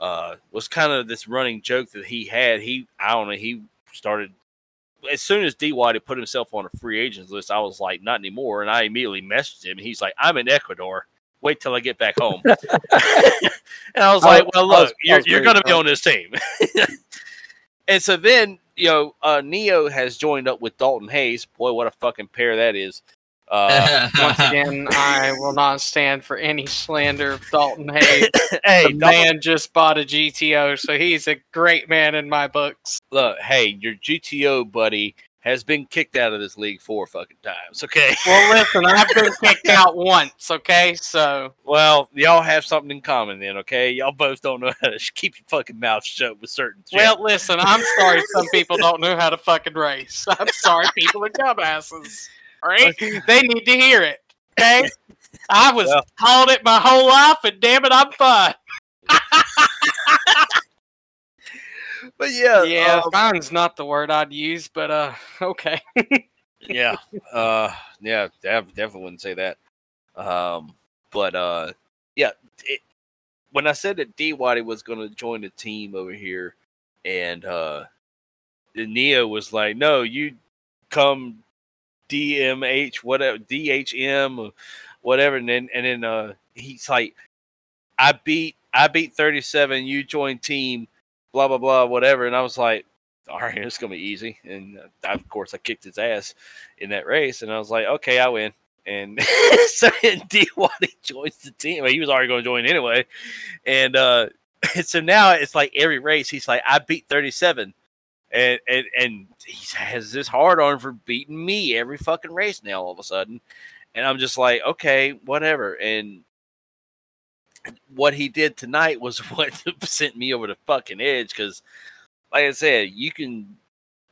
Uh, was kind of this running joke that he had. He, I don't know, he started as soon as D Waddy put himself on a free agents list, I was like, not anymore. And I immediately messaged him. And he's like, I'm in Ecuador. Wait till I get back home. <laughs> <laughs> and I was I- like, well, I was- look, you're, you're going to be on this team. <laughs> and so then, you know, uh, Neo has joined up with Dalton Hayes. Boy, what a fucking pair that is. Uh, <laughs> Once again, I will not stand for any slander of Dalton <coughs> Hayes. hey, the Dalton, man just bought a GTO, so he's a great man in my books. look, hey, your GTO buddy has been kicked out of this league four fucking times. Okay. <laughs> Well, listen, I've been <laughs> kicked out once, okay? So, Well, y'all have something in common then, okay? Y'all both don't know how to <laughs> keep your fucking mouth shut with certain shit. well, listen, I'm sorry some people don't know how to fucking race. I'm sorry people are dumbasses. All right? They need to hear it, okay? I was Well- called it my whole life, and damn it, I'm fine. But yeah, Yeah, um, fine's not the word I'd use, but uh, <laughs> okay. yeah, uh, yeah, def- definitely wouldn't say that. Um, but uh, yeah, it, when I said that D Waddy was going to join the team over here, and uh, the Neo was like, "No, you come DMH, whatever DHM, whatever," and then and then uh, he's like, "I beat I beat 37, you join team, blah blah blah, whatever," and I was like. All right, <laughs> it's gonna be easy, and uh, I, of course I kicked his ass in that race, and I was like, okay, I win. And <laughs> so <laughs> D Waddy joins the team. Well, he was already going to join anyway, and uh, so now it's like every race he's like, I beat thirty seven, and and and he has this hard on for beating me every fucking race now. All of a sudden, and I'm just like, okay, whatever. And what he did tonight was <laughs> what sent me over the fucking edge because, like I said, you can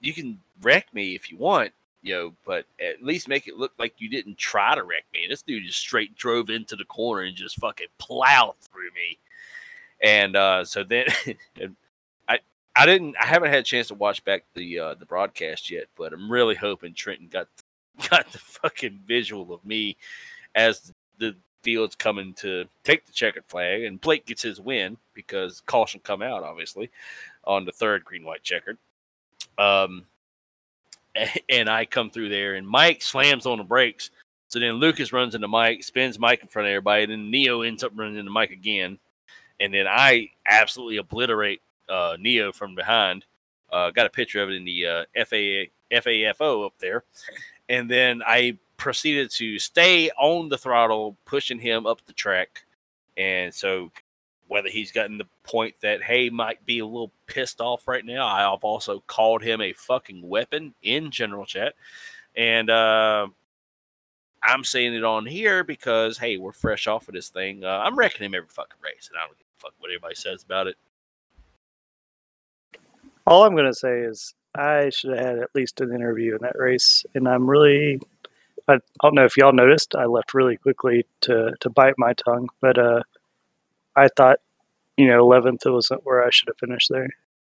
you can wreck me if you want, you know, but at least make it look like you didn't try to wreck me. This dude just straight drove into the corner and just fucking plowed through me. And uh, so then <laughs> I I didn't I haven't had a chance to watch back the uh, the broadcast yet, but I'm really hoping Trenton got <laughs> got the fucking visual of me as the field's coming to take the checkered flag and Blake gets his win because caution come out obviously on the third green white checkered. Um, <laughs> and I come through there, and Mike slams on the brakes. So then Lucas runs into Mike, spins Mike in front of everybody. And then Neo ends up running into Mike again, and then I absolutely obliterate uh, Neo from behind. Uh, got a picture of it in the uh, FA, FAFO up there, and then I proceeded to stay on the throttle, pushing him up the track. And so whether he's gotten the point that hey might be a little pissed off right now. I've also called him a fucking weapon in general chat, and uh, I'm saying it on here because hey, we're fresh off of this thing. Uh, I'm wrecking him every fucking race, and I don't give a fuck what everybody says about it. All I'm to say is I should have had at least an interview in that race, and I'm really. I don't know if y'all noticed. I left really quickly to to bite my tongue, but uh, I thought, you know, 11th wasn't where I should have finished there.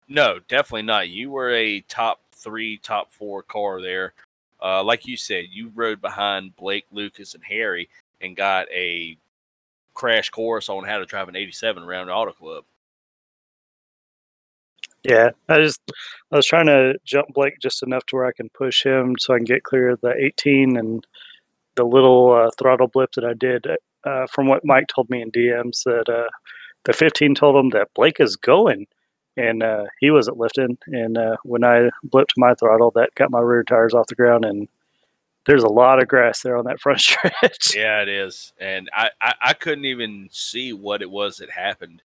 No, definitely not. You were a top three, top four car there. Uh, like you said, you rode behind Blake, Lucas, and Harry, and got a crash course on how to drive an 87 around the Auto Club. Yeah, I just I was trying to jump Blake just enough to where I can push him so I can get clear of the 18 and the little uh, throttle blip that I did. Uh, from what Mike told me in DMs, that uh, the 15 told him that Blake is going, and uh, he wasn't lifting. And uh, when I blipped my throttle, that got my rear tires off the ground, and there's a lot of grass there on that <laughs> front stretch. Yeah, it is, and I, I I couldn't even see what it was that happened.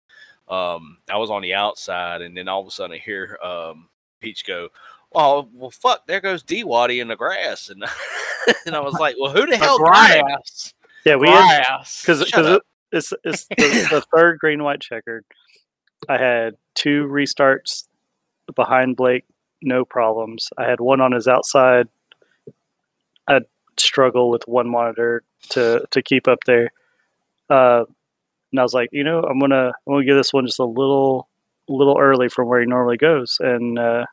Um, I was on the outside, and then all of a sudden I hear um, Peach go, "Oh, well, fuck! There goes D Waddy in the grass," and <laughs> and I was like, "Well, who the hell died?" grass. yeah, we because it, it's it's the, the <laughs> third green white checkered. I had two restarts behind Blake, no problems. I had one on his outside. I'd struggle with one monitor to to keep up there. Uh, and I was like, you know, I'm gonna I'm gonna give this one just a little little early from where he normally goes. And uh,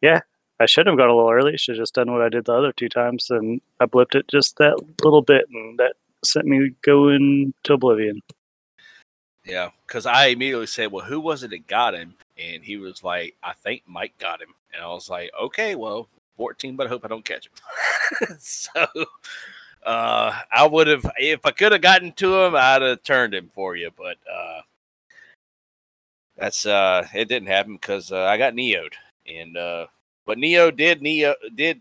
yeah, I should have gone a little early. Should have just done what I did the other two times, and I blipped it just that little bit, and that sent me going to oblivion. Yeah, because I immediately said, "Well, who was it that got him?" And he was like, "I think Mike got him." And I was like, "Okay, well, 14, but I hope I don't catch him." <laughs> so, uh, I would have, if I could have gotten to him, I'd have turned him for you. But uh, that's uh, it didn't happen because uh, I got neoed, and uh, but Neo did Neo did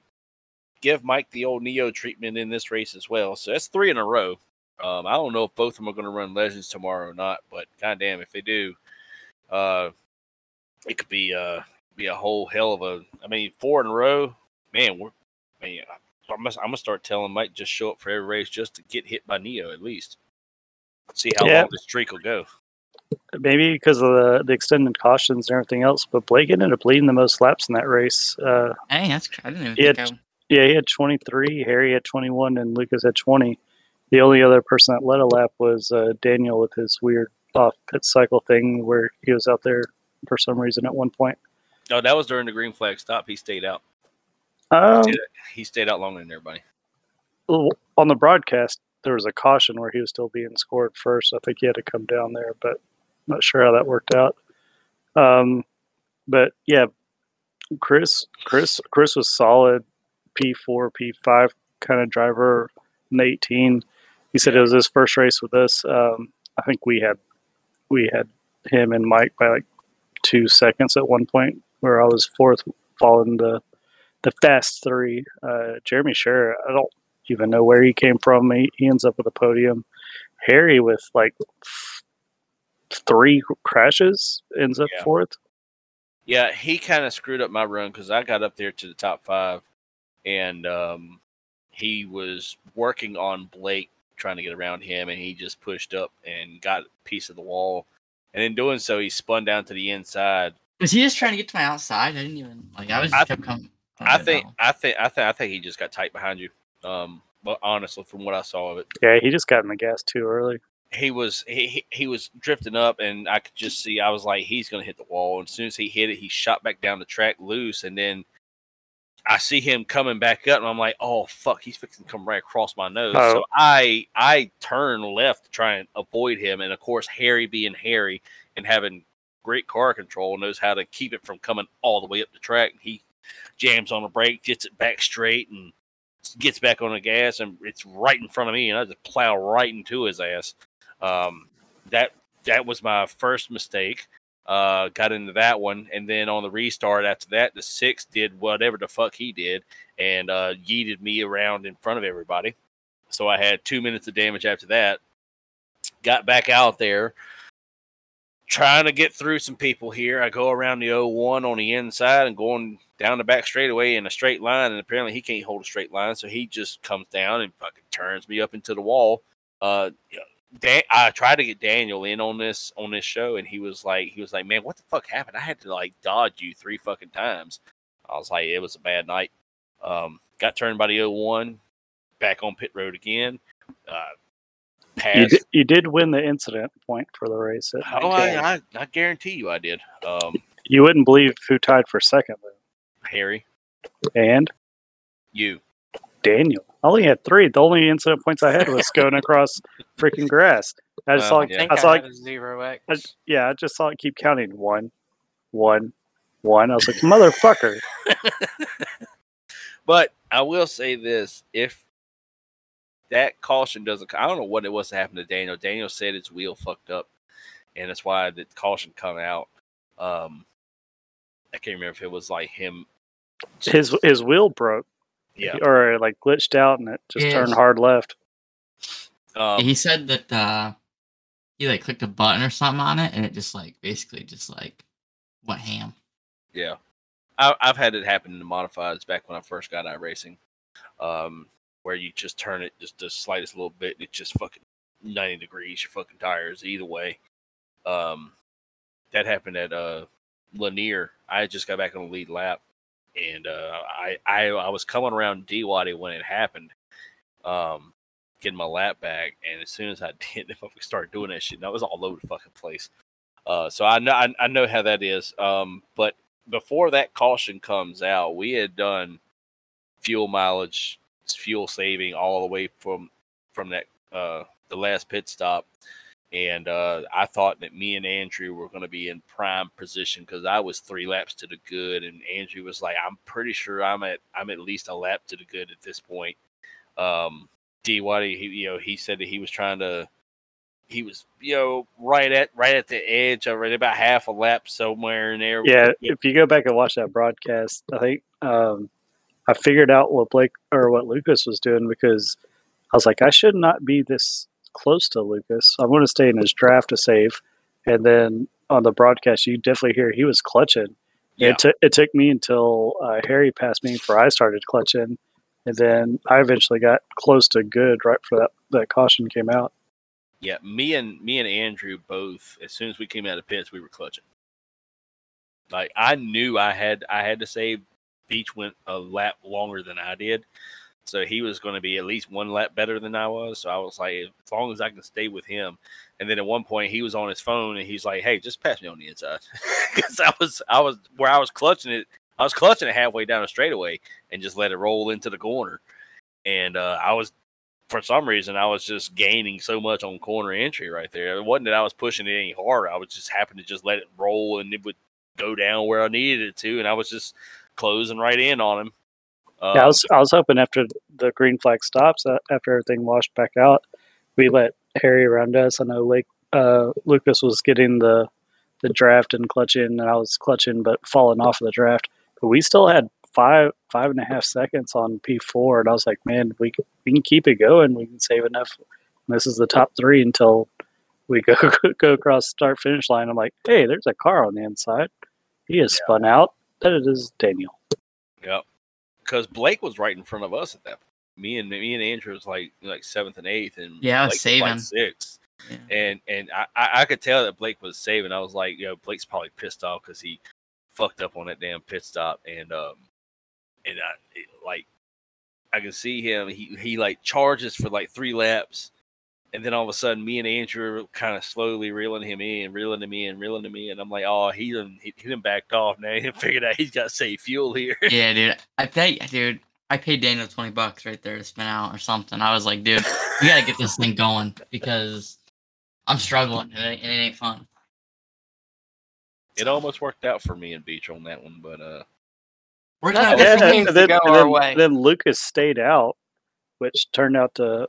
give Mike the old Neo treatment in this race as well. So that's three in a row. Um, I don't know if both of them are going to run Legends tomorrow or not, but goddamn, if they do, uh, it could be uh be a whole hell of a. I mean, four in a row, man. We're man. I'm gonna, I'm gonna start telling Mike just show up for every race just to get hit by Neo at least. See how Yeah. long this streak will go. Maybe because of the, the extended cautions and everything else, but Blake ended up leading the most laps in that race. Uh, Hey, that's I didn't even Yeah, think I, yeah, he had 23, Harry had 21, and Lucas had 20. The only other person that led a lap was uh, Daniel with his weird off pit cycle thing where he was out there for some reason at one point. No, that was during the green flag stop. He stayed out. Um, Stayed- he stayed out longer than everybody. on the broadcast, there was a caution where he was still being scored first. I think he had to come down there, but not sure how that worked out. Um, but yeah, Chris, Chris, Chris was solid. P four, P five kind of driver. In eighteen, he said it was his first race with us. Um, I think we had we had him and Mike by like two seconds at one point, where I was fourth, following the the fast three. Uh, Jeremy Sher, I don't even know where he came from. He, he ends up with a podium. Harry with like three crashes ends up Yeah. fourth. Yeah, he kind of screwed up my run because I got up there to the top five, and um, he was working on Blake trying to get around him, and he just pushed up and got a piece of the wall, and in doing so, he spun down to the inside. was he just trying to get to my outside? I didn't even like. I was just I- kept coming. I don't think, know. I think, I think, I think he just got tight behind you. Um, but honestly, from what I saw of it, Yeah, he just got in the gas too early. he was he, he- he was drifting up and I could just see I was like he's gonna hit the wall and as soon as he hit it he shot back down the track loose and then I see him coming back up and I'm like oh fuck he's fixing to come right across my nose Oh. so I I turn left to try and avoid him and of course Harry being Harry and having great car control knows how to keep it from coming all the way up the track he jams on the brake gets it back straight and gets back on the gas and it's right in front of me and I just plow right into his ass um, that that was my first mistake. Uh, got into that one, and then on the restart after that, the six did whatever the fuck he did, and uh, yeeted me around in front of everybody. So I had two minutes of damage after that. Got back out there, trying to get through some people here. I go around the 01 on the inside and going down the back straightaway in a straight line, and apparently he can't hold a straight line, so he just comes down and fucking turns me up into the wall. Uh, Dan- I tried to get Daniel in on this on this show, and he was like, he was like, man, what the fuck happened? I had to like dodge you three fucking times. I was like, it was a bad night. Um, got turned by the 01, back on pit road again. Uh, You did, you did win the incident point for the race. At Oh, I, I, I guarantee you, I did. Um, you wouldn't believe who tied for second though. Harry, And you. Daniel. I only had three. The only incident points I had was going across <laughs> freaking grass. I just Well, saw. yeah. I I I, saw. had zero I, X. yeah, I just saw it keep counting. One, one, one. I was like, motherfucker. <laughs> But I will say this: if that caution doesn't, I don't know what it was that happened to Daniel. Daniel said his wheel fucked up, and that's why the caution come out. Um, I can't remember if it was like him. His his wheel broke, yeah. or like glitched out, and it just Yes. turned hard left. Um, he said that uh, he like clicked a button or something on it, and it just like basically just like went ham. Yeah, I, I've had it happen in the modifieds back when I first got out racing, um, where you just turn it just the slightest little bit, and it just fucking ninety degrees. Your fucking tires either way. Um, that happened at uh Lanier. I just got back on the lead lap, and uh, I I I was coming around D Waddy when it happened, um, getting my lap back, and as soon as I <laughs> did, if I started doing that shit, I was all over the fucking place. Uh, so I know I, I know how that is. Um, but before that caution comes out, we had done fuel mileage, fuel saving all the way from from that uh, the last pit stop, and uh, I thought that me and Andrew were going to be in prime position because I was three laps to the good, and Andrew was like, "I'm pretty sure I'm at I'm at least a lap to the good at this point." Um, D. Waddy, he you know he said that he was trying to he was you know right at right at the edge it, about half a lap somewhere in there. Yeah, if you go back and watch that broadcast, I think um, I figured out what Blake or what Lucas was doing because I was like, I should not be this close to Lucas. I'm going to stay in his draft to save. And then on the broadcast, you definitely hear he was clutching. Yeah. It, took it took me until uh, Harry passed me before I started clutching. And then I eventually got close to good right for that, that caution came out. Yeah, me and me and Andrew both. As soon as we came out of pits, we were clutching. Like I knew I had I had to save. Beach went a lap longer than I did, so he was going to be at least one lap better than I was. So I was like, as long as I can stay with him. And then at one point, he was on his phone and he's like, "Hey, just pass me on the inside," <laughs> because I was I was where I was clutching it. I was clutching it halfway down the straightaway and just let it roll into the corner. And uh, I was for some reason I was just gaining so much on corner entry right there. It wasn't that I was pushing it any harder. I was just happened to just let it roll and it would go down where I needed it to, and I was just closing right in on him. Um, Yeah, I was I was hoping after the green flag stops, uh, after everything washed back out, we let Harry around us. I know Lake uh, Lucas was getting the the draft and clutching, and I was clutching but falling off of the draft. But we still had five five and a half seconds on P four, and I was like, man, we can, we can keep it going. We can save enough. This is the top three until we go <laughs> go across start finish line. I'm like, hey, there's a car on the inside. He has Yeah. spun out. That it is Daniel. Yep. Because Blake was right in front of us at that. point. Me and me and Andrew was like like seventh and eighth, and Yeah, Blake saving. like sixth. Yeah. And and I, I I could tell that Blake was saving. I was like, you know, Blake's probably pissed off because he fucked up on that damn pit stop, and um, and I it, like I can see him. He he like charges for like three laps, and then all of a sudden, me and Andrew kind of slowly reeling him in, reeling him in, reeling him in. And I'm like, oh, he done he, he done backed off now. <laughs> He figured out he's got safe fuel here. <laughs> Yeah, dude. I paid, dude. I paid Daniel twenty bucks right there to spin out or something. I was like, dude, we gotta get this thing going because I'm struggling and it, it ain't fun. It almost worked out for me and Beach on that one, but uh, We're That's gonna Yeah, Yeah, different then, to go then, our and way. then Lucas stayed out, which turned out to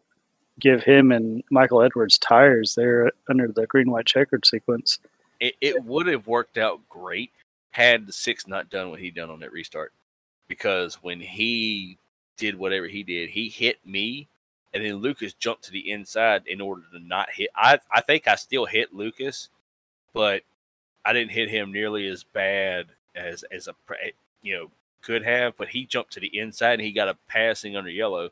give him and Michael Edwards tires there under the green white checkered sequence. it, it would have worked out great had the six not done what he done on that restart. Because when he did whatever he did, he hit me, and then Lucas jumped to the inside in order to not hit. I I think I still hit Lucas, but I didn't hit him nearly as bad as as a you know could have. But he jumped to the inside and he got a passing under yellow.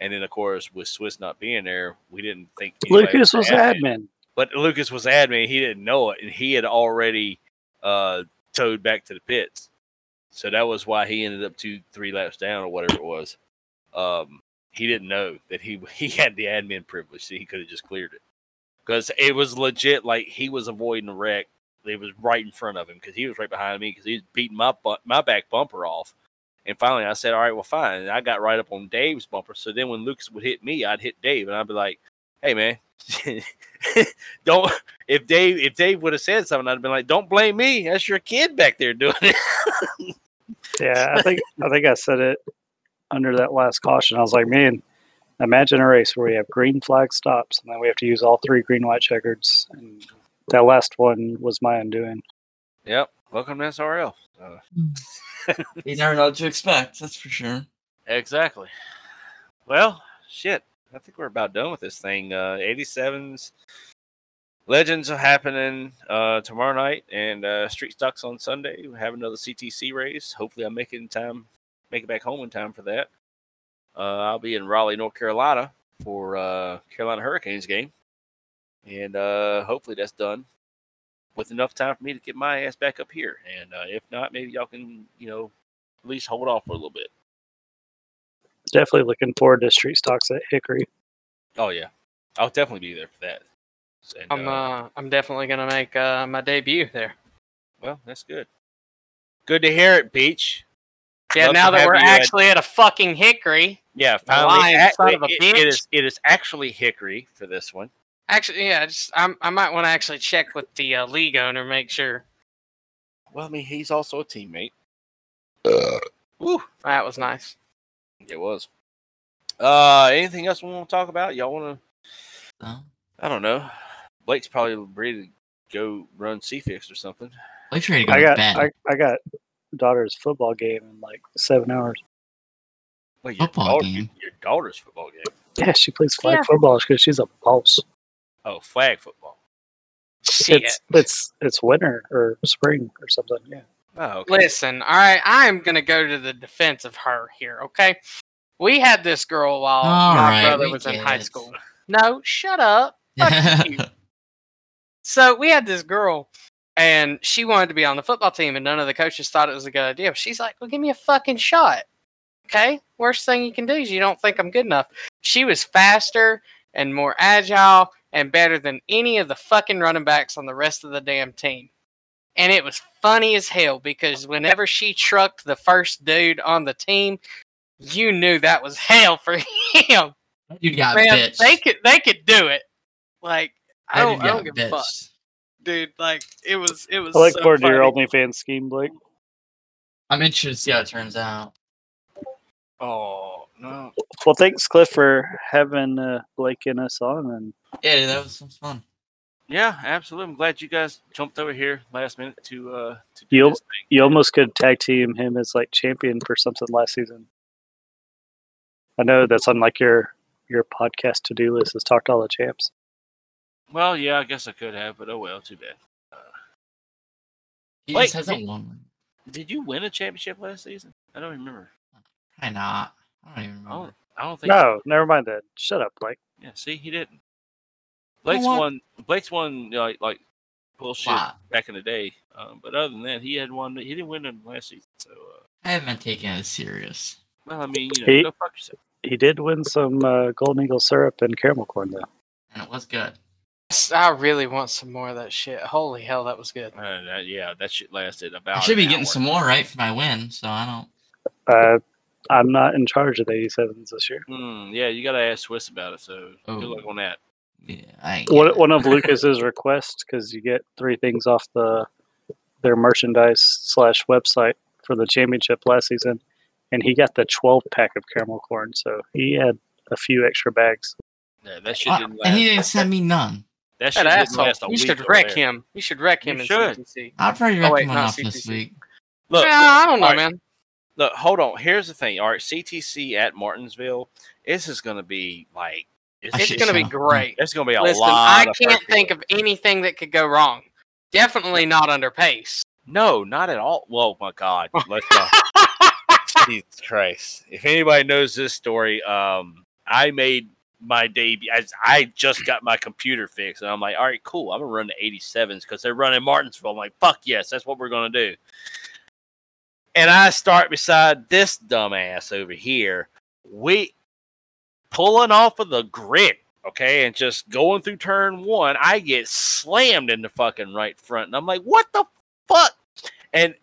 And then, of course, with Swiss not being there, we didn't think Lucas was admin. admin. But Lucas was admin. He didn't know it, and he had already uh, towed back to the pits. So that was why he ended up two, three laps down or whatever it was. Um, he didn't know that he <laughs> he had the admin privilege, so he could have just cleared it because it was legit. Like he was avoiding a wreck. It was right in front of him because he was right behind me because he was beating my bu- my back bumper off. And finally, I said, "All right, well, fine." And I got right up on Dave's bumper. So then, when Lucas would hit me, I'd hit Dave, and I'd be like, "Hey, man, <laughs> don't." <laughs> If Dave if Dave would have said something, I'd have been like, "Don't blame me. That's your kid back there doing it." <laughs> Yeah, I think I think I said it under that last caution. I was like, man, imagine a race where we have green flag stops and then we have to use all three green white checkers. And that last one was my undoing. yep. Welcome to SRL. Uh, You never know what to expect. That's for sure. Exactly. Well, shit. I think we're about done with this thing. Uh, 87s Legends are happening uh, tomorrow night, and uh, Street Stocks on Sunday. We have another CTC race. Hopefully, I'll make it in time, make it back home in time for that. Uh, I'll be in Raleigh, North Carolina for uh, Carolina Hurricanes game, and uh, hopefully that's done with enough time for me to get my ass back up here. And uh, if not, maybe y'all can, you know, at least hold off for a little bit. Definitely looking forward to street stocks at Hickory. Oh yeah, I'll definitely be there for that. And, I'm uh, uh, I'm definitely gonna make uh, my debut there. well, that's good. Good to hear it, Beach. Yeah, Love now that we're you at- actually at a fucking hickory. Yeah, finally, Lying ac- son of a it- it is. It is actually Hickory for this one. Actually, yeah, just I'm, I might want to actually check with the uh, league owner, make sure Well, I mean, he's also a teammate. Woo, that was nice. it was. Uh, anything else we want to talk about? Y'all want to? So, I don't know. Blake's probably ready to go run CFix or something. Blake's ready to go I got bed. I, I got daughter's football game in like seven hours. Well, your, Football daughter, game. your daughter's football game. Yeah, she plays flag Yeah. football because she's a boss. Oh, flag football. Shit. It's it's it's winter or spring or something. Yeah. Oh, okay. Listen, all right, I am gonna go to the defense of her here, okay? We had this girl while All my right, brother was in get high it. school. No, shut up. <laughs> So we had this girl, and she wanted to be on the football team, and none of the coaches thought it was a good idea. She's like, "Well, give me a fucking shot." Okay, worst thing you can do is you don't think I'm good enough. She was faster and more agile and better than any of the fucking running backs on the rest of the damn team. And it was funny as hell because whenever she trucked the first dude on the team, you knew that was hell for <laughs> him. Dude got Man, bitched. they could they could do it. Like I don't, I don't got give a fuck, dude. Like it was it was. I look so forward to your funny. OnlyFans scheme, Blake. I'm interested to see how it turns out. Oh no. Well, thanks, Cliff, for having uh, Blake and us on. And Yeah, dude, that was, that was fun. Yeah, absolutely. I'm glad you guys jumped over here last minute to uh to do You'll- this thing. you almost could tag team him as like champion for something last season. I know that's on like your your podcast to do list is talk to all the champs. Well, yeah, I guess I could have, but oh well, too bad. He Wait, just hasn't did- won. Did you win a championship last season? I don't remember. Probably not. I don't even I remember. don't, I don't think. No, never mind that. Shut up, Blake. Yeah, see, he didn't. Blake's what? won. Blake's won like like bullshit Wow. back in the day. Um, but other than that, he had one. He didn't win it last season. So, uh, I haven't taken it as serious. well, I mean, you know, He- go fuck yourself. He did win some uh, Golden Eagle syrup and caramel corn though. And it was good. I really want some more of that shit. Holy hell, that was good. Uh, that, yeah, that shit lasted about. I should be getting hour. some more right for my win, so I don't. Uh, I'm not in charge of the 87s this year. Mm, yeah, you got to ask Swiss about it. So good Oh. luck on that. Yeah, I. One, one of <laughs> Lucas's requests because you get three things off the their merchandise slash website for the championship last season, and he got the 12 pack of caramel corn, so he had a few extra bags. Yeah, that shit didn't last. and he didn't send me none. that shit That didn't asshole. last a You week should wreck him. You should wreck him You in should. CTC. I've probably Oh, wrecked wait, him not enough this CTC. week. Look, Yeah, I don't know, Alright. man. look, hold on. Here's the thing. All right, CTC at Martinsville. This is going to be like it's, It's gonna be great. it's going to be a Listen, lot. I can't think people. of anything that could go wrong. Definitely not under pace. No, not at all. Well, my God, let's go. <laughs> Jesus Christ! If anybody knows this story, um, I made my debut. I, I just got my computer fixed, and I'm like, all right, cool. I'm gonna run the 87s because they're running Martinsville. I'm like, fuck yes, that's what we're gonna do. And I start beside this dumbass over here. We pulling off of the grid, okay, and just going through turn one. I get slammed in the fucking right front, and I'm like, what the fuck? And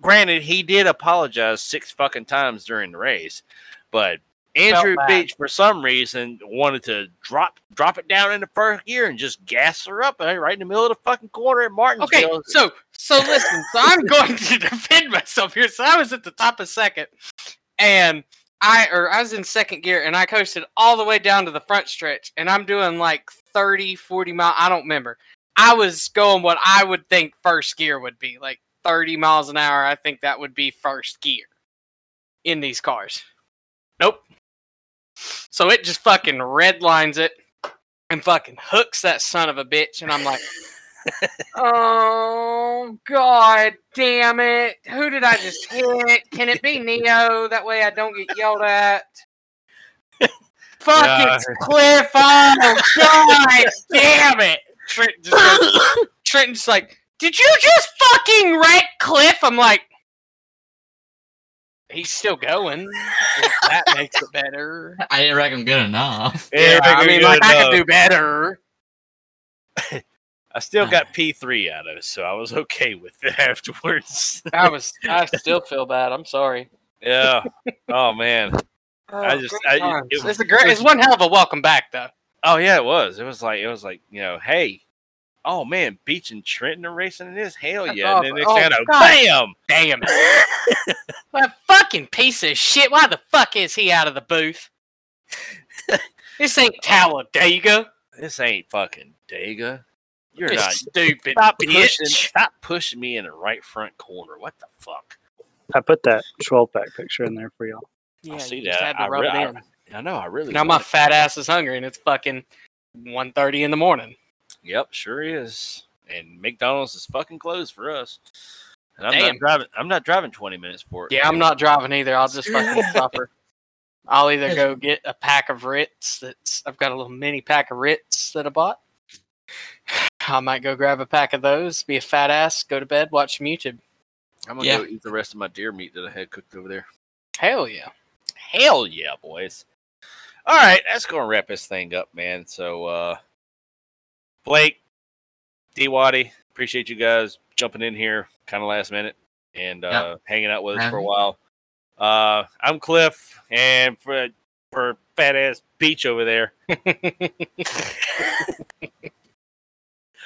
granted, he did apologize six fucking times during the race, but Andrew. Beach, for some reason, wanted to drop drop it down in the first gear and just gas her up uh, right in the middle of the fucking corner at Martinsville. Okay, so so listen, so I'm <laughs> going to defend myself here. So I was at the top of second, and I or I was in second gear, and I coasted all the way down to the front stretch, and I'm doing like 30, 40 mile. I don't remember. I was going what I would think first gear would be, like 30 miles an hour. I think that would be first gear in these cars. Nope. So it just fucking redlines it and fucking hooks that son of a bitch, and I'm like. Oh god damn it. Who did I just hit? Can it be Neo? That way I don't get yelled at. <laughs> Fuck Yeah. it's Cliff. Oh god damn it. Trent just goes, <coughs> Trenton's like, did you just fucking wreck Cliff? I'm like He's still going. That makes it better. I didn't wreck him good enough. Yeah, I mean, like I could do better. <laughs> I still ah. got P three out of it, so I was okay with it <laughs> afterwards. I was. I still feel bad. I'm sorry. yeah. Oh man. <laughs> Oh, I Oh, just- I- times. it- it's a great. It's one hell of a welcome back, though. Oh yeah, it was. It was like it was like you know, hey, oh man, Beach and Trenton are racing in this. Hell That's yeah! And then awesome. next thing I Oh, know, God. bam! Damn. <laughs> What fucking piece of shit. Why the fuck is he out of the booth? this ain't Talladega. This ain't fucking Dega. You're not. stupid Stop bitch. pushing! Stop pushing me in the right front corner. What the fuck? I put that 12 pack picture in there for y'all. Yeah, see you just that. had to I rub re- it I- in. I know. I really. Now my it. fat ass is hungry, and it's fucking 1.30 in the morning. Yep, sure is. And McDonald's is fucking closed for us. And I'm Damn. not driving. I'm not driving 20 minutes for it. Yeah, I'm not driving either. I'll just fucking <laughs> suffer. I'll either go get a pack of Ritz. That's I've got a little mini pack of Ritz that I bought. <sighs> <laughs> I might go grab a pack of those, be a fat ass, go to bed, watch some YouTube. I'm gonna Yeah. go eat the rest of my deer meat that I had cooked over there. Hell yeah. Hell yeah, boys. All right, that's gonna wrap this thing up, man. So uh Blake, D Waddy, appreciate you guys jumping in here kind of last minute and uh hanging out with us for a while. Uh I'm Cliff and for for fat ass Beach over there. <laughs>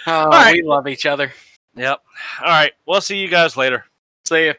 Oh, right. we love each other. Yep. All right. We'll see you guys later. See ya.